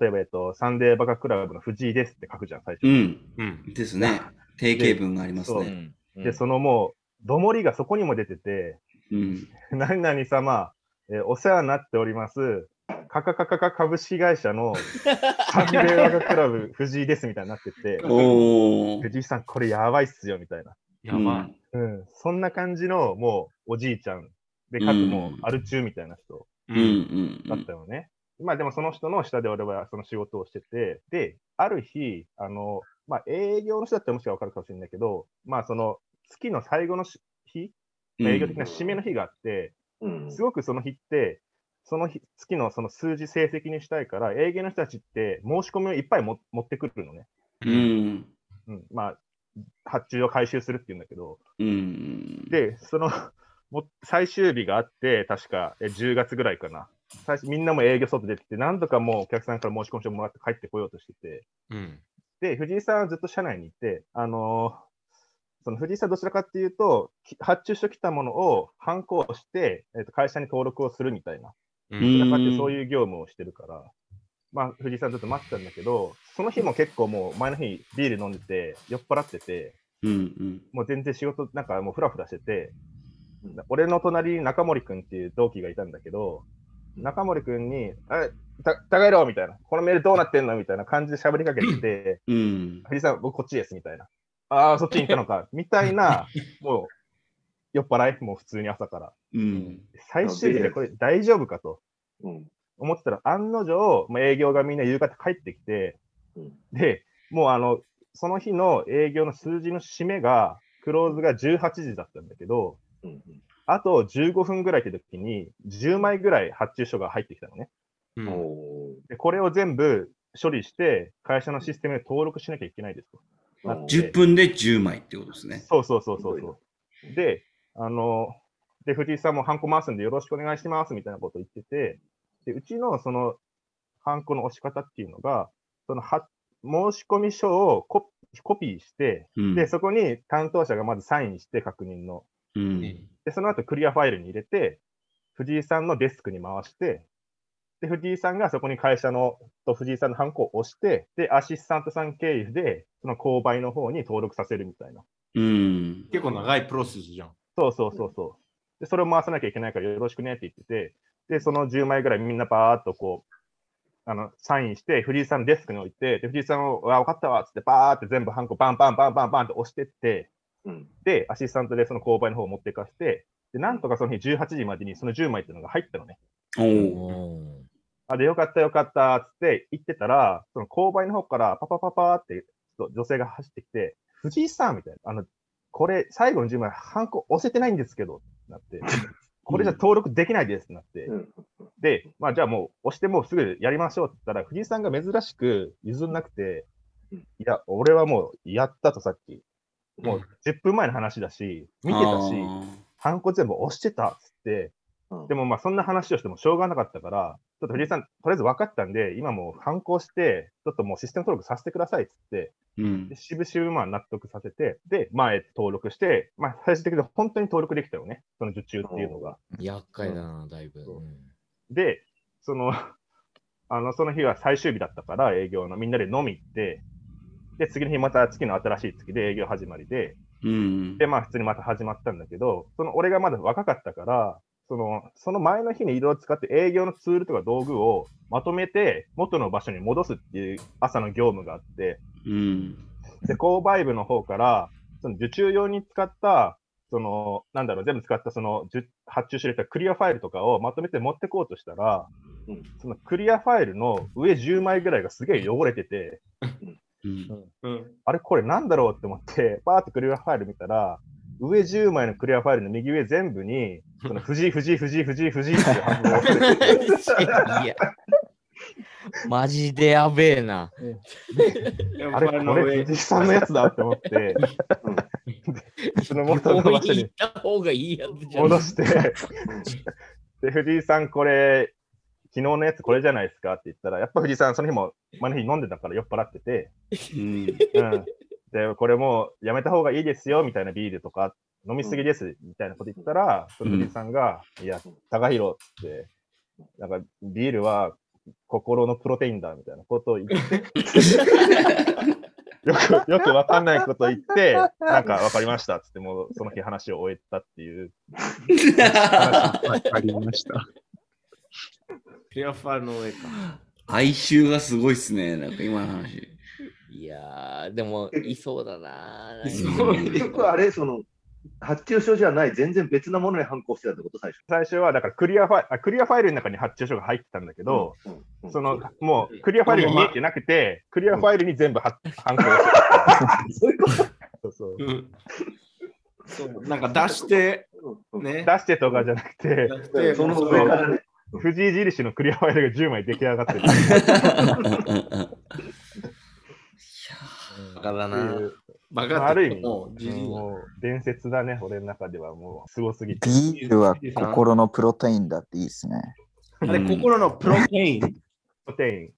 例えば、えっと、サンデーバカクラブの藤井ですって書くじゃん、最初。うん。ですね。定型文がありますね。で、そのもう、どもりがそこにも出てて、うん。何々様、えーお世話になっております、カカカカカ株式会社の サンデーバカクラブ藤井ですみたいになってて、藤井さん、これやばいっすよ、みたいな。やばい。うん、そんな感じの、もう、おじいちゃん。で、かつもう、アル中みたいな人うんうんだったよね。まあでもその人の下で俺はその仕事をしてて、で、ある日、あの、まあ営業の人だったらもしかわかるかもしれないけど、まあその月の最後のし日、まあ営業的な締めの日があって、すごくその日って、その日月のその数字成績にしたいから、営業の人たちって申し込みをいっぱいも持ってくるのね。うん。うん、まあ、発注を回収するっていうんだけど、うん。で、その、も最終日があって、確かえ10月ぐらいかな。最初みんなも営業外出てて、なんとかもうお客さんから申し込み書もらって帰ってこようとしてて、うん。で、藤井さんはずっと社内にいて、あのーその藤井さんどちらかっていうと、き発注してきたものを反抗して、えっと会社に登録をするみたいな、うどちらかってそういう業務をしてるから、まあ、藤井さんずっと待ってたんだけど、その日も結構もう前の日ビール飲んでて、酔っ払ってて、うんうん。もう全然仕事なんかもうフラフラしてて、俺の隣に中森くんっていう同期がいたんだけど、中森くんに、あれ、た高いろみたいな、このメールどうなってんのみたいな感じで喋りかけてて、うん。藤井さん、僕こっちですみたいな。ああ、そっちに行ったのか、みたいな、もう酔っ払い、もう普通に朝から。うん。最終日でこれ大丈夫かと思ってたら、案の定、まあ、営業がみんな夕方帰ってきて、で、もうあの、その日の営業の数字の締めが、クローズが18時だったんだけど、あと15分ぐらいって時に、10枚ぐらい発注書が入ってきたのね。でこれを全部処理して、会社のシステムに登録しなきゃいけないですと。なって10分で10枚ってことですね。そうそうそうそうそう。で、あの、で、藤井さんもハンコ回すんでよろしくお願いしますみたいなこと言ってて、で、うちのその、ハンコの押し方っていうのが、そのは、申し込み書をココピーして、うんで、そこに担当者がまずサインして確認の。うん。で、その後クリアファイルに入れて、藤井さんのデスクに回して、で、藤井さんがそこに会社の、と藤井さんのハンコを押して、で、アシスタントさん経由で、その購買の方に登録させるみたいな。うん。結構長いプロセスじゃん。そうそうそうそう。で、それを回さなきゃいけないからよろしくねって言ってて、で、その10枚ぐらいみんなバーっとこう、あの、サインして、藤井さんのデスクに置いて、で、藤井さんを、あ、分かったわっつって、バーって全部ハンコバンバンバンバンバンって押してって、で、アシスタントでその購買の方を持っていかして、で、なんとかその日18時までにその10枚っていうのが入ったのね。おあ、で、よかったよかったっつって言ってたら、その購買の方からパパパパってちょっと女性が走ってきて、藤井さんみたいな、あの、これ、最後の10枚、ハンコ押せてないんですけど、なって、これじゃ登録できないですってなって、うん。で、まあじゃあもう押してもうすぐやりましょうって言ったら、藤井さんが珍しく譲んなくて、うん。いや、俺はもうやったとさっき、もう10分前の話だし、見てたし、ハンコ全部押してたっつって、うんでもまあそんな話をしてもしょうがなかったから、ちょっと藤井さん、とりあえず分かったんで、今もうハンコして、ちょっともうシステム登録させてくださいっつって、うんで。渋々まあ納得させて、で、前登録して、まあ最終的に本当に登録できたよね、その受注っていうのが。厄介だな、だいぶ。で、その、あの、その日は最終日だったから、営業のみんなで飲み行って、で、次の日また月の新しい月で営業始まりで、うん。で、まあ普通にまた始まったんだけど、その俺がまだ若かったから、その、その前の日にいろいろ使って営業のツールとか道具をまとめて元の場所に戻すっていう朝の業務があって、うん。で、購買部の方から、その受注用に使った、その、なんだろう、全部使ったその、受発注してたクリアファイルとかをまとめて持ってこうとしたら、うんそのクリアファイルの上10枚ぐらいがすげえ汚れてて、うん。うん。あれこれなんだろうって思って、パーってクリアファイル見たら、上10枚のクリアファイルの右上全部に、その藤井、藤井、藤井、藤井、藤井っていうハンコが押されてていや。マジでやべえな。あれこれ藤井さんのやつだって思って、でその元の場所に行った方がいいやつじゃん。戻して、で、藤井さん、これ、昨日のやつこれじゃないですかって言ったら、やっぱ藤井さん、その日も、前の日飲んでたから酔っ払ってて、うん。うん。で、これもうやめた方がいいですよ、みたいなビールとか、飲みすぎです、みたいなこと言ったら、その藤井さんが、いや、高弘って、なんか、ビールは心のプロテインだ、みたいなことを言って、よく、よくわかんないこと言って、なんかわかりましたっつって、もうその日話を終えたっていう。わかりました。クリアファイルの上か。哀愁がすごいっすね。なんか今の話。いやー、でも、いそうだな。結局あれ、その、発注書じゃない、全然別なものに反抗してたってこと、最初。最初は、だからクリアファイル、あクリアファイルの中に発注書が入ってたんだけど、うん、その、もう、クリアファイルが見えてなくて、クリアファイルに全部は、ハンコをそういうこと？そうそう。うん。そう。なんか出して、ね。出してとかじゃなくて、てその上からね。藤井印のクリアファイルが10枚出来上がってる カだていな。う、バカある意味もう、じじいもう伝説だね、俺の中ではもう、すごすぎて。ビールは心のプロテインだっていいですね。あれ、心のプロテイン。プロテイン、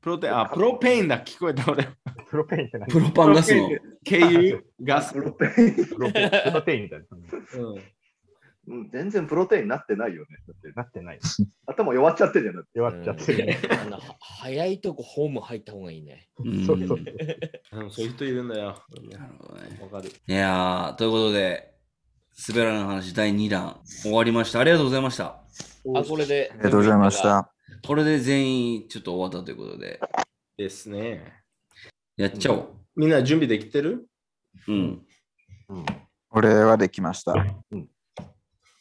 プロテイン、あ、プロペインだ、聞こえた俺。プロテインって何？プロパンガスの。経由？ガス？プロテインプロテプロテインみたいな。うんうん全然プロテインになってないよね。だってなってない。頭弱っちゃってんじゃん。弱っちゃってるね。早いとこホーム入った方がいいね。うんそうそう。うんそういう人いるんだよ。なるほどね。わかる。いやー、ということで、滑らない話第2弾終わりました。ありがとうございました。あ、これで。ありがとうございまし。た。これで全員ちょっと終わったということで、ですね。やっちゃおう。みんな準備できてる？うん。俺はできました。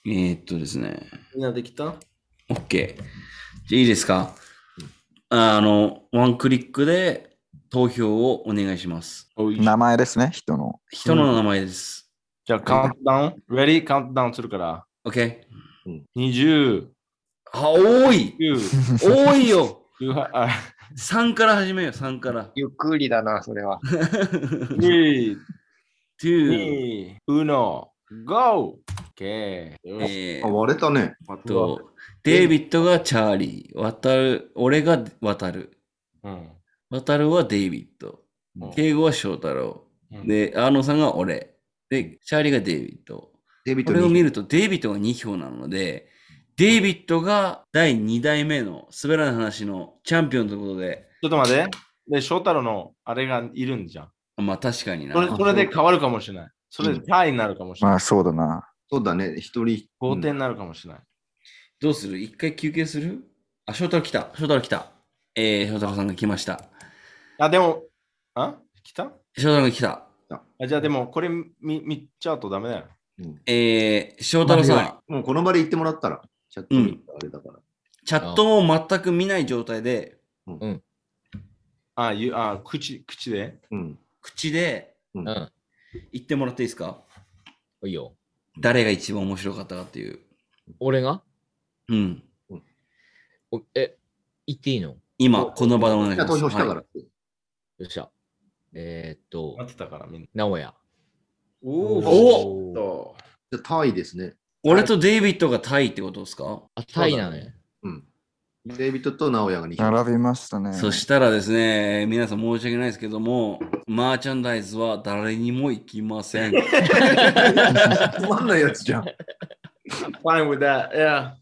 えー、っとですね。みんなできた？OK。じゃあいいですか？あの、ワンクリックで投票をお願いします。名前ですね、人の。人の名前です。じゃあ、カウントダウン？Ready? カウントダウンするから。OK? 20、あ、多い9、多いよ18あ !3 から始めよう、3から。ゆっくりだな、それは。3、2、2、1、GO! OK! えー、割れたね。と、デイビッドがチャーリー、渡る、俺が渡る。うん渡るはデイビッド。うん敬語は翔太郎。うんで、アーノさんが俺。で、チャーリーがデイビッド。デビッこれを見ると、デイビッドが2票なので、デイビッドが第2代目の滑らない話のチャンピオンということで、ちょっと待って。で、翔太郎のあれがいるんじゃん。まあ確かにな。それそれで変わるかもしれない。それでタイになるかもしれない。まあそうだな。そうだね、一人。5点になるかもしれない。どうする？一回休憩する？あ、翔太郎来た。翔太郎来た。えー、翔太郎さんが来ました。あ、でも、あ？来た？翔太郎が来た。あじゃあでも、これ見見ちゃうとダメだよ。えー、翔太郎さん、もうこの場で言ってもらったら、チャットにあれだから。チャットを全く見ない状態で、あ、ゆあ口口で？うん。口で？うん。言ってもらっていいですか？いいよ。誰が一番面白かったかっていう。俺が？うん。おえ、言っていいの？今、この場でお願いしじゃあます。投票したから。はいよっしゃ。えー、っと、待ってたからみんな。直哉。おおおじゃあタイですね。俺とデイビッドがタイってことですか？あ、タイなのね。うん。デイビッドと直哉が2票。並びましたね。そしたらですね、皆さん申し訳ないですけども、マーチャンダイズは誰にも行きません。つまんないやつじゃん。Fine with that, yeah.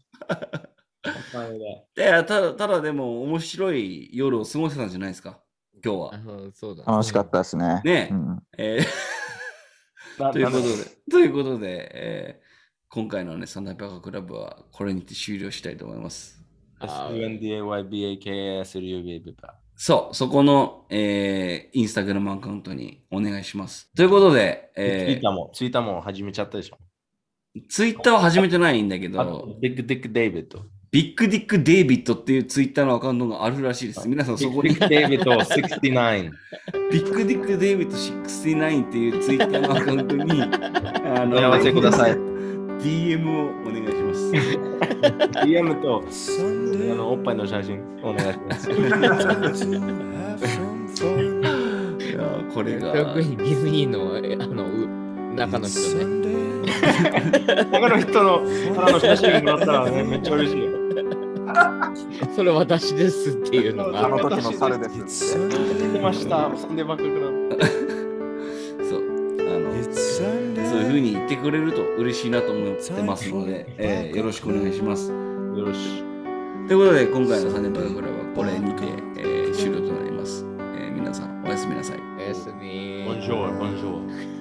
Fine with that. でただ、ただでも面白い夜を過ごせたんじゃないですか、今日は。あそうだ、楽しかったですね。ねうんえということでということで、えー今回のね、サンダーバカクラブはこれにて終了したいと思います。あ SUNDAYBAKSLUBB そう、そこの、えーインスタグラムアカウントにお願いします。ということで、ツイえッターも、ツイッターも始めちゃったでしょ。ー、ツイッターは始めてないんだけあど、 Big Dick David。Big Dick David っていうツイッターのアカウントがあるらしいです。皆さんそこに Big David 69。Big Dick David 69っていうツイッターのアカウントに、あお合わせください。DM をお願いします。DM とあのおっぱいの写真お願いします。いやーこれが、特にディズニーのえあのう中の人ね。他の人のからの写真もらったらね、めっちゃ嬉しいよ。それ私ですっていうのが。あの時の猿ですって。出ました、サンデーバッククラブ。そう、あの、そういうふうに言ってくれると嬉しいなと思ってますので、えーよろしくお願いします。よろしということで、今回の3年バカクラブはこれにて、えー終了となります。えー皆さん、おやすみなさい。おやすみ。ボンジョー、ボンジョー。